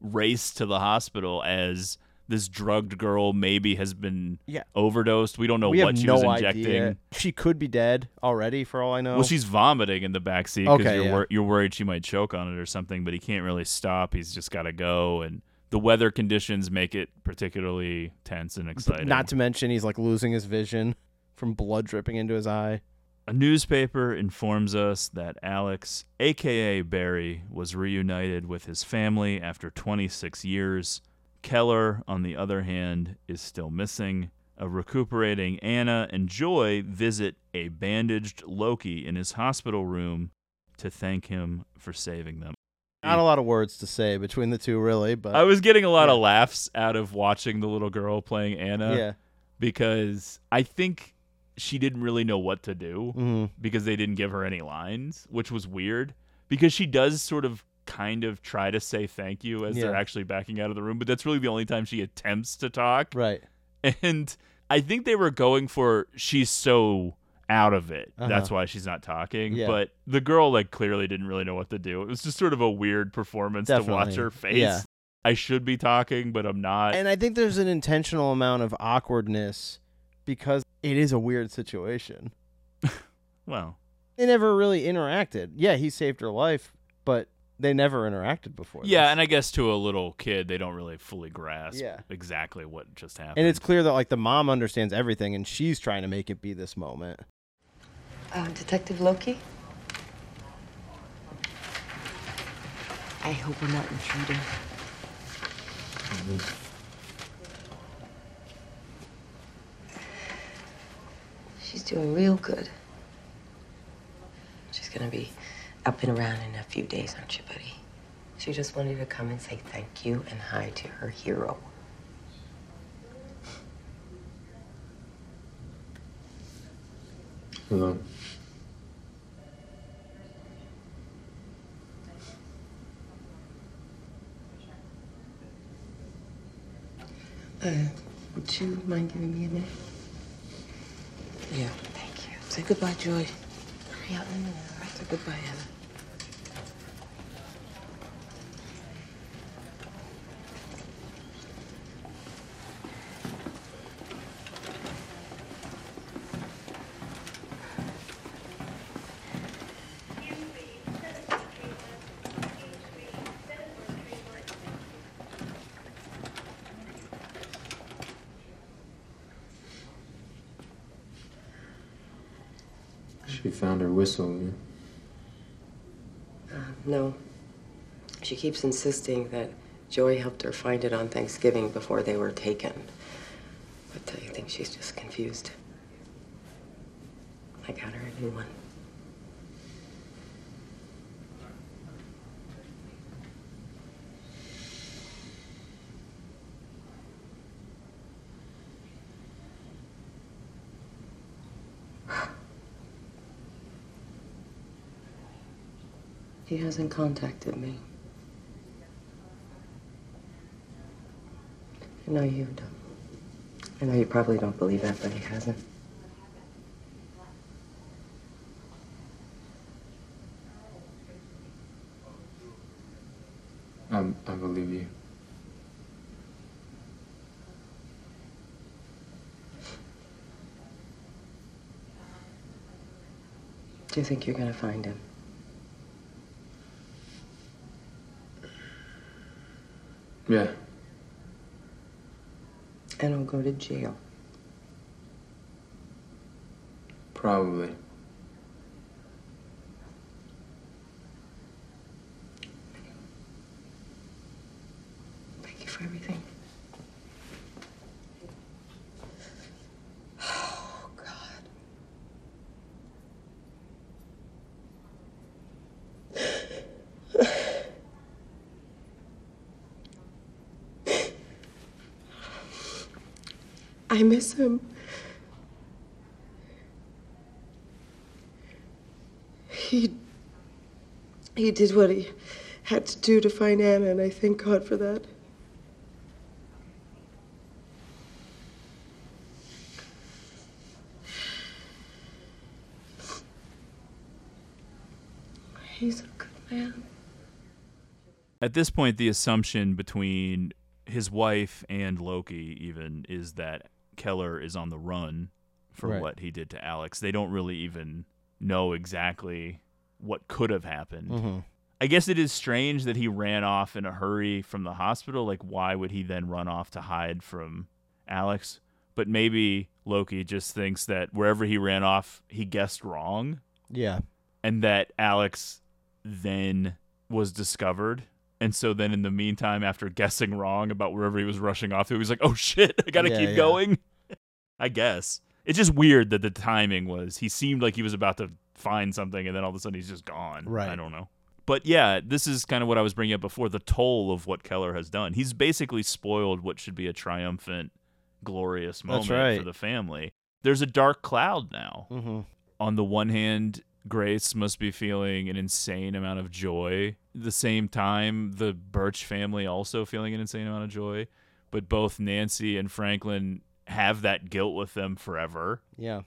race to the hospital as this drugged girl maybe has been Yeah. overdosed. We don't know we what she no was injecting. idea. She could be dead already, for all I know. Well, she's vomiting in the back seat because Okay, you're yeah. wor- you're worried she might choke on it or something, but he can't really stop. He's just got to go, and the weather conditions make it particularly tense and exciting. Not to mention, he's like losing his vision from blood dripping into his eye. A newspaper informs us that Alex, aka Barry, was reunited with his family after 26 years. Keller, on the other hand, is still missing. A recuperating Anna and Joy visit a bandaged Loki in his hospital room to thank him for saving them. Not a lot of words to say between the two, really, but I was getting a lot of laughs out of watching the little girl playing Anna. Yeah. Because I think she didn't really know what to do Mhm. because they didn't give her any lines, which was weird. Because she does sort of kind of try to say thank you as they're actually backing out of the room, but that's really the only time she attempts to talk. Right. And I think they were going for she's so out of it. That's Uh-huh. why she's not talking. Yeah. But the girl like clearly didn't really know what to do. It was just sort of a weird performance to watch her face. Yeah. I should be talking, but I'm not. and I think there's an intentional amount of awkwardness because it is a weird situation. well, They never really interacted. Yeah, he saved her life, but they never interacted before. yeah, and I guess to a little kid, they don't really fully grasp Yeah. exactly what just happened. And it's clear that like the mom understands everything and she's trying to make it be this moment. Uh, Detective Loki? I hope we're not intruding. She's doing real good. She's gonna be up and around in a few days, aren't you, buddy? She just wanted to come and say thank you and hi to her hero. Hello. Uh, would you mind giving me a minute? Yeah, thank you. Say goodbye, Joy. Hurry up in a minute. Say goodbye, Anna. She found her whistle, man. Uh, no. She keeps insisting that Joy helped her find it on Thanksgiving before they were taken. But I think she's just confused. I got her a new one. He hasn't contacted me. I know you don't. I know you probably don't believe that, but he hasn't. I, I believe you. Do you think you're gonna find him? Yeah. And I'll go to jail. Probably. Thank you for everything. I miss him. He he did what he had to do to find Anna, and I thank God for that. He's a good man. At this point, the assumption between his wife and Loki even is that Keller is on the run for Right. what he did to Alex. They don't really even know exactly what could have happened. Mhm. I guess it is strange that he ran off in a hurry from the hospital. Like, why would he then run off to hide from Alex? But maybe Loki just thinks that wherever he ran off, he guessed wrong Yeah. and that Alex then was discovered. And so then in the meantime, after guessing wrong about wherever he was rushing off to, he was like, oh shit, I gotta Yeah, keep yeah. going. I guess. It's just weird that the timing was he seemed like he was about to find something and then all of a sudden he's just gone. Right. I don't know. But yeah, this is kind of what I was bringing up before the toll of what Keller has done. He's basically spoiled what should be a triumphant, glorious moment right. for the family. There's a dark cloud now Mm-hmm. on the one hand, Grace must be feeling an insane amount of joy. At The same time, the Birch family also feeling an insane amount of joy. But both Nancy and Franklin have that guilt with them forever. Yeah.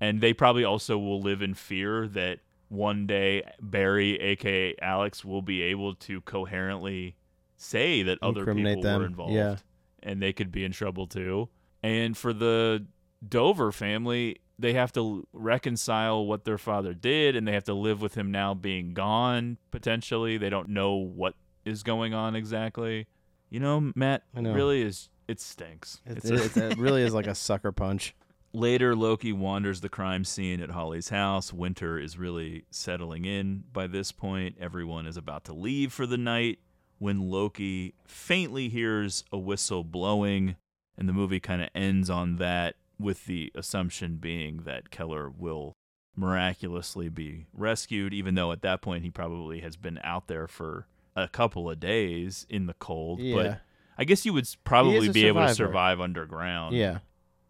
And they probably also will live in fear that one day Barry, aka Alex, will be able to coherently say that other people them, were involved yeah. and they could be in trouble too. And for the Dover family, they have to reconcile what their father did and they have to live with him now being gone potentially. They don't know what is going on exactly. You know, Matt, know. really is it stinks. It, It's it, a- it really is like a sucker punch. Later, Loki wanders the crime scene at Holly's house. Winter is really settling in by this point. Everyone is about to leave for the night when Loki faintly hears a whistle blowing, and the movie kind of ends on that with the assumption being that Keller will miraculously be rescued, even though at that point he probably has been out there for a couple of days in the cold. Yeah. But I guess you would probably be able to survive underground Yeah.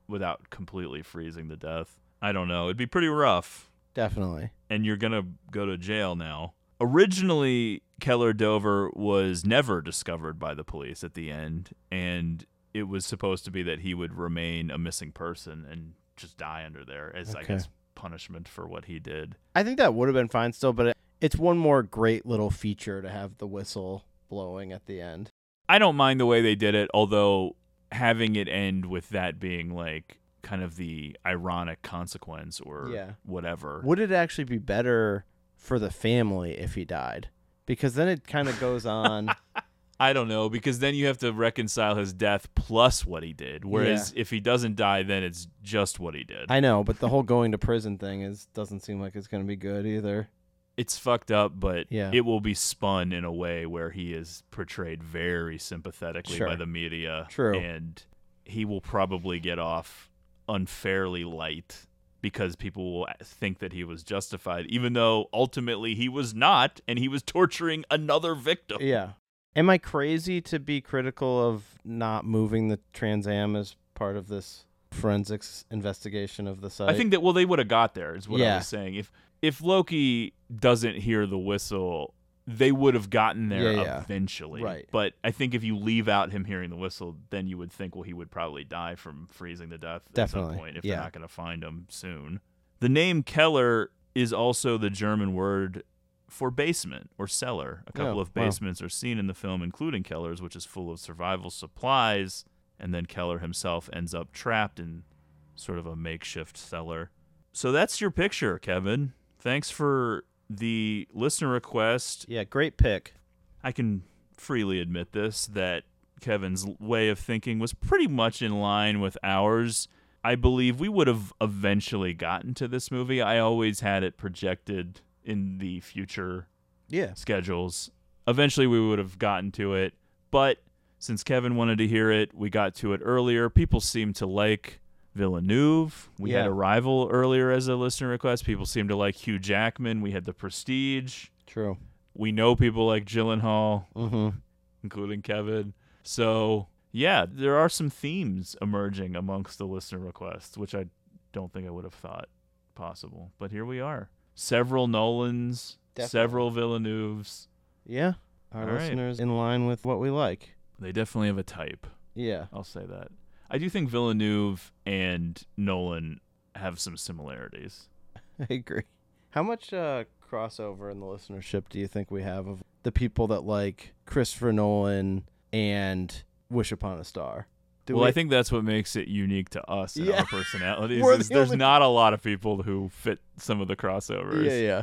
without completely freezing to death. I don't know. It'd be pretty rough. Definitely. And you're going to go to jail now. Originally, Keller Dover was never discovered by the police at the end, and it was supposed to be that he would remain a missing person and just die under there as, I Okay. guess, punishment for what he did. I think that would have been fine still, but it, it's one more great little feature to have the whistle blowing at the end. I don't mind the way they did it, although having it end with that being like kind of the ironic consequence or Yeah. whatever. Would it actually be better for the family if he died? Because then it kind of goes on. I don't know because then you have to reconcile his death plus what he did. Whereas if he doesn't die, then it's just what he did. I know, but the whole going to prison thing is doesn't seem like it's going to be good either. It's fucked up, but Yeah. it will be spun in a way where he is portrayed very sympathetically by the media. True. And he will probably get off unfairly light because people will think that he was justified, even though ultimately he was not, and he was torturing another victim. Yeah. Am I crazy to be critical of not moving the Trans Am as part of this forensics investigation of the site? I think that well they would have got there is what I was saying. If if Loki doesn't hear the whistle, they would have gotten there Yeah, yeah. eventually. Right. But I think if you leave out him hearing the whistle, then you would think well he would probably die from freezing to death at Definitely, some point if yeah. they're not going to find him soon. The name Keller is also the German word for basement or cellar. A couple Oh, of wow. basements are seen in the film, including Keller's, which is full of survival supplies. And then Keller himself ends up trapped in sort of a makeshift cellar. So that's your picture, Kevin. Thanks for the listener request. Yeah, great pick. I can freely admit this that Kevin's way of thinking was pretty much in line with ours. I believe we would have eventually gotten to this movie. I always had it projected in the future Yeah. schedules. Eventually we would have gotten to it, but since Kevin wanted to hear it, we got to it earlier. People seem to like Villeneuve. We had Yeah. Arrival earlier as a listener request. People seem to like Hugh Jackman. We had The Prestige. True. We know people like Gyllenhaal, Mm-hmm. including Kevin. So yeah, there are some themes emerging amongst the listener requests, which I don't think I would have thought possible. But here we are. Several Nolans, Definitely. several Villeneuves. Yeah. Our All right. listeners in line with what we like. They definitely have a type. Yeah. I'll say that. I do think Villeneuve and Nolan have some similarities. I agree. How much uh, crossover in the listenership do you think we have of the people that like Christopher Nolan and Wish Upon a Star? Do well, we- I think that's what makes it unique to us and Yeah. our personalities. The there's only- not a lot of people who fit some of the crossovers. Yeah,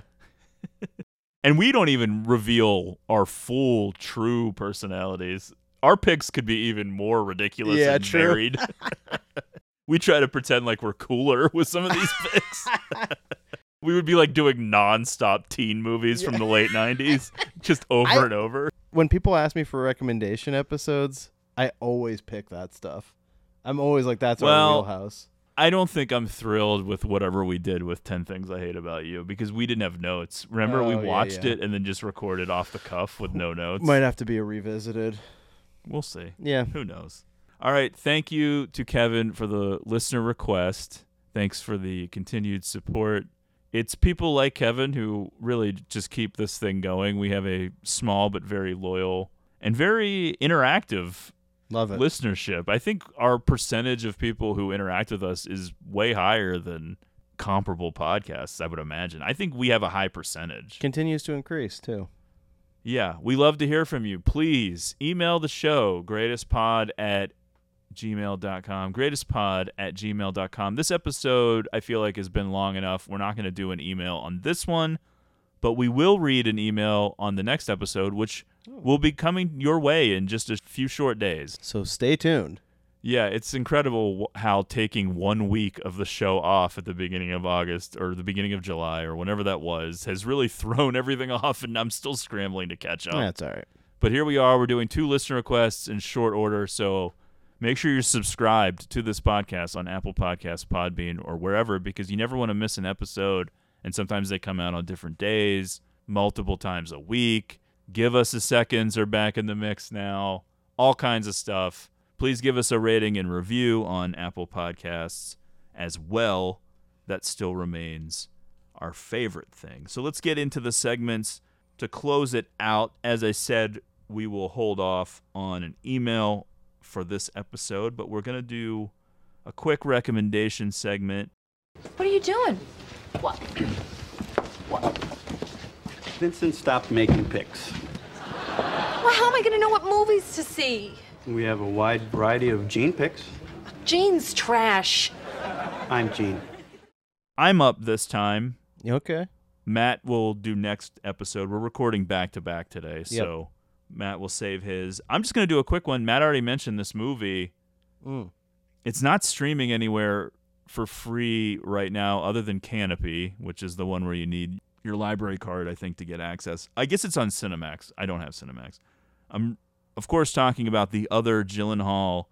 yeah. And we don't even reveal our full true personalities. Our picks could be even more ridiculous Yeah, and true. varied. we try to pretend like we're cooler with some of these picks. we would be like doing nonstop teen movies from the late 90s, just over I- and over. When people ask me for recommendation episodes, I always pick that stuff. I'm always like, that's our Well, wheelhouse. I don't think I'm thrilled with whatever we did with 10 Things I Hate About You because we didn't have notes. Remember, we Oh, yeah, watched yeah. it and then just recorded off the cuff with no notes. Might have to be a revisited. We'll see. Yeah. Who knows? All right. Thank you to Kevin for the listener request. Thanks for the continued support. It's people like Kevin who really just keep this thing going. We have a small but very loyal and very interactive Love it. listenership. I think our percentage of people who interact with us is way higher than comparable podcasts, I would imagine. I think we have a high percentage. Continues to increase too. Yeah, we love to hear from you. Please email the show, greatestpod at gmail.com. Greatestpod at gmail.com. This episode, I feel like, has been long enough. We're not going to do an email on this one, but we will read an email on the next episode, which oh. will be coming your way in just a few short days. So stay tuned. Yeah, it's incredible how taking one week of the show off at the beginning of August or the beginning of July or whenever that was has really thrown everything off, and I'm still scrambling to catch up. That's all right. But here we are. We're doing two listener requests in short order. So make sure you're subscribed to this podcast on Apple Podcasts, Podbean, or wherever because you never want to miss an episode. And sometimes they come out on different days, multiple times a week. Give us a seconds are back in the mix now. All kinds of stuff. Please give us a rating and review on Apple Podcasts as well. That still remains our favorite thing. So let's get into the segments to close it out. As I said, we will hold off on an email for this episode, but we're going to do a quick recommendation segment. What are you doing? What? Vincent stopped making pics. Well, how am I going to know what movies to see? We have a wide variety of Gene picks. Gene's trash. I'm Gene. I'm up this time. Okay. Matt will do next episode. We're recording back to back today, so Matt will save his. I'm just going to do a quick one. Matt already mentioned this movie. Mm. It's not streaming anywhere for free right now other than Kanopy, which is the one where you need your library card, I think, to get access. I guess it's on Cinemax. I don't have Cinemax. I'm, of course, talking about the other Gyllenhaal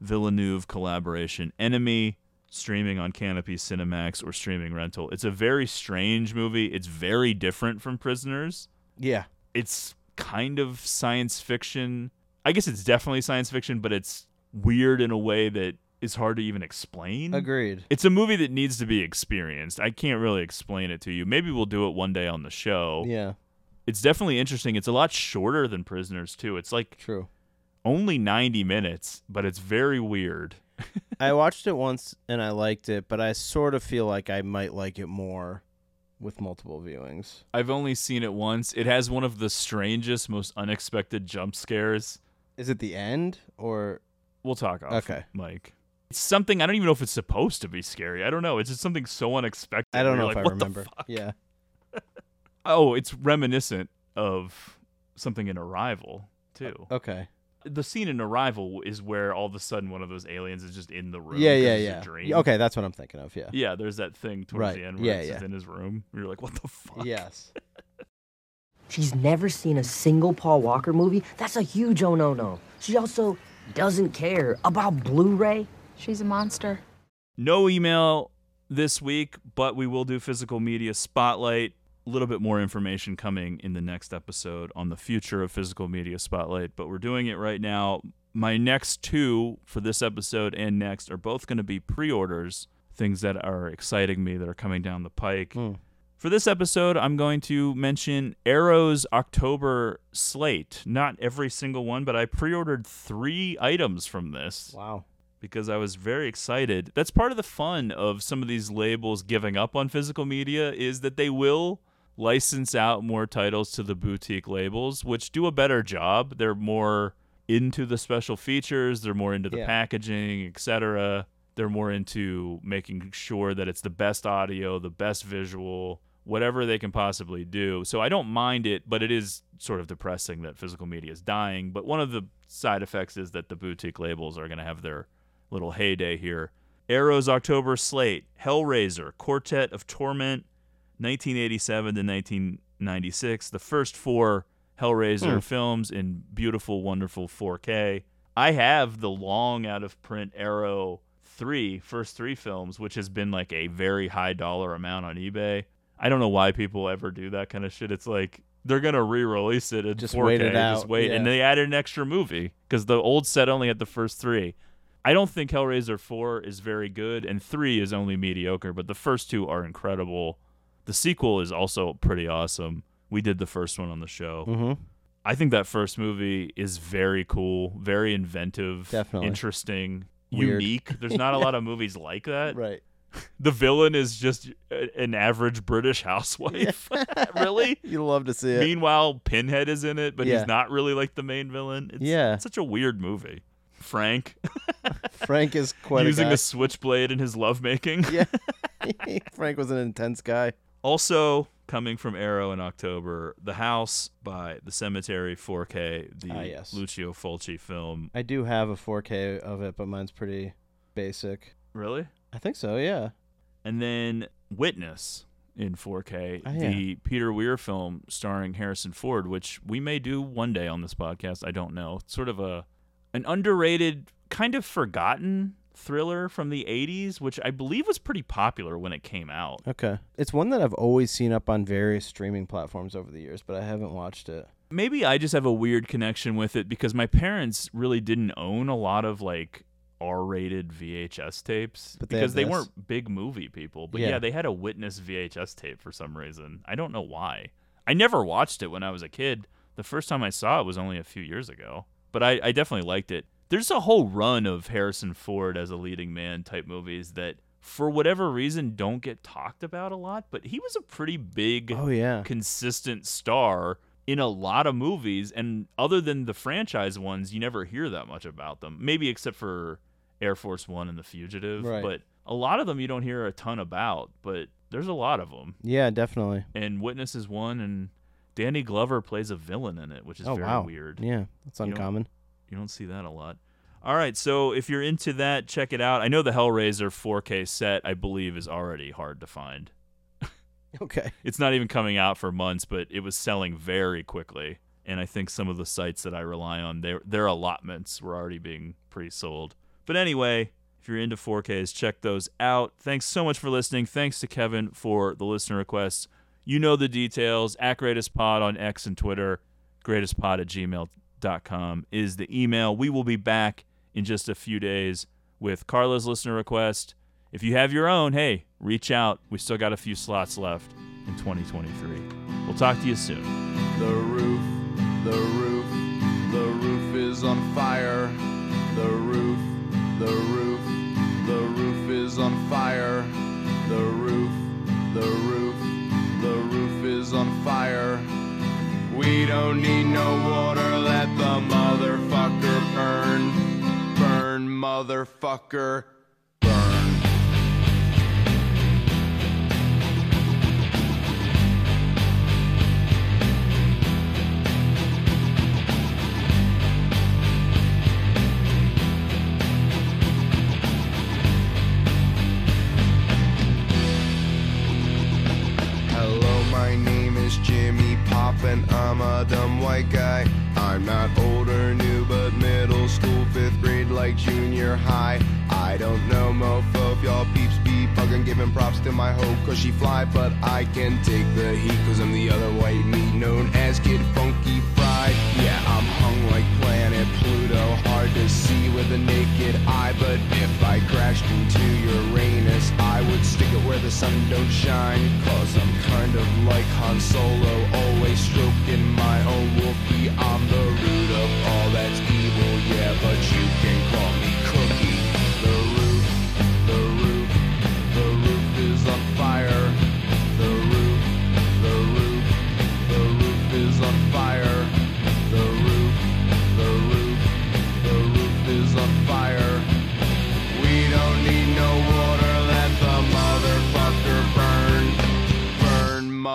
Villeneuve collaboration, Enemy, streaming on Kanopy, Cinemax, or streaming rental. It's a very strange movie. It's very different from Prisoners. Yeah. It's kind of science fiction. I guess it's definitely science fiction, but it's weird in a way that is hard to even explain. Agreed. It's a movie that needs to be experienced. I can't really explain it to you. Maybe we'll do it one day on the show. Yeah. It's definitely interesting. It's a lot shorter than Prisoners too. It's like True. only 90 minutes, but it's very weird. I watched it once and I liked it, but I sort of feel like I might like it more with multiple viewings. I've only seen it once. It has one of the strangest, most unexpected jump scares. Is it the end or We'll talk off. Okay. Mike. It's something I don't even know if it's supposed to be scary. I don't know. It's just something so unexpected. I don't know you're if like, I "What the remember. fuck?" Yeah. Oh, it's reminiscent of something in Arrival too. Uh, okay. The scene in Arrival is where all of a sudden one of those aliens is just in the room. Yeah, yeah, yeah. dream. Okay, that's what I'm thinking of. Yeah. Yeah, there's that thing towards Right. the end where Yeah, it's yeah. in his room. You're like, what the fuck? Yes. She's never seen a single Paul Walker movie. That's a huge oh no no. She also doesn't care about Blu-ray. She's a monster. No email this week, but we will do physical media spotlight. A little bit more information coming in the next episode on the future of physical media spotlight, but we're doing it right now. My next two for this episode and next are both going to be pre orders, things that are exciting me that are coming down the pike. Hmm. For this episode, I'm going to mention Arrow's October slate. Not every single one, but I pre ordered three items from this Wow. because I was very excited. That's part of the fun of some of these labels giving up on physical media is that they will license out more titles to the boutique labels, which do a better job. They're more into the special features, they're more into the Yeah. packaging, etc. They're more into making sure that it's the best audio, the best visual, whatever they can possibly do. So I don't mind it, but it is sort of depressing that physical media is dying. But one of the side effects is that the boutique labels are going to have their little heyday here. Arrow's October slate Hellraiser, Quartet of Torment, 1987 to 1996. The first four Hellraiser Hmm. films in beautiful, wonderful 4K. I have the long out of print Arrow three, first three films, which has been like a very high dollar amount on eBay. I don't know why people ever do that kind of shit. It's like they're gonna re-release it in Just 4K. wait it Just wait, and they added an extra movie because the old set only had the first three. I don't think Hellraiser four is very good, and three is only mediocre. But the first two are incredible. The sequel is also pretty awesome. We did the first one on the show. Mhm. I think that first movie is very cool, very inventive, Definitely. interesting, Weird. unique. There's not a lot of movies like that. Right. The villain is just an average British housewife. really? You love to see it. Meanwhile, Pinhead is in it, but Yeah. he's not really like the main villain. It's, Yeah. it's such a weird movie. Frank Frank is quite using a a switchblade in his lovemaking. yeah. Frank was an intense guy. Also, coming from Arrow in October. The House by The Cemetery 4K, the Ah, yes. Lucio Fulci film. I do have a 4K of it, but mine's pretty basic. Really? I think so. Yeah. And then Witness in 4K, Oh, yeah. the Peter Weir film starring Harrison Ford, which we may do one day on this podcast. I don't know. It's sort of a an underrated, kind of forgotten thriller from the 80s, which I believe was pretty popular when it came out. Okay. It's one that I've always seen up on various streaming platforms over the years, but I haven't watched it. Maybe I just have a weird connection with it because my parents really didn't own a lot of like R-rated VHS tapes But they because have they weren't big movie people. But yeah. Yeah. they had a Witness VHS tape for some reason. I don't know why. I never watched it when I was a kid. The first time I saw it was only a few years ago. But I, I definitely liked it. There's a whole run of Harrison Ford as a leading man type movies that for whatever reason don't get talked about a lot, but he was a pretty big Oh, yeah. consistent star in a lot of movies and other than the franchise ones you never hear that much about them maybe except for air force one and the fugitive Right. but a lot of them you don't hear a ton about but there's a lot of them Yeah, definitely. and witness is one and danny glover plays a villain in it which is Oh, very wow. weird Yeah, that's You uncommon. You don't see that a lot all right so if you're into that check it out i know the hellraiser 4k set i believe is already hard to find Okay. it's not even coming out for months, but it was selling very quickly. And I think some of the sites that I rely on, their their allotments were already being pre-sold. But anyway, if you're into 4Ks, check those out. Thanks so much for listening. Thanks to Kevin for the listener requests. You know the details. At Greatest Pod on X and Twitter. Greatestpod at gmail.com is the email. We will be back in just a few days with Carla's listener request. If you have your own, hey, reach out. We still got a few slots left in 2023. We'll talk to you soon. The roof, the roof, the roof is on fire. The roof, the roof, the roof is on fire. The roof, the roof, the roof is on fire. We don't need no water, let the motherfucker burn. Burn, motherfucker. Jimmy Pop, and I'm a dumb white guy. I'm not old or new, but middle school, fifth grade, like junior high. I don't know, mofo, if y'all peeps be bugging, giving props to my hoe, cause she fly, but I can take the heat, cause I'm the other white meat known as Kid Funky Fried. Yeah, I'm hung like planet Pluto, hard to see with a naked eye, but if I crashed into Uranus, I would stick it where the sun don't shine, cause I'm kind of like Han Solo, always stroking my own Wookiee. I'm the root of all that's evil, yeah, but you can call me Cookie. The roof, the roof, the roof is on fire.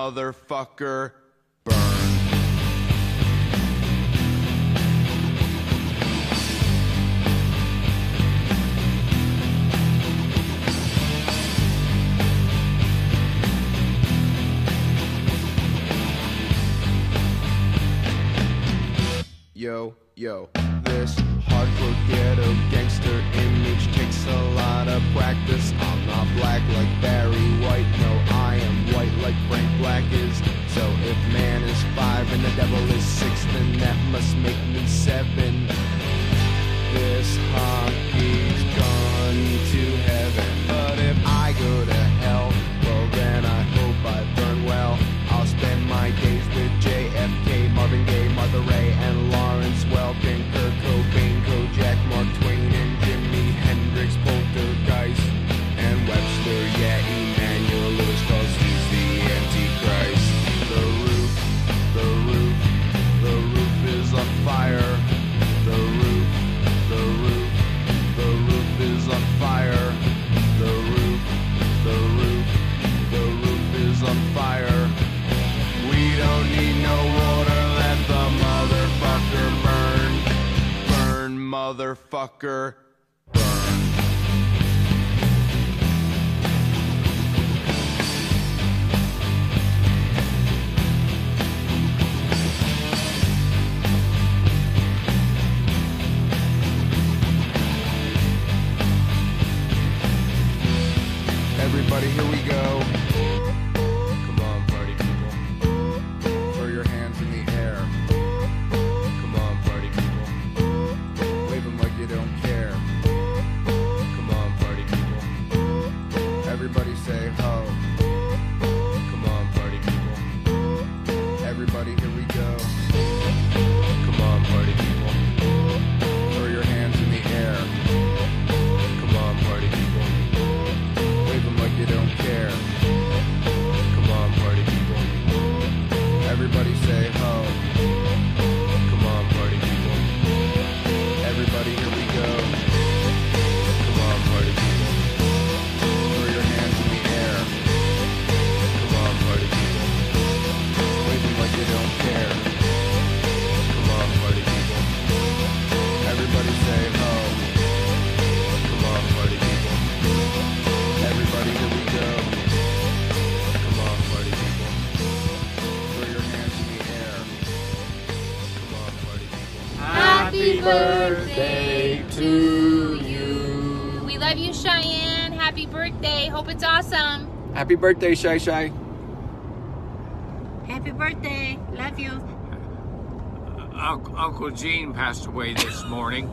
Motherfucker, burn. Yo, yo, this hardcore ghetto gangster image takes a lot of practice. I'm not black like Barry White, no, I am white like Frank Black is. So if man is five and the devil is six, then that must make me seven. This hockey's gone to heaven, but if I go to hell, well then I hope I burn well. I'll spend my days with JFK, Marvin Gaye, Martha Raye, and Lawrence motherfucker. Everybody, here we go. everybody. birthday to you. We love you, Cheyenne. Happy birthday. Hope it's awesome. Happy birthday, Shay Shay. Happy birthday. Love you. Uh, Uncle Gene passed away this morning.